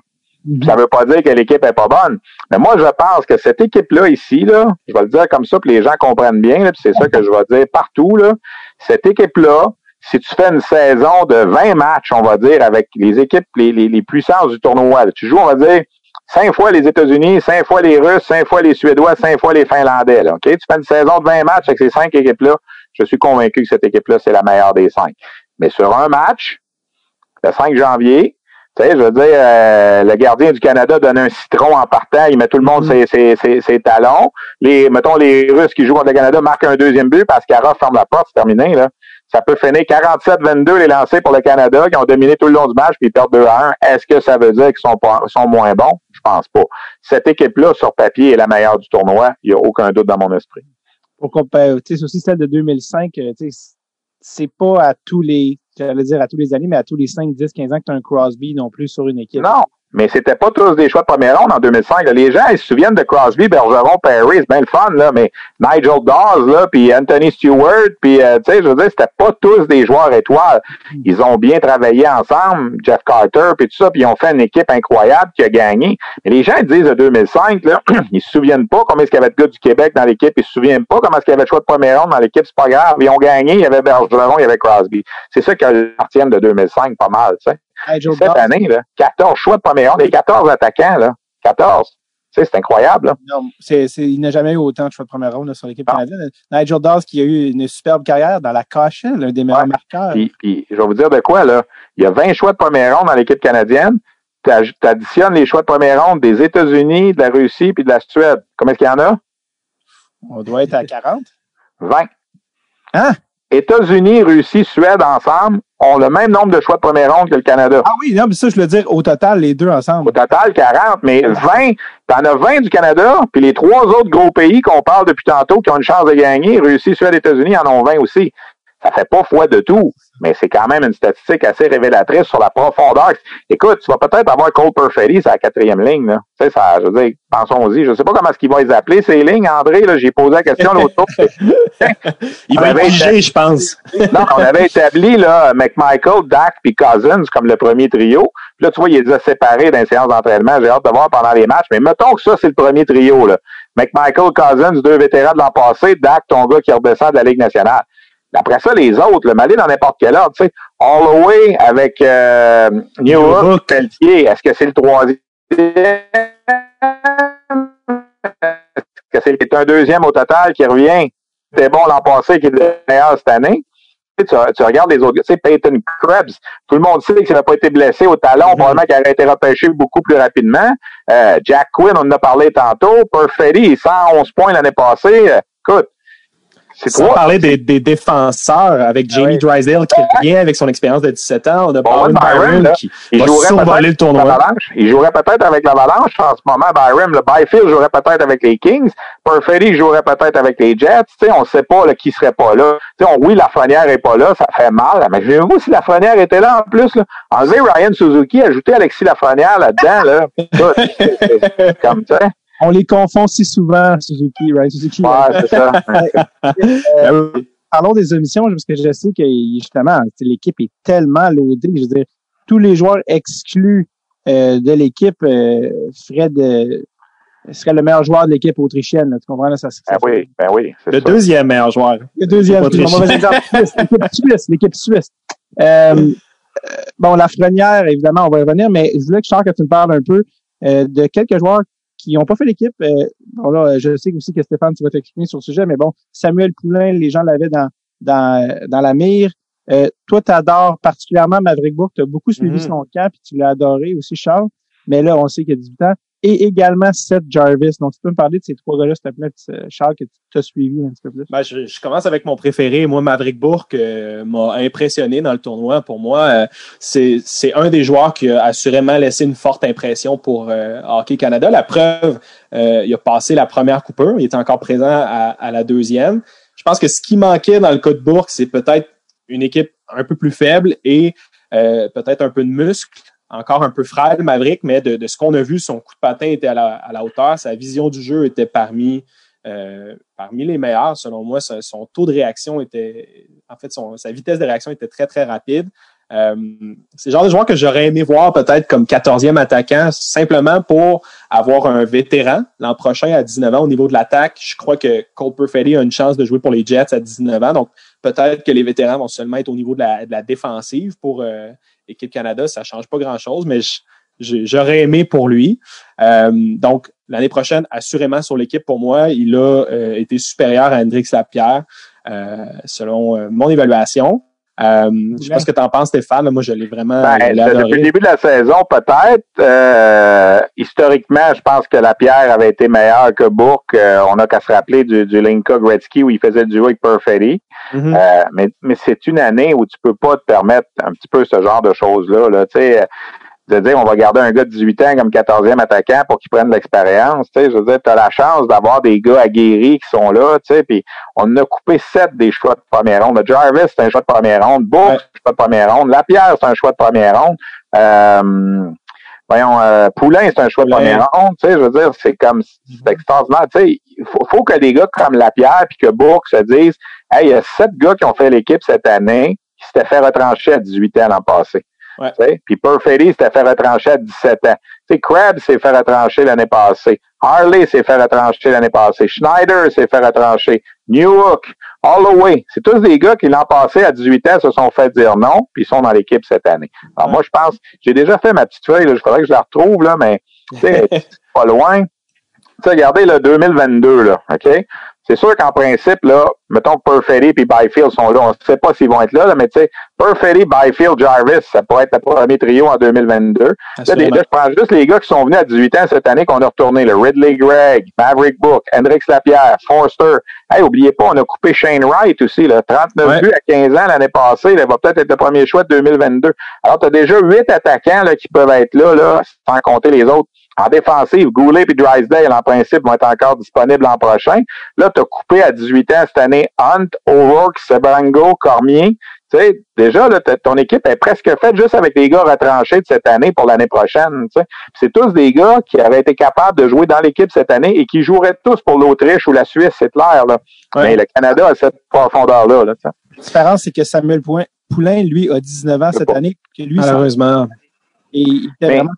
C: Ça veut pas dire que l'équipe est pas bonne. Mais moi, je pense que cette équipe-là ici, là, je vais le dire comme ça, que les gens comprennent bien, puis c'est ça que je vais dire partout, là. Cette équipe-là, si tu fais une saison de 20 matchs, on va dire, avec les équipes les, les, puissances du tournoi, tu joues, on va dire, cinq fois les États-Unis, cinq fois les Russes, cinq fois les Suédois, cinq fois les Finlandais. Tu fais une saison de 20 matchs avec ces cinq équipes-là. Je suis convaincu que cette équipe-là, c'est la meilleure des cinq. Mais sur un match, le 5 janvier, tu sais, je veux dire, euh, le gardien du Canada donne un citron en partant, il met tout le monde mm. ses, ses, ses, talons. Les, mettons, les Russes qui jouent contre le Canada marquent un deuxième but parce qu'Ara ferme la porte, c'est terminé, là. Ça peut finir 47-22 les lancers pour le Canada, qui ont dominé tout le long du match, puis ils perdent 2 à 1. Est-ce que ça veut dire qu'ils sont, sont moins bons? Je pense pas. Cette équipe-là, sur papier, est la meilleure du tournoi. Il n'y a aucun doute dans mon esprit.
A: Pour comparer, sais, aussi celle de 2005, tu sais, c'est pas à tous les j'allais dire à tous les années, mais à tous les 5, 10, 15 ans que tu as un Crosby non plus sur une équipe.
C: Non, mais c'était pas tous des choix de première ronde en 2005. Les gens, ils se souviennent de Crosby, Bergeron, Perry, c'est bien le fun, là, mais Nigel Dawes, là, puis Anthony Stewart, puis, euh, tu sais, je veux dire, c'était pas tous des joueurs étoiles. Ils ont bien travaillé ensemble, Jeff Carter, puis tout ça, puis ils ont fait une équipe incroyable qui a gagné. Mais les gens ils disent de 2005, là, [CLEARS THROAT] ils se souviennent pas combien est-ce qu'il y avait de gars du Québec dans l'équipe, ils se souviennent pas comment est-ce qu'il y avait de choix de première ronde dans l'équipe, c'est pas grave. Ils ont gagné, il y avait Bergeron, il y avait Crosby. C'est ça qui appartient de 2005, pas mal, tu sais. Cette année, là, 14 choix de première ronde, les 14 attaquants, là, 14. Tu sais, c'est incroyable. Là.
A: Non, il n'a jamais eu autant de choix de première ronde là, sur l'équipe canadienne. Nigel Dawes qui a eu une superbe carrière dans la KHL, l'un des meilleurs
C: Ouais.
A: marqueurs.
C: Puis, puis, je vais vous dire de quoi, là. Il y a 20 choix de première ronde dans l'équipe canadienne. Tu additionnes les choix de première ronde des États-Unis, de la Russie puis de la Suède. Combien est-ce qu'il y en a?
A: On doit être à 40.
C: 20.
A: Hein?
C: États-Unis, Russie, Suède ensemble ont le même nombre de choix de première ronde que le Canada.
A: Ah oui, non, mais ça, je veux dire, au total, les deux
C: Au
A: ensemble.
C: total, 40, mais 20, t'en as 20 du Canada, puis les trois autres gros pays qu'on parle depuis tantôt qui ont une chance de gagner, Russie, Suède, États-Unis, en ont 20 aussi. Ça fait pas foi de tout, mais c'est quand même une statistique assez révélatrice sur la profondeur. Écoute, tu vas peut-être avoir Cole Perfetti sur la quatrième ligne, là. Tu sais, ça, je veux dire, pensons-y. Je sais pas comment est-ce qu'il va les appeler, ces lignes, André, là. J'ai posé la question l'autre jour. [LAUGHS]
E: Il va être je pense.
C: Non, on avait établi là, McMichael, Dak puis Cousins comme le premier trio. Puis là, tu vois, il les a séparés dans les séances d'entraînement. J'ai hâte de voir pendant les matchs. Mais mettons que ça, c'est le premier trio. Là. McMichael, Cousins, deux vétérans de l'an passé, Dak, ton gars qui redescend de la Ligue nationale. Après ça, les autres, le Malais dans n'importe quel ordre, tu sais. Holloway avec euh, Newhook,
E: Newhook.
C: Pelletier, est-ce que c'est le troisième? Est-ce que c'est un deuxième au total qui revient? C'était bon l'an passé, qui est le meilleur cette année. Tu, regardes les autres tu sais, Peyton Krebs, tout le monde sait qu'il n'avait pas été blessé au talon,
E: Mhm.
C: probablement qu'il aurait été repêché beaucoup plus rapidement. Euh, Jack Quinn, on en a parlé tantôt. Perfetti, 111 points l'année passée. Euh, écoute,
E: Sans parler des, des défenseurs avec Jamie
A: ouais.
E: Drysdale qui revient avec son expérience de 17 ans. On a
C: Byron,
E: Byron
C: là,
E: qui
C: Il
E: va
C: jouerait
E: survoler le tournoi.
C: Il jouerait peut-être avec l'Avalanche en ce moment, Byron. Le Byfield jouerait peut-être avec les Kings. Perfetti jouerait peut-être avec les Jets. Tu sais, on ne sait pas là, qui serait pas là. Tu sais, on, oui, Lafrenière est pas là, ça fait mal. Mais je vous si Lafrenière était là en plus. Là, enlever Ryan Suzuki, ajouter Alexis Lafrenière là-dedans, là, [LAUGHS] comme ça.
A: On les confond si souvent, Suzuki, right? Suzuki?
C: Ouais, c'est ça. [LAUGHS]
A: Euh, parlons des omissions, parce que je sais que justement, l'équipe est tellement loadée. Je veux dire, tous les joueurs exclus euh, de l'équipe euh, Fred euh, serait le meilleur joueur de l'équipe autrichienne. là. tu comprends? Là, ça, ça-
C: Ben oui, ben oui.
E: Le
C: ça.
E: deuxième meilleur joueur.
A: Le deuxième, L'équipe suisse, l'équipe suisse. Euh, euh, bon, la frenière, évidemment, on va y revenir, mais je voulais que Charles, que tu me parles un peu euh, de quelques joueurs qui n'ont pas fait l'équipe. Euh, bon, là, je sais aussi que Stéphane, tu vas t'exprimer sur le sujet, mais bon, Samuel Poulain, les gens l'avaient dans, dans, dans la mire. Euh, toi, tu adores particulièrement Maverick Bourque. Tu as beaucoup suivi
E: Mhm.
A: son camp, puis tu l'as adoré aussi, Charles. Mais là, on sait qu'il a 18 ans. Et également Seth Jarvis. Donc, tu peux me parler de ces trois gars-là, s'il te plaît, euh, Charles, que tu as suivi un petit peu plus?
E: Ben, je, commence avec mon préféré. Moi, Maverick Bourque euh, m'a impressionné dans le tournoi. Pour moi, euh, c'est un des joueurs qui a assurément laissé une forte impression pour Hockey Canada. La preuve, il a passé la première coupure. Il était encore présent à, la deuxième. Je pense que ce qui manquait dans le cas de Bourque, c'est peut-être une équipe un peu plus faible et peut-être un peu de muscle. Encore un peu frêle, Maverick, mais de, ce qu'on a vu, son coup de patin était à la, hauteur. Sa vision du jeu était parmi euh, parmi les meilleurs, selon moi. Son, taux de réaction était, en fait, sa vitesse de réaction était très, très rapide. Euh, c'est le genre de joueur que j'aurais aimé voir peut-être comme 14e attaquant, simplement pour avoir un vétéran l'an prochain à 19 ans au niveau de l'attaque. Je crois que Cole Perfetti a une chance de jouer pour les Jets à 19 ans. Donc, peut-être que les vétérans vont seulement être au niveau de la, de la défensive pour euh, l'équipe Canada. Ça change pas grand-chose, mais j'aurais aimé pour lui. Euh, donc, l'année prochaine, assurément sur l'équipe, pour moi, il a euh, été supérieur à Hendrix Lapierre, euh, selon mon évaluation. Euh, je sais pas ce que tu en penses, Stéphane. Moi, je l'ai vraiment
C: Ben,
E: adoré.
C: depuis le début de la saison, peut-être. Euh, historiquement, je pense que Lapierre avait été meilleur que Bourque. Euh, on n'a qu'à se rappeler du, du Linka Gretzky où il faisait du duo avec Perfetti.
E: Mhm.
C: Euh, mais mais c'est une année où tu peux pas te permettre un petit peu ce genre de choses-là. Là. Tu sais, euh, de dire on va garder un gars de 18 ans comme 14e attaquant pour qu'il prenne de l'expérience. Tu sais, je veux dire, tu as la chance d'avoir des gars aguerris qui sont là, tu sais, puis on en a coupé sept des choix de première ronde. Le Jarvis, c'est un choix de première ronde.
E: Ouais.
C: c'est un choix de première ronde. Lapierre, c'est un choix de première ronde. Euh, voyons, euh, Poulain, c'est un choix de première ronde, tu sais, je veux dire, c'est comme, c'est extraordinaire, tu sais, il faut, faut, que des gars comme Lapierre puis que Bourque se disent, hey, il y a sept gars qui ont fait l'équipe cette année qui s'étaient fait retrancher à 18 ans l'an passé. Ouais. Puis Perfetti s'était fait retrancher à 17 ans. sais, Krabs s'est fait retrancher l'année passée. Harley s'est fait retrancher l'année passée. Schneider s'est fait retrancher. Newhook, Holloway. C'est tous des gars qui l'an passé à 18 ans se sont fait dire non, puis ils sont dans l'équipe cette année. Alors moi, je pense, j'ai déjà fait ma petite feuille, là, je faudrait que je la retrouve, là, mais c'est [LAUGHS] pas loin. Tu sais, regardez le 2022, là, OK? C'est sûr qu'en principe, là, mettons que Perfetti et Byfield sont là. On ne sait pas s'ils vont être là, là mais tu sais, Perfetti, Byfield, Jarvis, ça pourrait être le premier trio en 2022. Là, je prends juste les gars qui sont venus à 18 ans cette année qu'on a retourné. Le Ridley Gregg, Maverick Book, Hendrix Lapierre, Forster. Hey, oubliez pas, on a coupé Shane Wright aussi, là, 39 buts à 15 ans l'année passée. Il va peut-être être le premier choix de 2022. Alors, tu as déjà huit attaquants là, qui peuvent être là, là, sans compter les autres. En défensive, Goulet et Drysdale, en principe, vont être encore disponibles l'an prochain. Là, tu as coupé à 18 ans cette année Hunt, O'Rourke, Sebrango, Cormier. Tu sais, déjà, là, ton équipe est presque faite juste avec des gars retranchés de cette année pour l'année prochaine. Tu sais. C'est tous des gars qui auraient été capables de jouer dans l'équipe cette année et qui joueraient tous pour l'Autriche ou la Suisse, c'est clair. Là. Mais le Canada a cette profondeur-là. Là,
A: la différence, c'est que Samuel Poulain, lui, a 19 ans cette année. Que lui,
E: Malheureusement.
A: Et il était
C: vraiment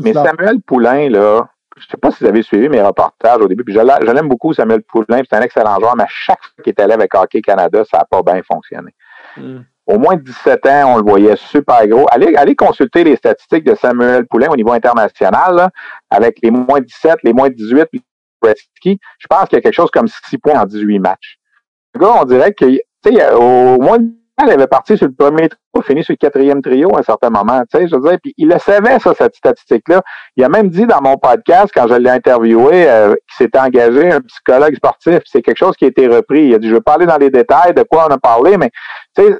C: mais Samuel Poulain, là, je sais pas si vous avez suivi mes reportages au début, puis je l'aime beaucoup, Samuel Poulain, c'est un excellent joueur, mais à chaque fois qu'il est allé avec Hockey Canada, ça n'a pas bien fonctionné. Hmm. Au moins 17 ans, on le voyait super gros. Allez, allez consulter les statistiques de Samuel Poulain au niveau international, avec les moins 17, les moins 18, Je pense qu'il y a quelque chose comme 6 points en 18 matchs. Le gars, on dirait que, tu sais, au moins il avait parti sur le premier trio, fini sur le quatrième trio à un certain moment. Tu sais, je veux dire, puis il le savait, ça, cette statistique-là. Il a même dit dans mon podcast, quand je l'ai interviewé, euh, qu'il s'était engagé un psychologue sportif. C'est quelque chose qui a été repris. Il a dit, je veux parler dans les détails de quoi on a parlé, mais tu sais,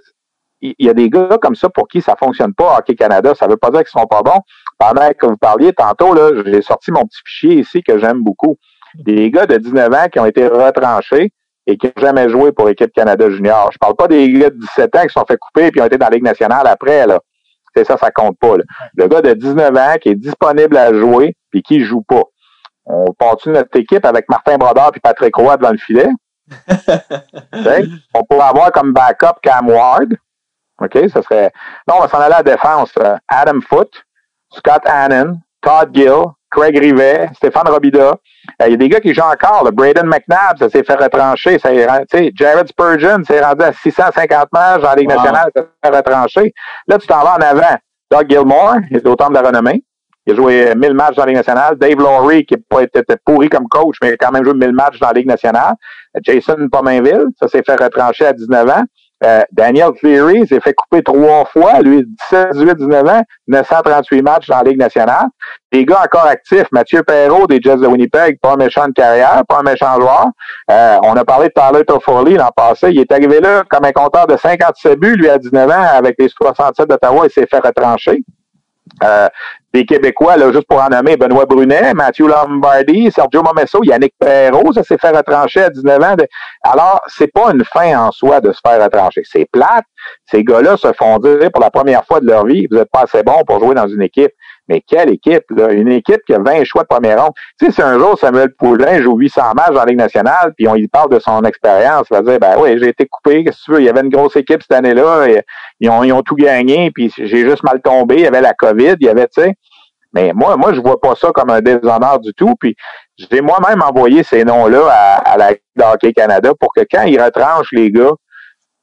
C: il y a des gars comme ça pour qui ça fonctionne pas Hockey Canada. Ça veut pas dire qu'ils sont pas bons. Pendant que vous parliez tantôt, là, j'ai sorti mon petit fichier ici que j'aime beaucoup. Des gars de 19 ans qui ont été retranchés, et qui n'ont jamais joué pour l'équipe Canada Junior. Je parle pas des gars de 17 ans qui sont fait couper et qui ont été dans la Ligue nationale après. Là. C'est ça, ça compte pas. Le gars de 19 ans qui est disponible à jouer puis qui joue pas. On continue notre équipe avec Martin Brodeur et Patrick Roy devant le filet? [LAUGHS] on pourrait avoir comme backup Cam Ward. OK, ça serait. Non, on va s'en aller à la défense. Euh, Adam Foote, Scott Hannon, Todd Gill, Craig Rivet, Stéphane Robida. Euh, il y a des gars qui jouent encore. Le Braden McNabb, ça s'est fait retrancher. Ça Jared Spurgeon s'est rendu à 650 matchs dans la Ligue nationale, ça s'est fait retrancher. Là, tu t'en vas en avant. Doug Gilmore, il est autant de la renommée. Il a joué 1000 matchs dans la Ligue nationale. Dave Laurie, qui n'a pas été pourri comme coach, mais il a quand même joué 1000 matchs dans la Ligue nationale. Jason Pomainville, ça s'est fait retrancher à 19 ans. Euh, Daniel Cleary s'est fait couper trois fois, lui, 17, 18, 19 ans, 938 matchs dans la Ligue nationale. Des gars encore actifs, Mathieu Perrault des Jets de Winnipeg, pas un méchant de carrière, pas un méchant joueur. Euh, on a parlé de Tyler Toffoli l'an passé. Il est arrivé là comme un compteur de 57 buts, lui, à 19 ans, avec les 67 d'Ottawa, il s'est fait retrancher. Euh, des Québécois, là, juste pour en nommer, Benoît Brunet, Mathieu Lombardi, Sergio Momesso, Yannick Perrault, ça s'est fait retrancher à 19 ans. Alors, c'est pas une fin en soi de se faire retrancher. C'est plate. Ces gars-là se font dire pour la première fois de leur vie, vous n'êtes pas assez bon pour jouer dans une équipe. Mais quelle équipe, là? Une équipe qui a 20 choix de première ronde. Tu sais, si un jour Samuel Poulin joue 800 matchs la Ligue nationale, puis on parle de son expérience, il va dire, ben oui, j'ai été coupé, qu'est-ce que tu veux? Il y avait une grosse équipe cette année-là, ils ont, ils ont tout gagné, puis j'ai juste mal tombé, il y avait la COVID, il y avait, tu sais. Mais moi, moi, je vois pas ça comme un déshonneur du tout. Puis j'ai moi-même envoyé ces noms-là à, la Hockey Canada pour que quand ils retranchent les gars,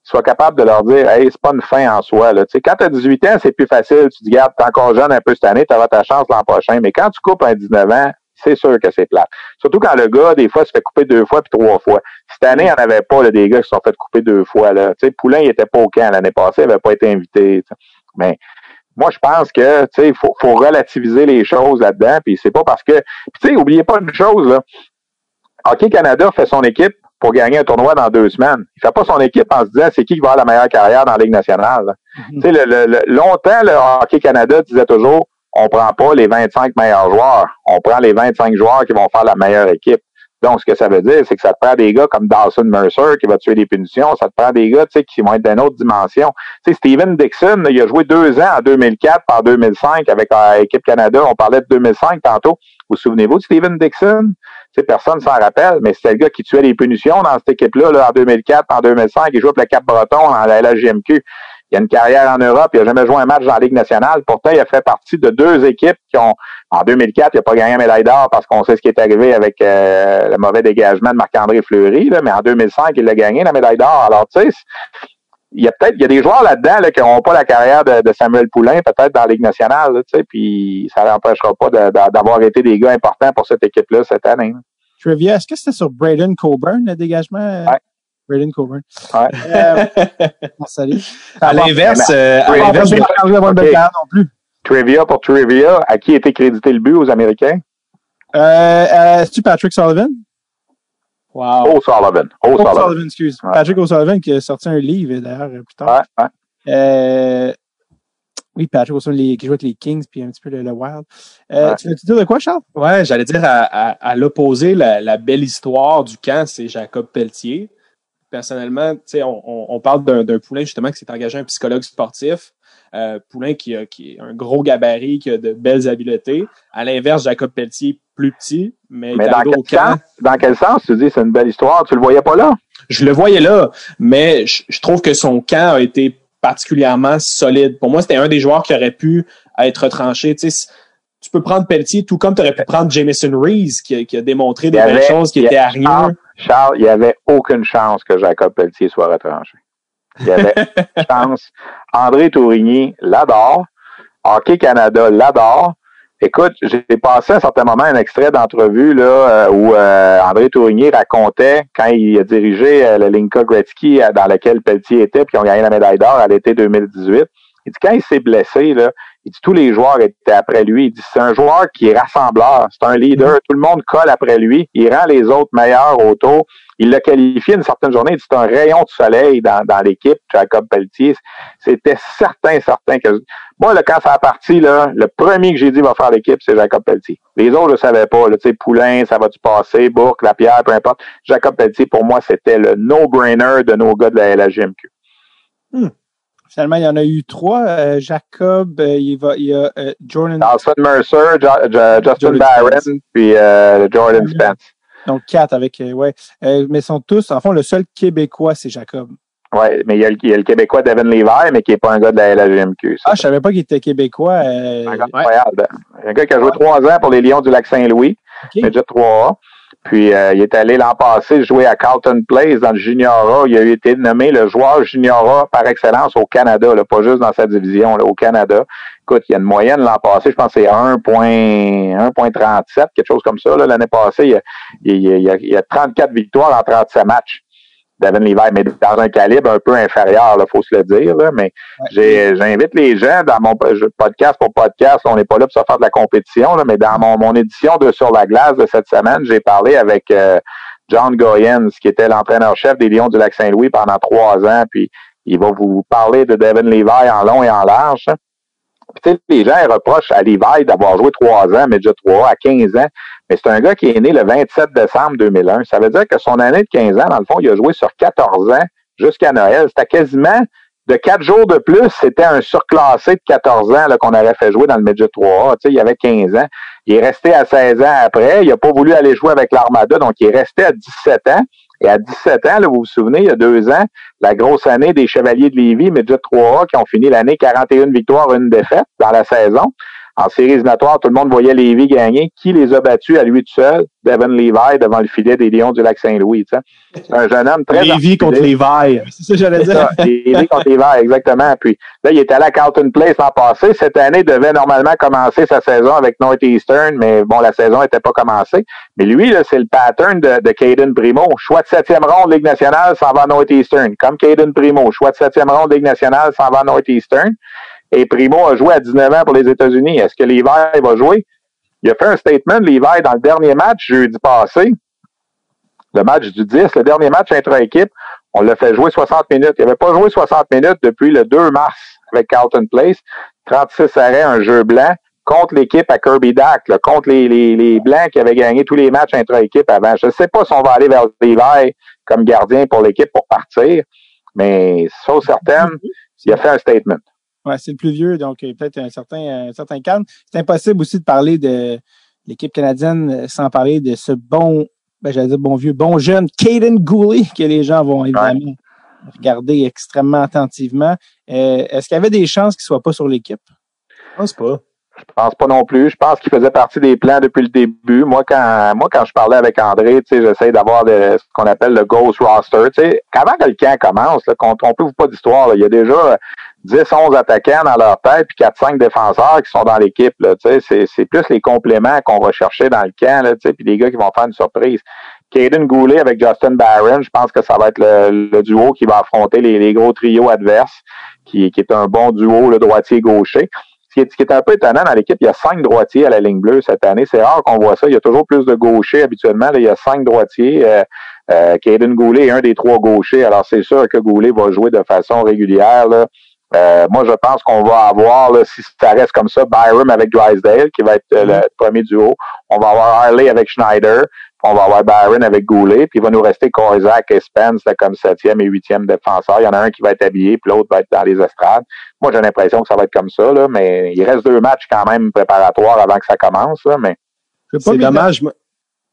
C: sois capable de leur dire Hey, c'est pas une fin en soi. Là. Quand tu as 18 ans, c'est plus facile. Tu te dis, garde, t'es encore jeune un peu cette année, tu auras ta chance l'an prochain. Mais quand tu coupes un 19 ans, c'est sûr que c'est plat. Surtout quand le gars, des fois, se fait couper deux fois puis trois fois. Cette année, il n'y en avait pas là, des gars qui se sont fait couper deux fois. Là. Poulain, il était pas au camp l'année passée, il n'avait pas été invité. Mais moi, je pense que il faut, faut relativiser les choses là-dedans. Puis c'est pas parce que. tu sais, oubliez pas une chose, là. Hockey Canada fait son équipe pour gagner un tournoi dans deux semaines. Il fait pas son équipe en se disant c'est qui qui va avoir la meilleure carrière dans la Ligue nationale. Mhm. Tu sais, le, longtemps, le Hockey Canada disait toujours on prend pas les 25 meilleurs joueurs, on prend les 25 joueurs qui vont faire la meilleure équipe. Donc, ce que ça veut dire, c'est que ça te prend des gars comme Dawson Mercer qui va tuer des punitions. Ça te prend des gars, tu sais, qui vont être d'une autre dimension. Tu sais, Steven Dixon, il a joué deux ans en 2004 par 2005 avec l'équipe Canada. On parlait de 2005 tantôt. Vous souvenez-vous de Steven Dixon? Personne s'en rappelle, mais c'était le gars qui tuait les punitions dans cette équipe-là, là, en 2004, en 2005. Il jouait pour le Cap-Breton dans la LHJMQ. Il a une carrière en Europe, il n'a jamais joué un match dans la Ligue nationale. Pourtant, il a fait partie de deux équipes qui ont, en 2004, il n'a pas gagné un médaille d'or parce qu'on sait ce qui est arrivé avec euh, le mauvais dégagement de Marc-André Fleury, là, mais en 2005, il a gagné la médaille d'or. Alors, tu sais, il y a peut-être il y a des joueurs là-dedans là, qui n'ont pas la carrière de, Samuel Poulain, peut-être dans la Ligue nationale, sais, puis ça n'empêchera pas d'avoir été des gars importants pour cette équipe-là cette année.
A: Trivia, est-ce que c'était sur Braden Coburn, le dégagement?
C: Ouais.
A: Braden Coburn.
C: Ouais.
A: Euh, [LAUGHS] salut.
E: À l'inverse, euh, à l'inverse,
A: non plus.
C: Trivia pour Trivia, à qui était crédité le but aux Américains?
A: Euh, euh, Est-ce-tu Patrick Sullivan?
C: Wow. O'Sullivan.
A: O'Sullivan, Sullivan, excuse. Ouais. Patrick O'Sullivan qui a sorti un livre d'ailleurs plus tard.
C: Ouais, ouais.
A: Euh, oui, Patrick O'Sullivan qui joue avec les Kings puis un petit peu le, le Wild. Euh, ouais. Tu veux-tu dire de quoi, Charles?
E: Ouais, j'allais dire à, à, à l'opposé, la, la, belle histoire du camp, c'est Jacob Pelletier personnellement, on, on parle d'un Poulain justement qui s'est engagé un psychologue sportif. Euh, Poulain qui, a, qui est un gros gabarit, qui a de belles habiletés. À l'inverse, Jacob Pelletier, plus petit, mais,
C: mais dans, quel sens, dans quel sens tu dis c'est une belle histoire? Tu le voyais pas là?
E: Je le voyais là, mais je, je trouve que son camp a été particulièrement solide. Pour moi, c'était un des joueurs qui aurait pu être retranché. Tu sais, tu peux prendre Pelletier, tout comme tu aurais pu prendre Jameson Reese, qui, qui a démontré des belles choses, qui était hargneux.
C: Charles, il n'y avait aucune chance que Jacob Pelletier soit retranché. Il y avait [LAUGHS] chance. André Tourigny l'adore. Hockey Canada l'adore. Écoute, j'ai passé à un certain moment un extrait d'entrevue là euh, où euh, André Tourigny racontait quand il a dirigé euh, le Linka Gretzky dans lequel Pelletier était, puis ils ont gagné la médaille d'or à l'été 2018. Il dit quand il s'est blessé, là, il dit tous les joueurs étaient après lui. Il dit c'est un joueur qui est rassembleur, c'est un leader. Tout le monde colle après lui. Il rend les autres meilleurs autour. Il l'a qualifié une certaine journée. Il dit c'est un rayon de soleil dans, dans l'équipe, Jacob Pelletier. C'était certain, certain que moi, là, quand ça a parti, là, le premier que j'ai dit va faire l'équipe, c'est Jacob Pelletier. Les autres, je ne savais pas. Tu sais, Poulain, ça va-tu passer, Bourque, Lapierre, peu importe. Jacob Pelletier, pour moi, c'était le no-brainer de nos gars de la LHGMQ.
A: Hmm. Finalement, il y en a eu trois. Euh, Jacob, euh, il, va, il y a euh, Jordan.
C: Dawson Mercer, jo jo Justin Jordan Barron, Spence. puis Jordan Spence.
A: Donc quatre avec, ouais. mais ils sont tous, en fond, le seul Québécois, c'est Jacob.
C: Oui, mais il y, a le, il y, a le, Québécois Devin Levi, mais qui n'est pas un gars de la LHGMQ.
A: Ah, je savais pas qu'il était Québécois.
C: un gars incroyable. Un gars qui a joué trois ans pour les Lions du Lac-Saint-Louis. Okay. Média 3A. Puis euh, il est allé l'an passé jouer à Carlton Place dans le Junior A. Il a été nommé le joueur Junior A par excellence au Canada, là, pas juste dans sa division, là, au Canada. Écoute, il y a une moyenne l'an passé, je pense que c'est 1.37, quelque chose comme ça. L'année passée, il y, a, il, y a, il y a 34 victoires en 37 matchs. Devin Levi, mais dans un calibre un peu inférieur, il faut se le dire. Là, mais ouais. j'invite les gens dans mon podcast pour podcast. On n'est pas là pour se faire de la compétition, là, mais dans mon, mon édition de Sur la glace de cette semaine, j'ai parlé avec euh, John Goyens, qui était l'entraîneur-chef des Lions du Lac-Saint-Louis pendant trois ans. Puis il va vous parler de Devin Levi en long et en large. Puis, les gens reprochent à Levi d'avoir joué trois ans, mais déjà trois à 15 ans. Mais c'est un gars qui est né le 27 décembre 2001. Ça veut dire que son année de 15 ans, dans le fond, il a joué sur 14 ans jusqu'à Noël. C'était quasiment de quatre jours de plus, c'était un surclassé de 14 ans qu'on aurait fait jouer dans le Midget 3A. Tu il avait 15 ans. Il est resté à 16 ans après. Il n'a pas voulu aller jouer avec l'Armada, donc il est resté à 17 ans. Et à 17 ans, là, vous vous souvenez, il y a deux ans, la grosse année des Chevaliers de Lévis, Midget 3A, qui ont fini l'année 41 victoires, une défaite dans la saison. En séries éliminatoires, tout le monde voyait Lévis gagner. Qui les a battus à lui tout seul? Devin Levi devant le filet des Lions du Lac-Saint-Louis. C'est un jeune homme très...
E: Lévis contre Levi. C'est ça que j'allais dire.
C: Lévis contre Levi, exactement. Puis là, il était allé à Carlton Place l'an passé. Cette année, devait normalement commencer sa saison avec Northeastern, mais bon, la saison n'était pas commencée. Mais lui, là, c'est le pattern de, de Caden Primo. Choix de septième ronde, Ligue nationale, s'en va à Northeastern. Comme Caden Primo. Choix de septième ronde, Ligue nationale, s'en va à Northeastern. Et Primo a joué à 19 ans pour les États-Unis. Est-ce que Levi va jouer? Il a fait un statement, Levi, dans le dernier match jeudi passé, le match du 10, le dernier match intra-équipe, on l'a fait jouer 60 minutes. Il n'avait pas joué 60 minutes depuis le 2 mars avec Carlton Place. 36 arrêts, un jeu blanc, contre l'équipe à Kirby Dack, contre les, les, les, Blancs qui avaient gagné tous les matchs intra-équipe avant. Je ne sais pas si on va aller vers Levi comme gardien pour l'équipe pour partir, mais sauf certaine, il a fait un statement.
A: Ouais, c'est le plus vieux, donc euh, peut-être un certain, un certain calme. C'est impossible aussi de parler de l'équipe canadienne euh, sans parler de ce bon, ben, j'allais dire bon vieux, bon jeune Caden Gooley que les gens vont évidemment regarder extrêmement attentivement. Euh, est-ce qu'il y avait des chances qu'il ne soit pas sur l'équipe?
E: Je pense pas.
C: Je pense pas non plus. Je pense qu'il faisait partie des plans depuis le début. Moi, quand moi, quand je parlais avec André, tu sais, j'essaie d'avoir ce qu'on appelle le ghost roster. Tu sais, avant que le camp commence, là, qu'on trompe pas d'histoire, il y a déjà 10, 11 attaquants dans leur tête, puis 4, 5 défenseurs qui sont dans l'équipe. C'est plus les compléments qu'on va chercher dans le camp, là, puis les gars qui vont faire une surprise. Caden Goulet avec Justin Barron, je pense que ça va être le, duo qui va affronter les, les gros trios adverses, qui, qui est un bon duo, le droitier-gaucher ce qui est un peu étonnant dans l'équipe, il y a cinq droitiers à la ligne bleue cette année. C'est rare qu'on voit ça. Il y a toujours plus de gauchers habituellement. il y a cinq droitiers. Euh, euh, Caden Goulet est un des trois gauchers. Alors, c'est sûr que Goulet va jouer de façon régulière. Euh, moi, je pense qu'on va avoir, si ça reste comme ça, Byram avec Drysdale, qui va être euh, le mm-hmm. premier duo. On va avoir Harley avec Schneider on va avoir Byron avec Goulet, puis il va nous rester Korzak et Spence comme septième et huitième défenseur. Il y en a un qui va être habillé, puis l'autre va être dans les estrades. Moi, j'ai l'impression que ça va être comme ça, là, mais il reste deux matchs quand même préparatoires avant que ça commence. Là, mais
E: c'est dommage.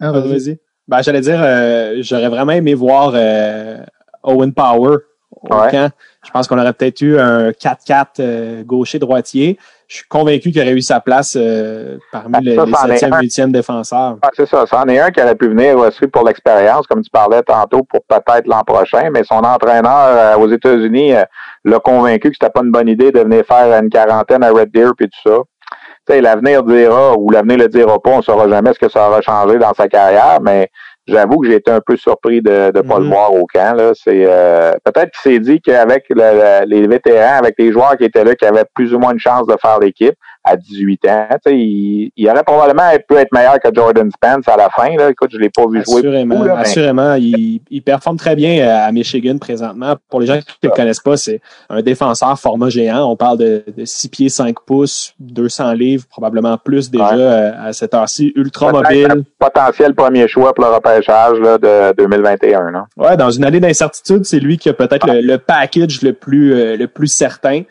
E: Ah, vas-y. Ben, j'allais dire, euh, j'aurais vraiment aimé voir euh, Owen Power au camp. Je pense qu'on aurait peut-être eu un 4-4 euh, gaucher-droitier je suis convaincu qu'il aurait eu sa place euh, parmi ben, les, 7e, 8e défenseurs.
C: c'est ça. C'en est un qui aurait pu venir aussi pour l'expérience, comme tu parlais tantôt, pour peut-être l'an prochain, mais son entraîneur euh, aux États-Unis euh, l'a convaincu que c'était pas une bonne idée de venir faire une quarantaine à Red Deer puis tout ça. L'avenir dira ou l'avenir le dira pas, on saura jamais ce que ça aura changé dans sa carrière, mais j'avoue que j'ai été un peu surpris de ne pas le mm-hmm. voir au camp. Là. C'est euh, peut-être qu'il s'est dit qu'avec les vétérans, avec les joueurs qui étaient là, qui avaient plus ou moins une chance de faire l'équipe, à 18 ans. Il, il, aurait probablement pu être meilleur que Jordan Spence à la fin. Là. Écoute, je ne l'ai pas vu jouer.
E: Assurément. Il, il, performe très bien à Michigan présentement. Pour les gens qui ne le connaissent pas, c'est un défenseur format géant. On parle de, de 6 pieds 5 pouces, 200 livres, probablement plus déjà euh, à cette heure-ci. Ultra mobile.
C: Potentiel premier choix pour le repêchage là, de 2021. Là.
E: Ouais, dans une année d'incertitude, c'est lui qui a peut-être le, le, package le plus, euh, le plus certain.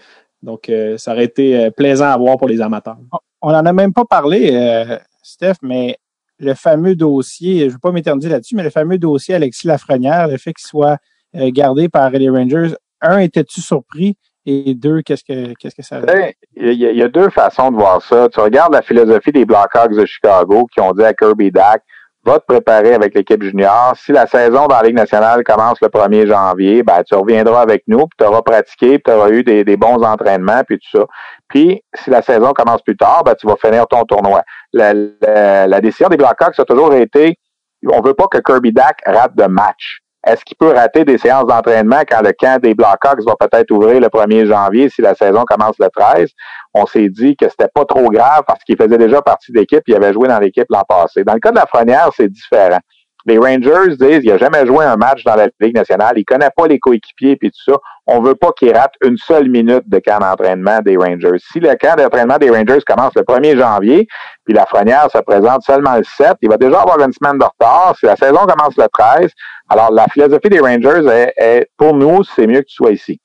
E: Donc, euh, ça aurait été euh, plaisant à voir pour les amateurs.
A: On n'en a même pas parlé, euh, Steph, mais le fameux dossier, je ne veux pas m'éterniser là-dessus, mais le fameux dossier Alexis Lafrenière, le fait qu'il soit gardé par les Rangers, un, étais-tu surpris? Et deux, qu'est-ce que qu'est-ce que ça
C: il y, a, il y, a deux façons de voir ça. Tu regardes la philosophie des Blackhawks de Chicago qui ont dit à Kirby Dack va te préparer avec l'équipe junior. Si la saison dans la Ligue nationale commence le 1er janvier, ben, tu reviendras avec nous, puis tu auras pratiqué, puis tu auras eu des, bons entraînements, puis tout ça. Puis, si la saison commence plus tard, ben, tu vas finir ton tournoi. La, la décision des Blackhawks a toujours été, on veut pas que Kirby Dack rate de match. Est-ce qu'il peut rater des séances d'entraînement quand le camp des Blackhawks va peut-être ouvrir le 1er janvier si la saison commence le 13? On s'est dit que c'était pas trop grave parce qu'il faisait déjà partie d'équipe, il avait joué dans l'équipe l'an passé. Dans le cas de la Frenière, c'est différent. Les Rangers disent il a jamais joué un match dans la Ligue nationale, il connaît pas les coéquipiers et tout ça. On veut pas qu'il rate une seule minute de camp d'entraînement des Rangers. Si le camp d'entraînement des Rangers commence le 1er janvier, puis la Frenière se présente seulement le 7, il va déjà avoir une semaine de retard. Si la saison commence le 13, alors la philosophie des Rangers est pour nous, c'est mieux que tu sois ici.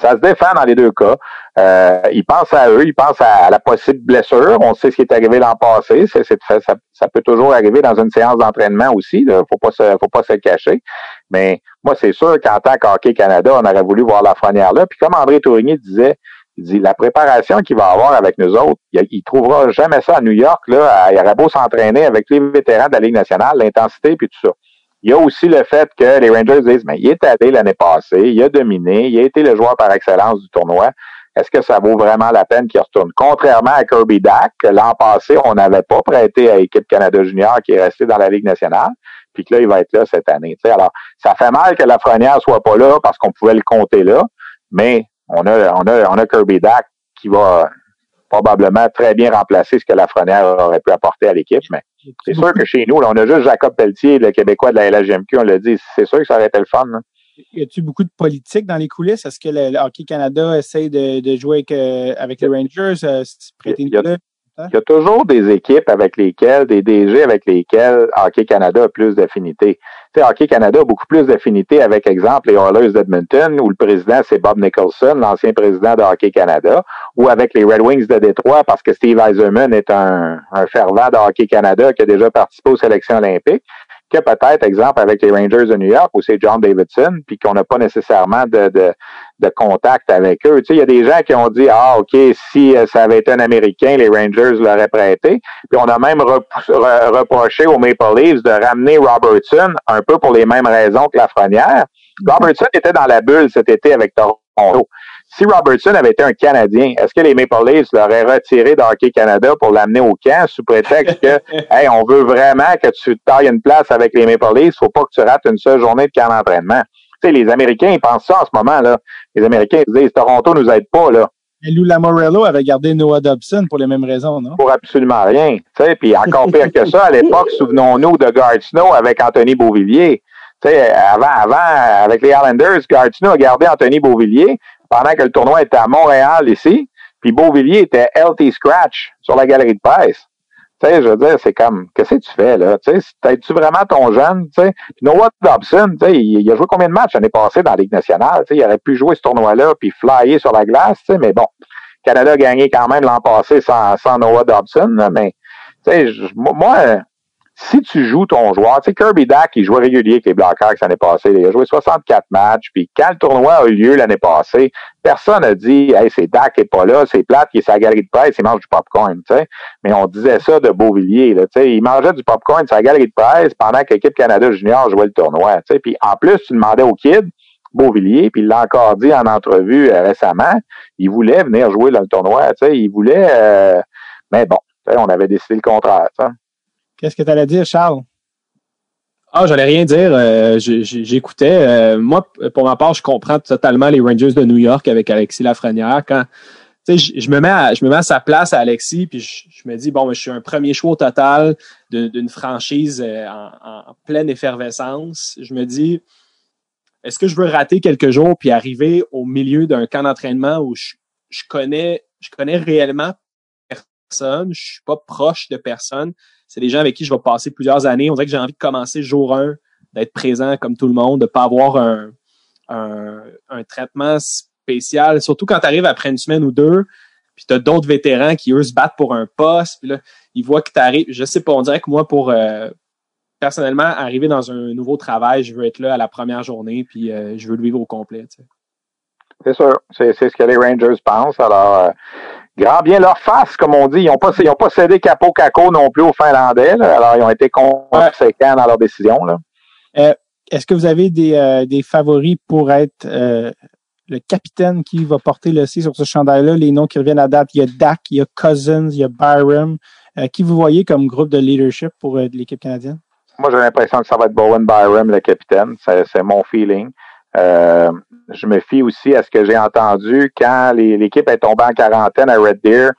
C: Ça se défend dans les deux cas. Euh, ils pensent à eux, ils pensent à la possible blessure. On sait ce qui est arrivé l'an passé. Ça, peut toujours arriver dans une séance d'entraînement aussi. Là. Faut pas faut pas se cacher. Mais moi, c'est sûr qu'en tant qu'Hockey Canada, on aurait voulu voir la fronnière là. Puis comme André Tourigny disait, il dit la préparation qu'il va avoir avec nous autres, il, il trouvera jamais ça à New York. Là, il aurait beau s'entraîner avec les vétérans de la Ligue nationale, l'intensité puis tout ça. Il y a aussi le fait que les Rangers disent, mais il est allé l'année passée, il a dominé, il a été le joueur par excellence du tournoi. Est-ce que ça vaut vraiment la peine qu'il retourne? Contrairement à Kirby Dack, l'an passé, on n'avait pas prêté à l'équipe Canada Junior qui est restée dans la Ligue nationale, puis que là, il va être là cette année. alors, ça fait mal que la Lafrenière soit pas là parce qu'on pouvait le compter là, mais on a, on a, on a Kirby Dack qui va probablement très bien remplacer ce que la Lafrenière aurait pu apporter à l'équipe, c'est sûr que chez nous, on a juste Jacob Pelletier, le Québécois de la LHMQ, on l'a dit. C'est sûr que ça aurait été le fun.
A: Y a-t-il beaucoup de politique dans les coulisses? Est-ce que le, Hockey Canada essaie de, jouer avec, euh, avec les Rangers? Euh,
C: y a, il y a toujours des équipes avec lesquelles, des DG avec lesquels Hockey Canada a plus d'affinité. Hockey Canada a beaucoup plus d'affinité avec, exemple, les Oilers d'Edmonton, où le président, c'est Bob Nicholson, l'ancien président de Hockey Canada, ou avec les Red Wings de Détroit, parce que Steve Eiserman est un, un fervent de Hockey Canada qui a déjà participé aux sélections olympiques peut-être, exemple, avec les Rangers de New York, où c'est John Davidson, puis qu'on n'a pas nécessairement de, de, de, contact avec eux. Tu sais, il y a des gens qui ont dit, ah, OK, si euh, ça avait été un Américain, les Rangers l'auraient prêté. Puis on a même reproché aux Maple Leafs de ramener Robertson un peu pour les mêmes raisons que Lafrenière. Robertson était dans la bulle cet été avec Toronto si Robertson avait été un Canadien, est-ce que les Maple Leafs l'auraient retiré d'Hockey Canada pour l'amener au camp sous prétexte que, [LAUGHS] hey, on veut vraiment que tu tailles une place avec les Maple Leafs, faut pas que tu rates une seule journée de camp d'entraînement? Tu sais, les Américains, ils pensent ça en ce moment, là. Les Américains, ils disent, Toronto nous aide pas, là.
A: Et Lou Lamorello avait gardé Noah Dobson pour les mêmes raisons, non?
C: Pour absolument rien. Tu sais, puis encore pire que ça, à l'époque, [LAUGHS] souvenons-nous de Guard Snow avec Anthony Beauvillier. Tu sais, avant, avant, avec les Islanders, Guard Snow a gardé Anthony Beauvillier, pendant que le tournoi était à Montréal ici, puis Beauvillier était LT Scratch sur la galerie de presse. Tu sais, je veux dire, c'est comme, qu'est-ce que tu fais, là? Tu sais, tu vraiment ton jeune, tu sais? Puis Noah Dobson, tu sais, il, a joué combien de matchs l'année passée dans la Ligue nationale? Tu sais, il aurait pu jouer ce tournoi-là puis flyer sur la glace, tu sais, mais bon. Canada a gagné quand même l'an passé sans, sans Noah Dobson, mais, tu sais, moi, si tu joues ton joueur, tu sais, Kirby Dack, il jouait régulier avec les Blackhawks l'année passée. Il a joué 64 matchs. Puis quand le tournoi a eu lieu l'année passée, personne n'a dit Hey, c'est Dak qui est pas là, c'est plate, qui est sa galerie de presse, il mange du popcorn. Tu sais. Mais on disait ça de Beauvillier. Là, tu sais. Il mangeait du popcorn sur la galerie de presse pendant que l'équipe Canada Junior jouait le tournoi. Tu sais. Puis en plus, tu demandais au kid, Beauvillier, puis il l'a encore dit en entrevue euh, récemment, il voulait venir jouer dans le tournoi. Tu sais. Il voulait. Euh, mais bon, on avait décidé le contraire. Tu sais.
A: Qu'est-ce que tu allais dire, Charles?
E: Ah, j'allais rien dire. Euh, j'écoutais. Euh, moi, pour ma part, je comprends totalement les Rangers de New York avec Alexis Lafrenière. Quand je, me mets à, je me mets à sa place à Alexis, puis je, me dis bon, je suis un premier choix total d'une franchise euh, en, pleine effervescence. Je me dis est-ce que je veux rater quelques jours puis arriver au milieu d'un camp d'entraînement où je, je connais je connais réellement personne, je suis pas proche de personne? C'est des gens avec qui je vais passer plusieurs années. On dirait que j'ai envie de commencer jour 1, d'être présent comme tout le monde, de pas avoir un, un, traitement spécial, surtout quand tu arrives après une semaine ou deux, puis tu as d'autres vétérans qui, eux, se battent pour un poste, puis là, ils voient que tu arrives. Je sais pas, on dirait que moi, pour euh, personnellement, arriver dans un nouveau travail, je veux être là à la première journée, puis euh, je veux le vivre au complet.
C: C'est sûr. C'est ce que les Rangers pensent. Alors, euh, grand bien leur face, comme on dit. Ils n'ont pas, ils ont pas cédé capo caco non plus aux Finlandais. Alors, ils ont été conséquents dans leur décision. Là.
A: Euh, Est-ce que vous avez des, euh, des favoris pour être euh, le capitaine qui va porter le C sur ce chandail-là? Les noms qui reviennent à date, il y a Dak, il y a Cousins, il y a Byram. Qui vous voyez comme groupe de leadership pour l'équipe canadienne?
C: Moi, j'ai l'impression que ça va être Bowen Byram, le capitaine. C'est mon feeling. Euh, je me fie aussi à ce que j'ai entendu quand l'équipe est tombée en quarantaine à Red Deer.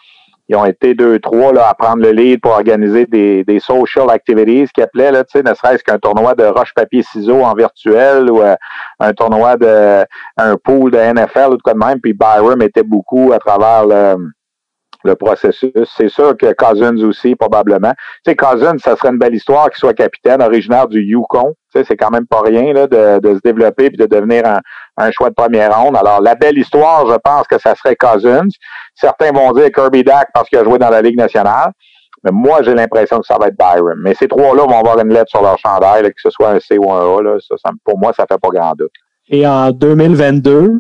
C: Ils ont été deux, trois là, à prendre le lead pour organiser des, des social activities qui appelaient, là, ne serait-ce qu'un tournoi de roche-papier-ciseaux en virtuel ou euh, un tournoi de un pool de NFL ou de quoi de même. Puis Byram était beaucoup à travers le, le processus. C'est sûr que Cousins aussi, probablement. Tu sais, Cousins, ça serait une belle histoire qu'il soit capitaine, originaire du Yukon. Tu sais, c'est quand même pas rien là, de, de se développer puis de devenir un, un, choix de première ronde. Alors, la belle histoire, je pense que ça serait Cousins. Certains vont dire Kirby Dack parce qu'il a joué dans la Ligue nationale. Mais moi, j'ai l'impression que ça va être Byron. Mais ces trois-là vont avoir une lettre sur leur chandail, que ce soit un C ou un A. Là, ça, pour moi, ça fait pas grand doute.
E: Et en 2022,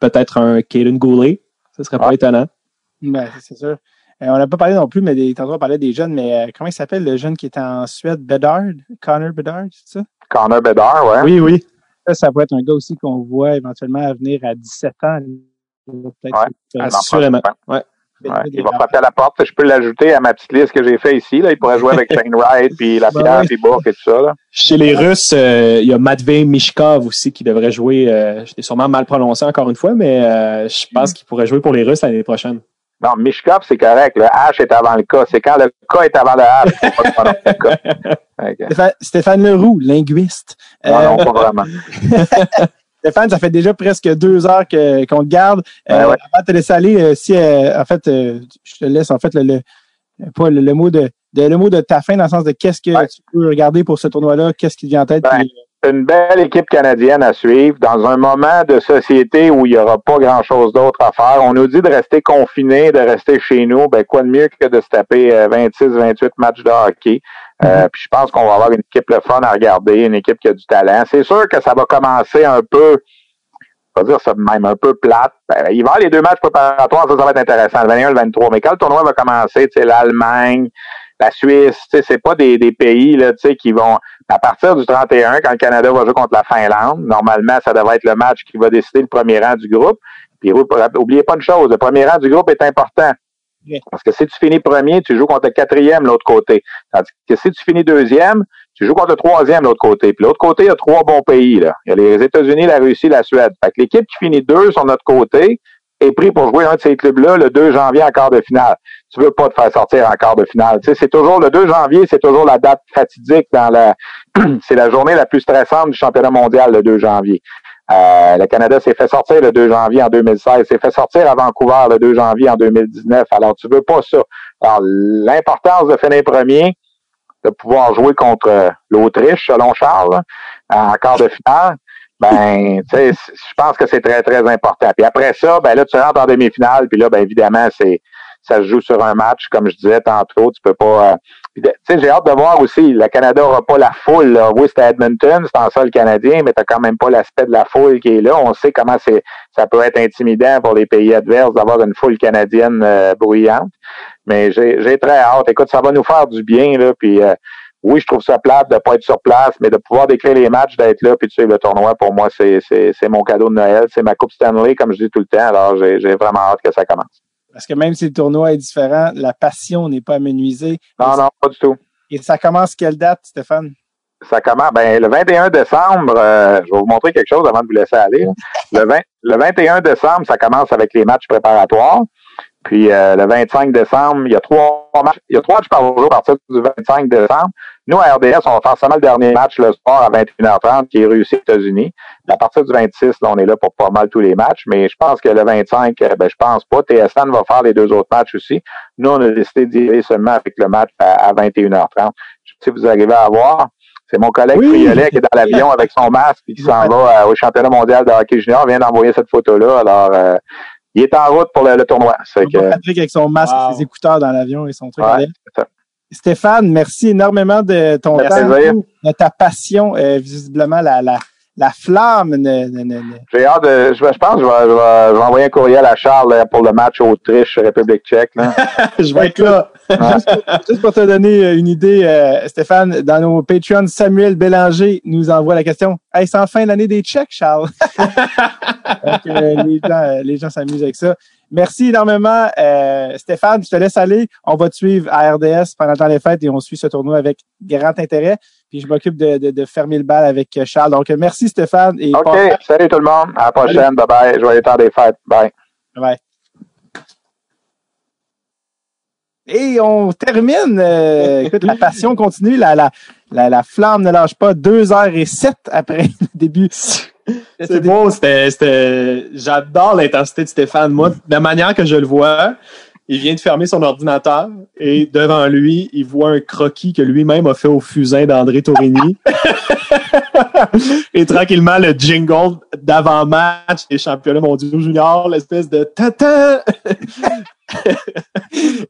E: peut-être un Kaden Goulet. Ce serait pas étonnant.
A: Ben, c'est sûr. Euh, on n'a pas parlé non plus, mais des, tantôt on parlait des jeunes, mais euh, comment il s'appelle le jeune qui est en Suède? Bedard? Connor Bedard, c'est ça?
C: Connor Bedard, ouais.
E: Oui, oui.
A: Ça, ça pourrait être un gars aussi qu'on voit éventuellement venir à 17 ans.
C: Peut-être.
E: Ouais, assurément. Ouais.
C: il va frapper à la porte. Je peux l'ajouter à ma petite liste que j'ai fait ici. Là. Il pourrait jouer avec [LAUGHS] Shane Wright, puis la finale, puis Bourque et tout ça. Là.
E: Chez les Russes, euh, il y a Matvey Mishkov aussi qui devrait jouer. Euh, je l'ai sûrement mal prononcé encore une fois, mais je pense qu'il pourrait jouer pour les Russes l'année prochaine.
C: Non, Mishkov, c'est correct. Le H est avant le K. C'est quand le K est avant le
A: H. [LAUGHS] Stéphane, Stéphane Leroux, linguiste.
C: Non, non, pas vraiment. [LAUGHS]
A: Stéphane, ça fait déjà presque deux heures qu'on te garde. Ben euh, Avant de te laisser aller, euh, si, euh, en fait, je te laisse en fait le, pas le, mot de, le mot de ta fin dans le sens de qu'est-ce que tu peux regarder pour ce tournoi-là, qu'est-ce qui te vient en tête.
C: Ben, une belle équipe canadienne à suivre dans un moment de société où il n'y aura pas grand-chose d'autre à faire. On nous dit de rester confiné, de rester chez nous. Ben, quoi de mieux que de se taper 26, euh, 28 matchs de hockey. Euh, mm-hmm. puis je pense qu'on va avoir une équipe le fun à regarder, une équipe qui a du talent. C'est sûr que ça va commencer un peu, je vais dire ça même un peu plate. Ben, il va y avoir les deux matchs préparatoires, ça, ça va être intéressant, le 21 et le 23. Mais quand le tournoi va commencer, tu sais, l'Allemagne, la Suisse, tu sais, c'est pas des, des pays là, tu sais, qui vont à partir du 31, quand le Canada va jouer contre la Finlande, normalement, ça devrait être le match qui va décider le premier rang du groupe. Puis, oubliez pas une chose, le premier rang du groupe est important. Parce que si tu finis premier, tu joues contre le quatrième l'autre côté. Tandis que si tu finis deuxième, tu joues contre le troisième l'autre côté. Puis l'autre côté, il y a trois bons pays. Là. Il y a les États-Unis, la Russie, la Suède. Fait que l'équipe qui finit deux sur notre côté est pris pour jouer un de ces clubs-là le 2 janvier en quart de finale. Tu veux pas te faire sortir en quart de finale. Tu sais, c'est toujours le 2 janvier, c'est toujours la date fatidique dans la [CLEARS THROAT] c'est la journée la plus stressante du championnat mondial le 2 janvier. Euh, le Canada s'est fait sortir le 2 janvier en 2016, s'est fait sortir à Vancouver le 2 janvier en 2019. Alors, tu veux pas ça. Alors, l'importance de finir premier, de pouvoir jouer contre l'Autriche, selon Charles, en quart de finale, ben, tu sais, je pense que c'est très, très important. Puis après ça, ben là, tu rentres en demi-finale, puis là, ben évidemment, c'est ça se joue sur un match, comme je disais tantôt, tu peux pas. Euh, tu sais, j'ai hâte de voir aussi. Le Canada n'aura pas la foule. Là. Oui, c'est Edmonton, c'est en sol canadien, mais t'as quand même pas l'aspect de la foule qui est là. On sait comment c'est, ça peut être intimidant pour les pays adverses d'avoir une foule canadienne euh, bruyante. Mais j'ai très hâte. Écoute, ça va nous faire du bien là. Puis euh, oui, je trouve ça plate de pas être sur place, mais de pouvoir décrire les matchs, d'être là, puis tu sais, le tournoi, pour moi, c'est mon cadeau de Noël. C'est ma Coupe Stanley, comme je dis tout le temps. Alors, j'ai vraiment hâte que ça commence.
A: Parce que même si le tournoi est différent, la passion n'est pas amenuisée.
C: Non, non, pas du tout.
A: Et ça commence quelle date, Stéphane?
C: Ça commence, ben, le 21 décembre, euh, je vais vous montrer quelque chose avant de vous laisser aller. Le, 20, le 21 décembre, ça commence avec les matchs préparatoires. Puis euh, le 25 décembre, il y a trois matchs, il y a trois matchs par jour à partir du 25 décembre. Nous, à RDS, on va faire seulement le dernier match le soir à 21h30 qui est réussi aux États-Unis. À partir du 26, là, on est là pour pas mal tous les matchs, mais je pense que le 25, euh, ben, je pense pas. TSN va faire les deux autres matchs aussi. Nous, on a décidé d'y aller seulement avec le match à, 21h30. Si vous arrivez à voir, c'est mon collègue Friolet qui est dans l'avion avec son masque et qui s'en va euh, au championnat mondial de hockey junior. Il vient d'envoyer cette photo-là. Alors, il est en route pour le, tournoi.
A: Que... Patrick avec son masque, ses écouteurs dans l'avion et son truc. Stéphane, merci énormément de ton temps, de ta passion, euh, visiblement la, la, la flamme.
C: J'ai hâte de. Je, pense que je vais, je, vais, envoyer un courriel à Charles pour le match Autriche-République tchèque. [LAUGHS]
A: je vais être là. Juste, pour te donner euh, une idée, euh, Stéphane, dans nos Patreons, Samuel Bélanger nous envoie la question Hey, c'est fin l'année des Tchèques, Charles. [LAUGHS] Donc, les gens, les gens s'amusent avec ça. Merci énormément, euh, Stéphane. Je te laisse aller. On va te suivre à RDS pendant les fêtes et on suit ce tournoi avec grand intérêt. Puis je m'occupe de, de, de, fermer le bal avec Charles. Donc, merci Stéphane.
C: Et OK. Salut tout le monde. À la prochaine. Bye bye. Joyeux temps des fêtes. Bye.
A: Bye. Et on termine. Euh, [LAUGHS] écoute, la passion continue. La, la, la, la, flamme ne lâche pas. Deux heures et sept après le début.
E: C'est beau, c'était, j'adore l'intensité de Stéphane. Moi, de la manière que je le vois, il vient de fermer son ordinateur et devant lui, il voit un croquis que lui-même a fait au fusain d'André Tourigny. [LAUGHS] [LAUGHS] et tranquillement, le jingle d'avant-match des championnats mondiaux juniors, l'espèce de tata. [LAUGHS]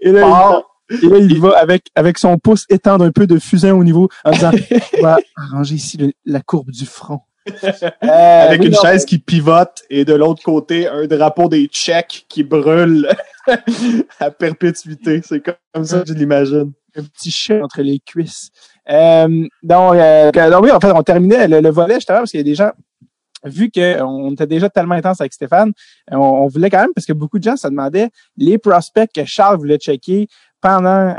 A: et là, il, là, il va avec, avec son pouce étendre un peu de fusain au niveau en disant, [LAUGHS] on va arranger ici la courbe du front.
E: Euh, Avec une chaise qui pivote et de l'autre côté, un drapeau des Tchèques qui brûle à perpétuité. C'est comme ça que je l'imagine.
A: Un petit chat entre les cuisses. Euh, donc, euh, donc, oui, en fait, on terminait le, volet justement parce qu'il y a des gens vu qu'on était déjà tellement intense avec Stéphane, on, voulait quand même, parce que beaucoup de gens se demandaient les prospects que Charles voulait checker pendant,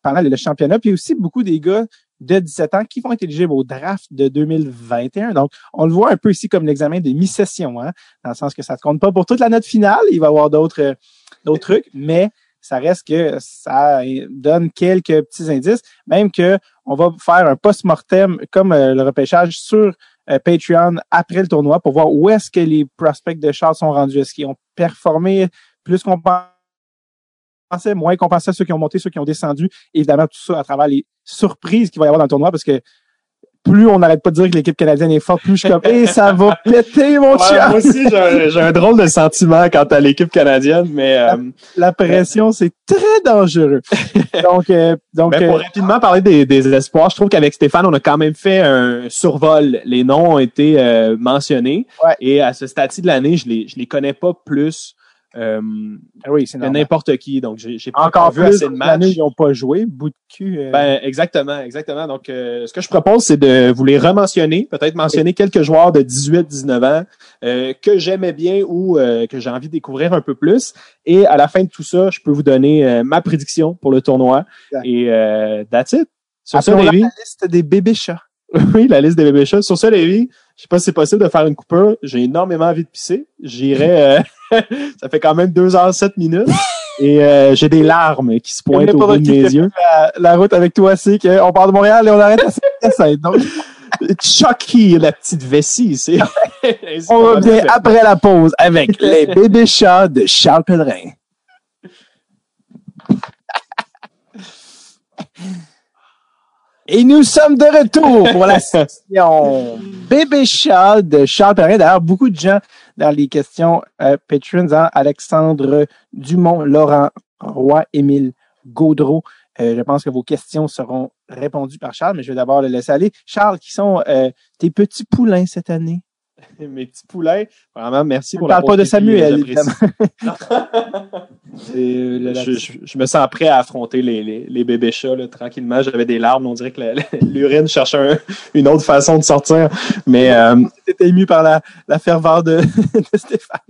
A: pendant le championnat, puis aussi beaucoup des gars de 17 ans qui vont être éligibles au draft de 2021. Donc, on le voit un peu ici comme l'examen de mi-session, hein, dans le sens que ça ne compte pas pour toute la note finale. Il va y avoir d'autres d'autres trucs, mais ça reste que ça donne quelques petits indices, même que on va faire un post-mortem comme euh, le repêchage sur euh, Patreon après le tournoi pour voir où est-ce que les prospects de Charles sont rendus. Est-ce qu'ils ont performé plus qu'on récompensait, moins récompensait ceux qui ont monté, ceux qui ont descendu? Évidemment, tout ça à travers les surprises qu'il va y avoir dans le tournoi parce que plus on n'arrête pas de dire que l'équipe canadienne est forte, plus je suis comme, hey, ça va [LAUGHS] péter, mon
E: Ouais,
A: chien!
E: moi aussi, j'ai un, drôle de sentiment quant à l'équipe canadienne, mais euh,
A: La pression, c'est très dangereux. [LAUGHS] donc, euh, donc,
E: pour
A: euh,
E: rapidement parler des, des espoirs, je trouve qu'avec Stéphane, on a quand même fait un survol. Les noms ont été euh, mentionnés.
A: Ouais.
E: Et à ce stade de l'année, je les, je les connais pas plus euh,
A: ah oui, c'est
E: n'importe qui. Donc, j'ai pas
A: Encore
E: vu assez de matchs.
A: ils n'ont pas joué. Bout de cul. euh,
E: Ben, exactement, exactement. Donc, euh, ce que je propose, c'est de vous les rementionner, peut-être mentionner quelques joueurs de 18-19 ans euh, que j'aimais bien ou euh, que j'ai envie de découvrir un peu plus. Et à la fin de tout ça, je peux vous donner euh, ma prédiction pour le tournoi.
A: Exact.
E: Et euh, that's it. Sur ça,
A: la liste des bébés chats. [LAUGHS]
E: oui, la liste des bébés chats. Sur ça, Lévi, je sais pas si c'est possible de faire une coupure. J'ai énormément envie de pisser. J'irai... [LAUGHS] euh, [LAUGHS] ça fait quand même 2 heures 7 minutes. Et euh, j'ai des larmes qui se pointent au bout de mes yeux.
A: La, la route avec toi, c'est qu'on part de Montréal et on arrête à saint Donc,
E: Chucky, la petite vessie, c'est.
A: on revient après la pause avec les bébés chats de Charles Pellerin. Et nous sommes de retour pour la [LAUGHS] section bébé chat de Charles Pellerin. D'ailleurs, beaucoup de gens dans les questions euh, patrons, hein, Alexandre Dumont, Laurent Roy, Émile Gaudreau. Euh, je pense que vos questions seront répondues par Charles, mais je vais d'abord le laisser aller. Charles, qui sont euh, tes petits poulains cette année? [LAUGHS]
E: Mes petits poulets. Vraiment, merci
A: Je
E: pour
A: ne
E: la
A: parle pas de Samuel. [LAUGHS] C'est, euh,
E: je, je- je me sens prêt à affronter les, les, les bébés chats là, tranquillement. J'avais des larmes. On dirait que [LAUGHS] l'urine cherche un- une autre façon de sortir. Mais euh,
A: T'étais ému par la, la ferveur de, de Stéphane.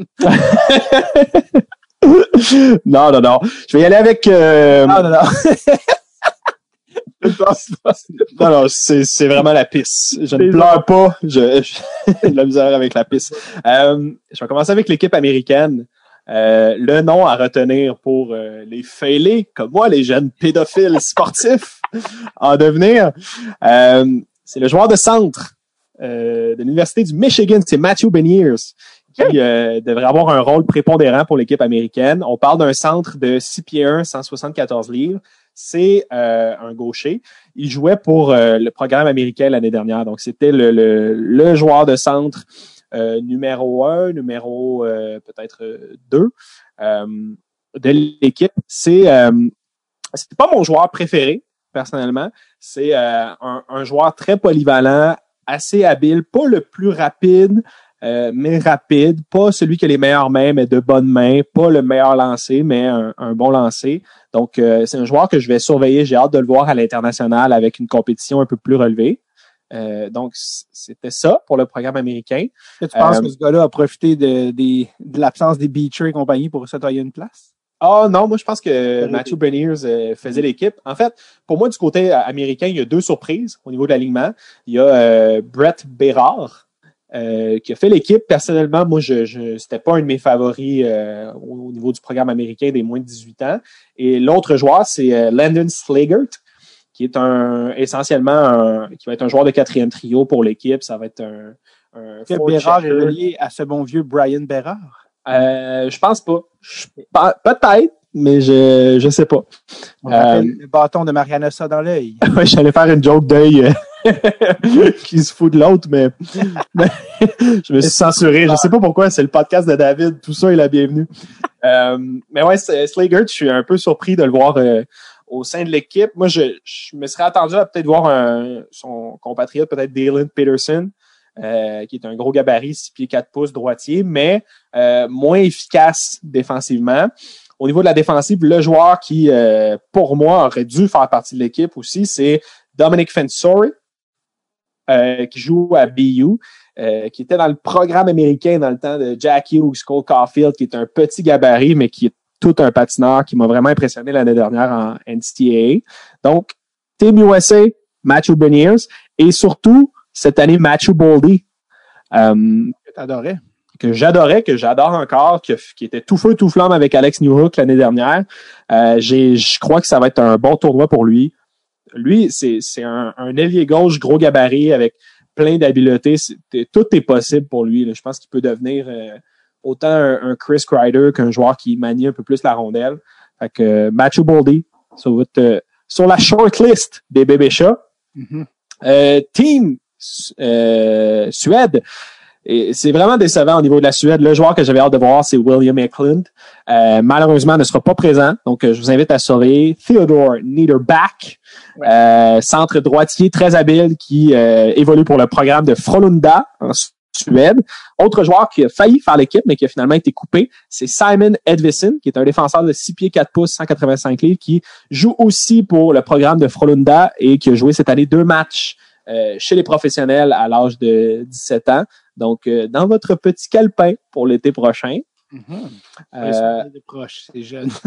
E: non, non, non. Je vais y aller avec. euh,
A: Ah, non, non.
E: Non, non, c'est vraiment la pisse. Je ne pleure pas. J'ai de [LAUGHS] la misère avec la pisse. Euh, je vais commencer avec l'équipe américaine. Euh, le nom à retenir pour euh, les fêlés, comme moi, les jeunes pédophiles sportifs en devenir, c'est le joueur de centre de l'Université du Michigan, c'est Matthew Beniers, qui euh, devrait avoir un rôle prépondérant pour l'équipe américaine. On parle d'un centre de 6 pieds 1, 174 livres. C'est euh, un gaucher. Il jouait pour euh, le programme américain l'année dernière. Donc, c'était le, joueur de centre euh, numéro un, numéro peut-être deux de l'équipe. C'est c'est pas mon joueur préféré personnellement. C'est un, joueur très polyvalent, assez habile, pas le plus rapide, mais rapide, pas celui qui a les meilleures mains, mais de bonnes mains, pas le meilleur lancé, mais un, un bon lancé. Donc, euh, c'est un joueur que je vais surveiller. J'ai hâte de le voir à l'international avec une compétition un peu plus relevée. Euh, donc, c'était ça pour le programme américain.
A: Tu penses
E: Euh,
A: que ce gars-là a profité de, l'absence des Beecher et compagnie pour se tailler une place?
E: Ah non, moi je pense que. Matthew Beniers euh, faisait l'équipe. En fait, pour moi, du côté américain, il y a deux surprises au niveau de l'alignement. Il y a euh, Brett Bérard euh, qui a fait l'équipe. Personnellement, moi, je, je c'était pas un de mes favoris euh, au, au niveau du programme américain des moins de 18 ans. Et l'autre joueur, c'est euh, Landon Sligert, qui est un essentiellement un, qui va être un joueur de quatrième trio pour l'équipe. Ça va être un, un
A: Est-ce que
E: four
A: Bérard est relié à ce bon vieux Brian Bérard?
E: Euh, je pense pas. Peut-être, mais je je sais pas.
A: On
E: Euh,
A: rappelle le bâton de Mariana ça dans l'œil. [LAUGHS]
E: J'allais faire une joke d'œil euh, [LAUGHS] qui se fout de l'autre, mais, mais je me suis censuré. Je sais pas pourquoi, c'est le podcast de David, tout ça est la bienvenue. Euh, mais ouais, Slager, je suis un peu surpris de le voir euh, au sein de l'équipe. Moi, je, je me serais attendu à peut-être voir un, son compatriote, peut-être Dalen Peterson, euh, qui est un gros gabarit, 6 pieds 4 pouces, droitier, mais moins efficace défensivement. Au niveau de la défensive, le joueur qui, euh, pour moi, aurait dû faire partie de l'équipe aussi, c'est Dominic Fensori, euh, qui joue à BU, euh, qui était dans le programme américain dans le temps de Jack Hughes, Cole Caulfield, qui est un petit gabarit, mais qui est tout un patineur qui m'a vraiment impressionné l'année dernière en NCAA. Donc, Team USA, Matthew Beniers, et surtout, cette année, Matthew Boldy, euh,
A: Que t'adorais.
E: que j'adorais, que j'adore encore, qui était tout feu, tout flamme avec Alex Newhook l'année dernière. Euh, je crois que ça va être un bon tournoi pour lui. Lui, c'est, c'est un, un ailier gauche, gros gabarit, avec plein d'habiletés. Tout est possible pour lui. là. Je pense qu'il peut devenir euh, autant un, un Chris Kreider qu'un joueur qui manie un peu plus la rondelle. Fait que euh, Matthew Boldy sur, votre, euh, sur la shortlist des bébés chats.
A: Mhm.
E: Euh, team Suède. Et C'est vraiment décevant au niveau de la Suède. Le joueur que j'avais hâte de voir, c'est William Eklund. Euh, malheureusement, ne sera pas présent. Donc, euh, je vous invite à surveiller Theodore Niederbach, euh, centre droitier très habile qui euh, évolue pour le programme de Frolunda en Suède. Autre joueur qui a failli faire l'équipe, mais qui a finalement été coupé, c'est Simon Edvison, qui est un défenseur de 6 pieds 4 pouces, 185 livres, qui joue aussi pour le programme de Frolunda et qui a joué cette année deux matchs chez les professionnels à l'âge de 17 ans. Donc, euh, dans votre petit calepin pour l'été prochain. Euh,
A: Ouais, des proches, c'est jeune. [LAUGHS]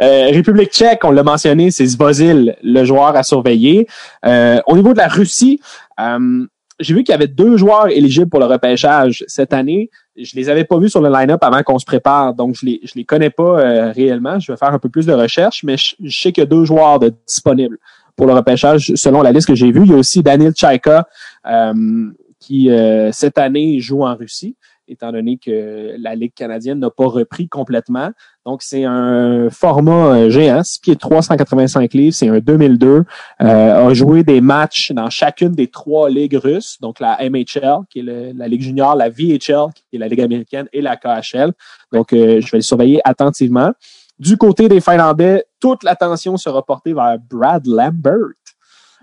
E: Euh, République tchèque, on l'a mentionné, c'est Zvozil, le joueur à surveiller. Euh, au niveau de la Russie, euh, j'ai vu qu'il y avait deux joueurs éligibles pour le repêchage cette année. Je les avais pas vus sur le line-up avant qu'on se prépare, donc je les, je les connais pas euh, réellement. Je vais faire un peu plus de recherche, mais je, je sais qu'il y a deux joueurs de disponibles pour le repêchage selon la liste que j'ai vue. Il y a aussi Daniel Tchaika euh, qui, euh, cette année, joue en Russie étant donné que la Ligue canadienne n'a pas repris complètement. Donc, c'est un format euh, géant, 6 pieds 385 livres, c'est un 2002. Euh, a joué des matchs dans chacune des trois ligues russes, donc la MHL, qui est la Ligue junior, la VHL, qui est la Ligue américaine, et la KHL. Donc, euh, je vais le surveiller attentivement. Du côté des Finlandais, toute l'attention sera portée vers Brad Lambert.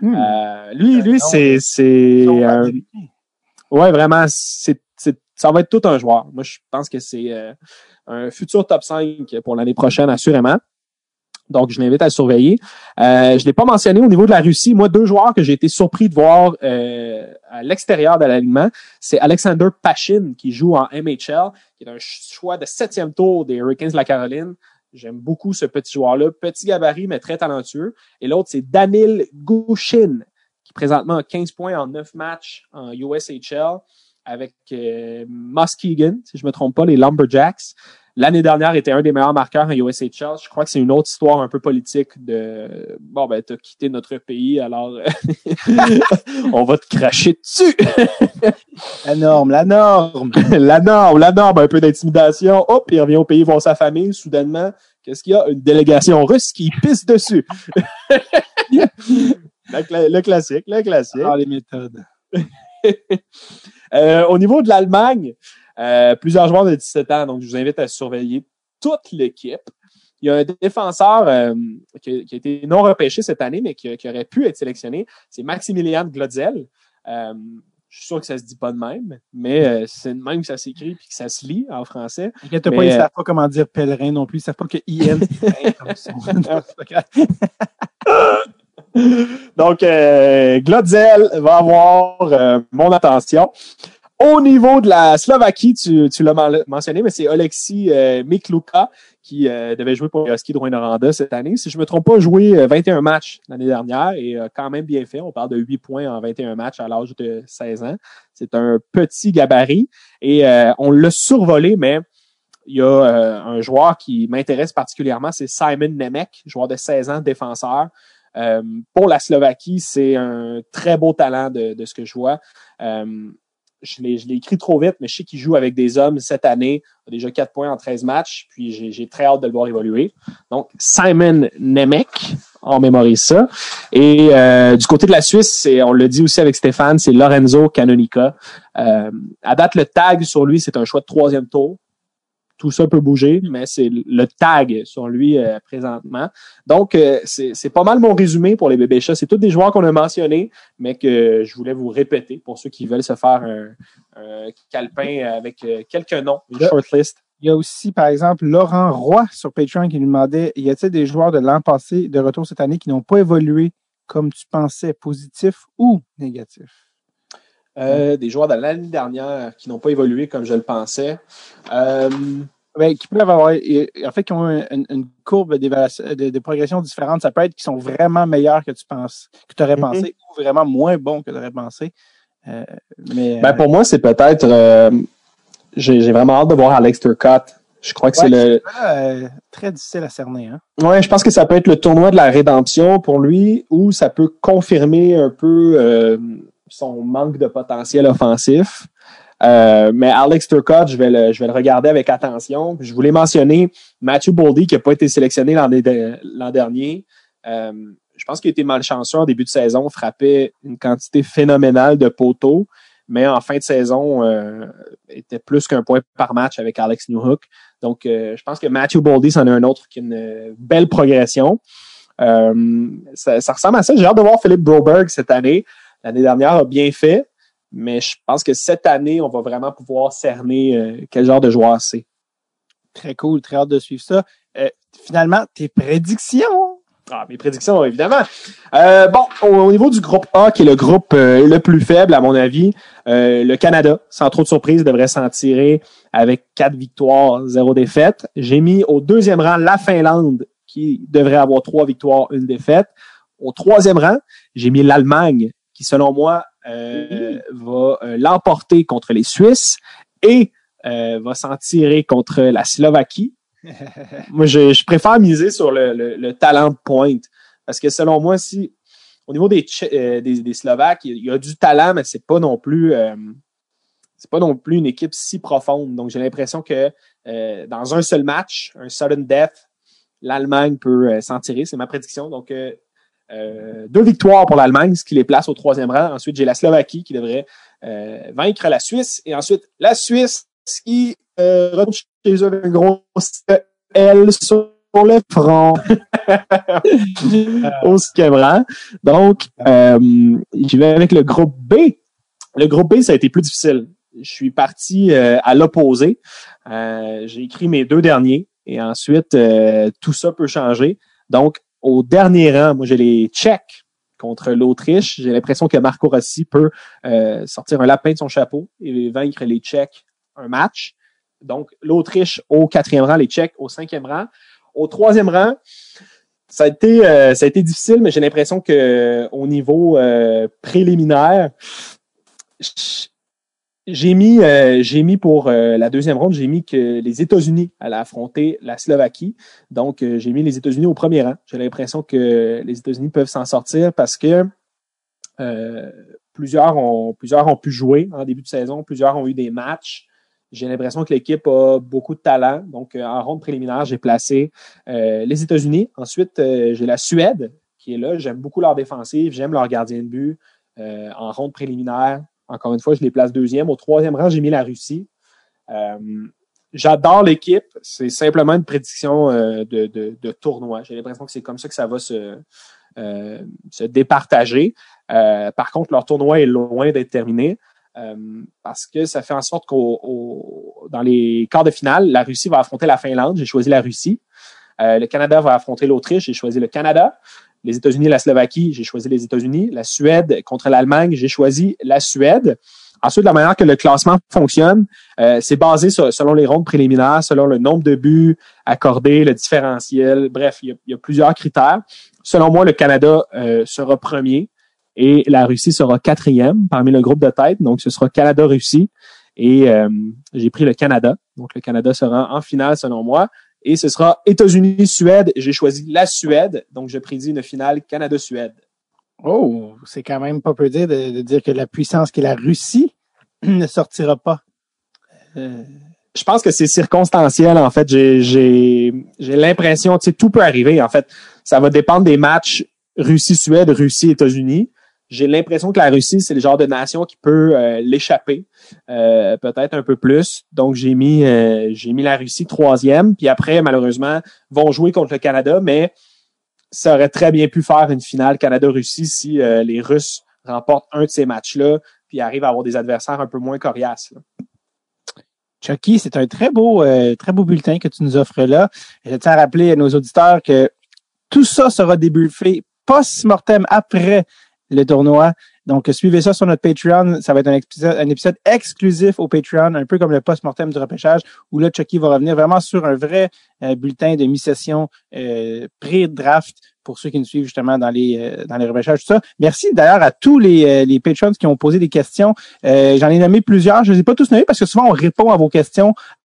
A: Hmm.
E: Euh, lui, lui,
A: non,
E: c'est, c'est un- Ouais, vraiment, c'est, c'est- ça va être tout un joueur. Moi, je pense que c'est euh, un futur top 5 pour l'année prochaine, assurément. Donc, je l'invite à le surveiller. Euh, je l'ai pas mentionné au niveau de la Russie. Moi, deux joueurs que j'ai été surpris de voir euh, à l'extérieur de l'alignement, c'est Alexander Pashin qui joue en MHL, qui est un ch- choix de septième tour des Hurricanes de la Caroline. J'aime beaucoup ce petit joueur-là. Petit gabarit, mais très talentueux. Et l'autre, c'est Danil Gushin, qui présentement a 15 points en 9 matchs en USHL avec euh, Muskegon, si je me trompe pas, les Lumberjacks. L'année dernière était un des meilleurs marqueurs en USHL. Je crois que c'est une autre histoire un peu politique de bon ben t'as quitté notre pays alors euh, [LAUGHS] on va te cracher dessus. [LAUGHS]
A: La norme, la norme.
E: la norme, la norme, un peu d'intimidation. Hop, il revient au pays voir sa famille. Soudainement, qu'est-ce qu'il y a? Une délégation russe qui pisse dessus. [LAUGHS] Le cla- le classique, le classique.
A: Ah, les méthodes.
E: Euh, au niveau de l'Allemagne, euh, plusieurs joueurs de 17 ans, donc je vous invite à surveiller toute l'équipe. Il y a un défenseur euh, qui, a, qui a été non repêché cette année, mais qui, qui aurait pu être sélectionné. C'est Maximilian Glotzel. Euh, je suis sûr que ça se dit pas de même, mais euh, c'est de même que ça s'écrit puis que ça se lit en français.
A: Inquiète
E: Mais,
A: pas, ils
E: euh,
A: savent pas comment dire pèlerin non plus. Ils savent pas que IN. [LAUGHS] grave. [LAUGHS]
E: Donc, euh, Glotzel va avoir euh, mon attention. Au niveau de la Slovaquie, tu, tu l'as men- mentionné, mais c'est Alexis euh, Mikluka qui euh, devait jouer pour Huskies de cette année. Si je me trompe pas, joué euh, 21 matchs l'année dernière et a quand même bien fait. On parle de 8 points en 21 matchs à l'âge de 16 ans. C'est un petit gabarit et euh, on l'a survolé, mais il y a euh, un joueur qui m'intéresse particulièrement, c'est Simon Nemec, joueur de 16 ans, défenseur. Euh, pour la Slovaquie, c'est un très beau talent de, de ce que je vois. Je l'ai écrit trop vite, mais je sais qu'il joue avec des hommes cette année. Il a déjà 4 points en 13 matchs, puis j'ai très hâte de le voir évoluer. Donc, Simon Nemec, on mémorise ça. Et euh, du côté de la Suisse, on l'a dit aussi avec Stéphane, c'est Lorenzo Canonica. Euh, à date, le tag sur lui, c'est un choix de troisième tour. Tout ça peut bouger, mais c'est le tag sur lui euh, présentement. Donc, euh, c'est pas mal mon résumé pour les bébés chats. C'est tous des joueurs qu'on a mentionnés, mais que je voulais vous répéter pour ceux qui veulent se faire un, un calepin avec euh, quelques noms, une shortlist.
A: Il y a aussi, par exemple, Laurent Roy sur Patreon qui nous demandait y a-t-il des joueurs de l'an passé de retour cette année qui n'ont pas évolué comme tu pensais, positif ou négatif?
E: Euh, des joueurs de l'année dernière qui n'ont pas évolué comme je le pensais. Euh,
A: Ben, qui peuvent avoir, en fait, qui ont une, courbe de, de progression différente. Ça peut être qu'ils sont vraiment meilleurs que tu penses, que tu aurais
E: Mhm.
A: pensé, ou vraiment moins bons que tu aurais pensé. Euh, mais,
E: ben, pour moi, c'est peut-être. euh, j'ai vraiment hâte de voir Alex Turcotte. Je crois que
A: Ouais,
E: c'est le.
A: euh, très difficile à cerner. Hein?
E: Ouais, je pense que ça peut être le tournoi de la rédemption pour lui, ou ça peut confirmer un peu euh, son manque de potentiel offensif. Euh, mais Alex Turcotte, je vais le, regarder avec attention. Je voulais mentionner Matthew Boldy qui n'a pas été sélectionné l'an dernier. Euh, je pense qu'il a été malchanceux en début de saison, frappait une quantité phénoménale de poteaux, mais en fin de saison, euh, était plus qu'un point par match avec Alex Newhook. Donc, euh, je pense que Matthew Boldy, c'en est un autre qui une belle progression. Ça, ressemble à ça. J'ai hâte de voir Philippe Broberg cette année. L'année dernière a bien fait. Mais je pense que cette année, on va vraiment pouvoir cerner euh, quel genre de joueur c'est.
A: Très cool, très hâte de suivre ça. Euh, finalement, tes prédictions?
E: Ah, mes prédictions, évidemment. Euh, bon, au, niveau du groupe A, qui est le groupe le plus faible, à mon avis, le Canada, sans trop de surprise, devrait s'en tirer avec quatre victoires, zéro défaite. J'ai mis au deuxième rang la Finlande, qui devrait avoir trois victoires, une défaite. Au troisième rang, j'ai mis l'Allemagne, qui, selon moi, euh, va euh, l'emporter contre les Suisses et euh, va s'en tirer contre la Slovaquie. [LAUGHS] moi, je, préfère miser sur le, talent de pointe parce que selon moi, si au niveau des, des, Slovaques, il y a du talent, mais c'est pas non plus c'est pas non plus une équipe si profonde. Donc, j'ai l'impression que dans un seul match, un sudden death, l'Allemagne peut s'en tirer. C'est ma prédiction. Donc, euh, deux victoires pour l'Allemagne, ce qui les place au troisième rang. Ensuite, j'ai la Slovaquie qui devrait euh, vaincre la Suisse. Et ensuite, la Suisse qui euh, retourne chez eux un gros L sur le front [LAUGHS] au cinquième Donc, euh, je vais avec le groupe B. Le groupe B, ça a été plus difficile. Je suis parti euh, à l'opposé. j'ai écrit mes deux derniers et ensuite, tout ça peut changer. Donc, au dernier rang, moi, j'ai les Tchèques contre l'Autriche. J'ai l'impression que Marco Rossi peut euh, sortir un lapin de son chapeau et vaincre les Tchèques un match. Donc, l'Autriche au quatrième rang, les Tchèques au cinquième rang. Au troisième rang, ça a été, euh, ça a été difficile, mais j'ai l'impression que au niveau euh, préliminaire, j'ai mis, euh, j'ai mis pour euh, la deuxième ronde, j'ai mis que les États-Unis allaient affronter la Slovaquie. Donc, euh, j'ai mis les États-Unis au premier rang. J'ai l'impression que les États-Unis peuvent s'en sortir parce que plusieurs, ont, plusieurs ont pu jouer en début de saison, plusieurs ont eu des matchs. J'ai l'impression que l'équipe a beaucoup de talent. Donc, en ronde préliminaire, j'ai placé les États-Unis. Ensuite, j'ai la Suède qui est là. J'aime beaucoup leur défensive, j'aime leur gardien de but. en ronde préliminaire, encore une fois, je les place deuxième. Au troisième rang, j'ai mis la Russie. Euh, j'adore l'équipe. C'est simplement une prédiction euh, de, tournoi. J'ai l'impression que c'est comme ça que ça va se, euh, se départager. par contre, leur tournoi est loin d'être terminé. parce que ça fait en sorte qu'au dans les quarts de finale, la Russie va affronter la Finlande. J'ai choisi la Russie. le Canada va affronter l'Autriche. J'ai choisi le Canada les États-Unis la Slovaquie, j'ai choisi les États-Unis. La Suède contre l'Allemagne, j'ai choisi la Suède. Ensuite, la manière que le classement fonctionne, euh, c'est basé selon les rondes préliminaires, selon le nombre de buts accordés, le différentiel. Bref, il y a, plusieurs critères. Selon moi, le Canada euh, sera premier et la Russie sera quatrième parmi le groupe de tête. Donc, ce sera Canada-Russie. Et euh, j'ai pris le Canada. Donc, le Canada sera en finale selon moi. Et ce sera États-Unis-Suède. J'ai choisi la Suède, donc je prédis une finale Canada-Suède.
A: Oh, c'est quand même pas peu dire de, dire que la puissance qui est la Russie [CLEARS THROAT] ne sortira pas.
E: Euh, je pense que c'est circonstanciel, en fait. J'ai l'impression, tu sais, tout peut arriver, en fait. Ça va dépendre des matchs Russie-Suède, Russie-États-Unis j'ai l'impression que la Russie, c'est le genre de nation qui peut euh, l'échapper, euh, peut-être un peu plus. Donc, j'ai mis, euh, j'ai mis la Russie troisième. Puis après, malheureusement, vont jouer contre le Canada, mais ça aurait très bien pu faire une finale Canada-Russie si les Russes remportent un de ces matchs-là, puis arrivent à avoir des adversaires un peu moins coriaces.
A: Chucky, c'est un très beau, très beau bulletin que tu nous offres là. Je tiens à rappeler à nos auditeurs que tout ça sera débuffé post-mortem après le tournoi. Donc, suivez ça sur notre Patreon. Ça va être un épisode, un épisode exclusif au Patreon, un peu comme le post-mortem du repêchage, où là, Chucky va revenir vraiment sur un vrai euh, bulletin de mi-session euh, pré-draft pour ceux qui nous suivent justement dans les euh, dans les repêchages, tout ça. Merci d'ailleurs à tous les, les patrons qui ont posé des questions. J'en ai nommé plusieurs. Je ne les ai pas tous nommés parce que souvent, on répond à vos questions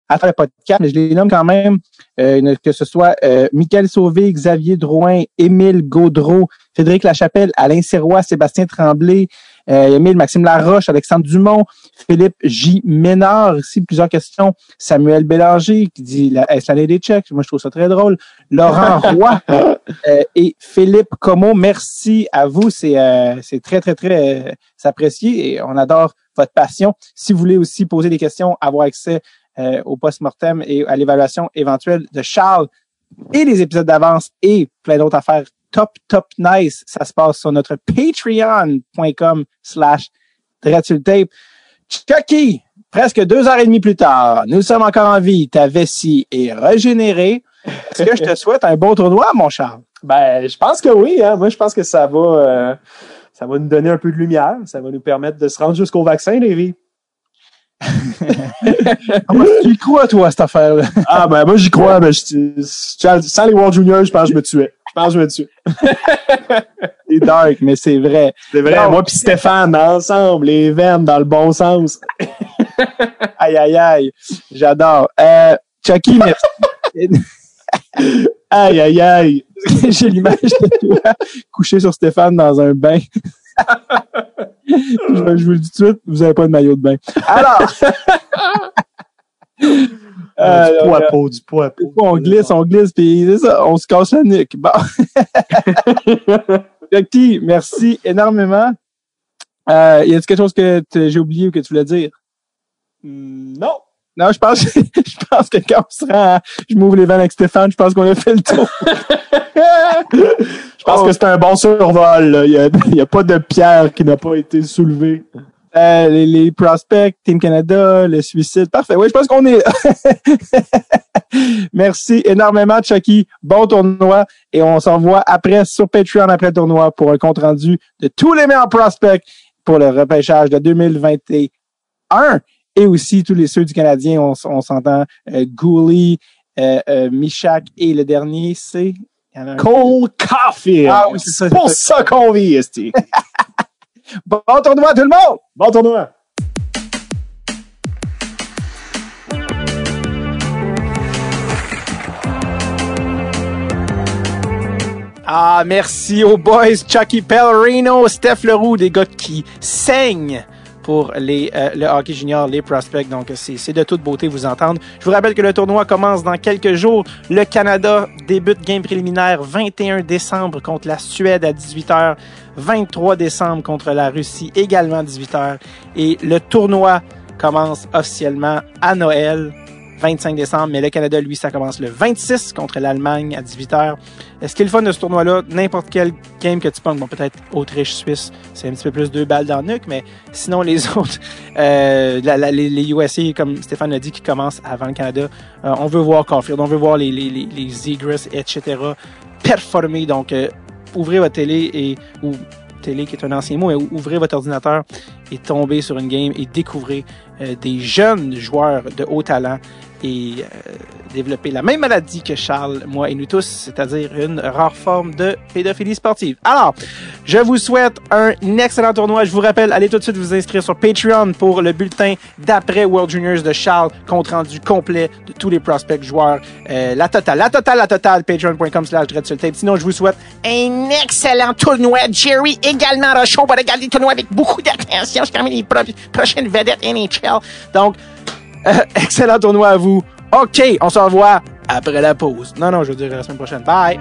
A: à faire le podcast, mais je les nomme quand même, euh, que ce soit euh, Michael Sauvé, Xavier Drouin, Émile Gaudreau, Frédéric Lachapelle, Alain Serrois, Sébastien Tremblay, Euh, Emile, Maxime Laroche, Alexandre Dumont, Philippe J. Ménard, ici plusieurs questions. Samuel Bélanger qui dit la, est l'année des checks? Moi, je trouve ça très drôle. Laurent [LAUGHS] Roy euh, et Philippe Como, merci à vous. C'est euh, c'est très, très, très euh, apprécié et on adore votre passion. Si vous voulez aussi poser des questions, avoir accès euh, au post-mortem et à l'évaluation éventuelle de Charles et les épisodes d'avance et plein d'autres affaires top, top nice. Ça se passe sur notre patreon.com slash tape. Chucky, presque deux heures et demie plus tard, nous sommes encore en vie. Ta vessie est régénérée. Est-ce que je te souhaite un bon tournoi, mon Charles?
E: Ben, je pense que oui. Hein. Moi, je pense que ça va, euh, ça va nous donner un peu de lumière. Ça va nous permettre de se rendre jusqu'au vaccin, Lévi.
A: Tu y crois, toi, cette affaire-là?
E: ah, ben, moi, j'y crois, mais je, sans les World Juniors, je pense que je me tuais. Je pense que je me tuais. [LAUGHS]
A: c'est dark, mais c'est vrai.
E: C'est vrai. moi puis Stéphane, ensemble, les veines dans le bon sens. [LAUGHS]
A: aïe, aïe, aïe. J'adore. Euh, Chucky, merci. [LAUGHS]
E: aïe, aïe, aïe.
A: J'ai l'image de toi couché sur Stéphane dans un bain. Je, je, vous le dis tout de suite, vous n'avez pas de maillot de bain. Alors! [LAUGHS]
E: Euh, du poids peau, du poids peau.
A: On glisse, on glisse, puis c'est ça, on se casse la nuque. Bon. [LAUGHS] Jackie, merci énormément. Euh, y a-t-il quelque chose que j'ai oublié ou que tu voulais dire?
E: Mm, non.
A: Non, je pense, [LAUGHS] je pense que quand on sera, je m'ouvre les vannes avec Stéphane, je pense qu'on a fait le tour. [LAUGHS]
E: je pense oh. que c'est un bon survol. Il n'y a, a, pas de pierre qui n'a pas été soulevée.
A: Euh, les, les, prospects, Team Canada, le suicide. Parfait. Oui, je pense qu'on est [LAUGHS] Merci énormément, Chucky. Bon tournoi. Et on s'envoie après sur Patreon après le tournoi pour un compte rendu de tous les meilleurs prospects pour le repêchage de 2021. Et aussi tous les ceux du Canadien, on, on s'entend euh, Gouli, euh, euh, Michak et le dernier, c'est
E: Cole Caulfield.
A: Ah oui, c'est ça.
E: Pour ça qu'on vit, [LAUGHS]
A: Bon tournoi tout le monde!
E: Bon tournoi!
D: Ah, merci aux boys Chucky Pellerino, Steph Leroux, des gars qui saignent pour les, euh, le hockey junior, les prospects. Donc, c'est de toute beauté vous entendre. Je vous rappelle que le tournoi commence dans quelques jours. Le Canada débute game préliminaire 21 décembre contre la Suède à 18h, 23 décembre contre la Russie également à 18h. Et le tournoi commence officiellement à Noël 25 décembre, mais le Canada, lui, ça commence le 26 contre l'Allemagne à 18h. Est-ce qu'il est le fun de ce tournoi-là? N'importe quel game que tu pognes, bon, peut-être Autriche-Suisse, c'est un petit peu plus deux balles dans le nuque, mais sinon, les [LAUGHS] autres, euh, les, USA, comme Stéphane l'a dit, qui commencent avant le Canada, euh, on veut voir Caulfield, on veut voir les, les etc., performer. Donc, euh, ouvrez votre télé et ou télé qui est un ancien mot, mais ouvrez votre ordinateur et tombez sur une game et découvrez des jeunes joueurs de haut talent et euh, développer la même maladie que Charles, moi et nous tous, c'est-à-dire une rare forme de pédophilie sportive. Alors, je vous souhaite un excellent tournoi. Je vous rappelle, allez tout de suite vous inscrire sur Patreon pour le bulletin d'après World Juniors de Charles, compte rendu complet de tous les prospects joueurs. Euh, la totale, la totale, la totale, patreon.com slash tape. Sinon, je vous souhaite un excellent tournoi. Jerry également Rochon va regarder le tournoi avec beaucoup d'attention. C'est quand même les prochaines vedettes NHL. Donc, euh, [LAUGHS] excellent tournoi à vous. OK, on se revoit après la pause. Non, non, je veux dire la semaine prochaine. Bye!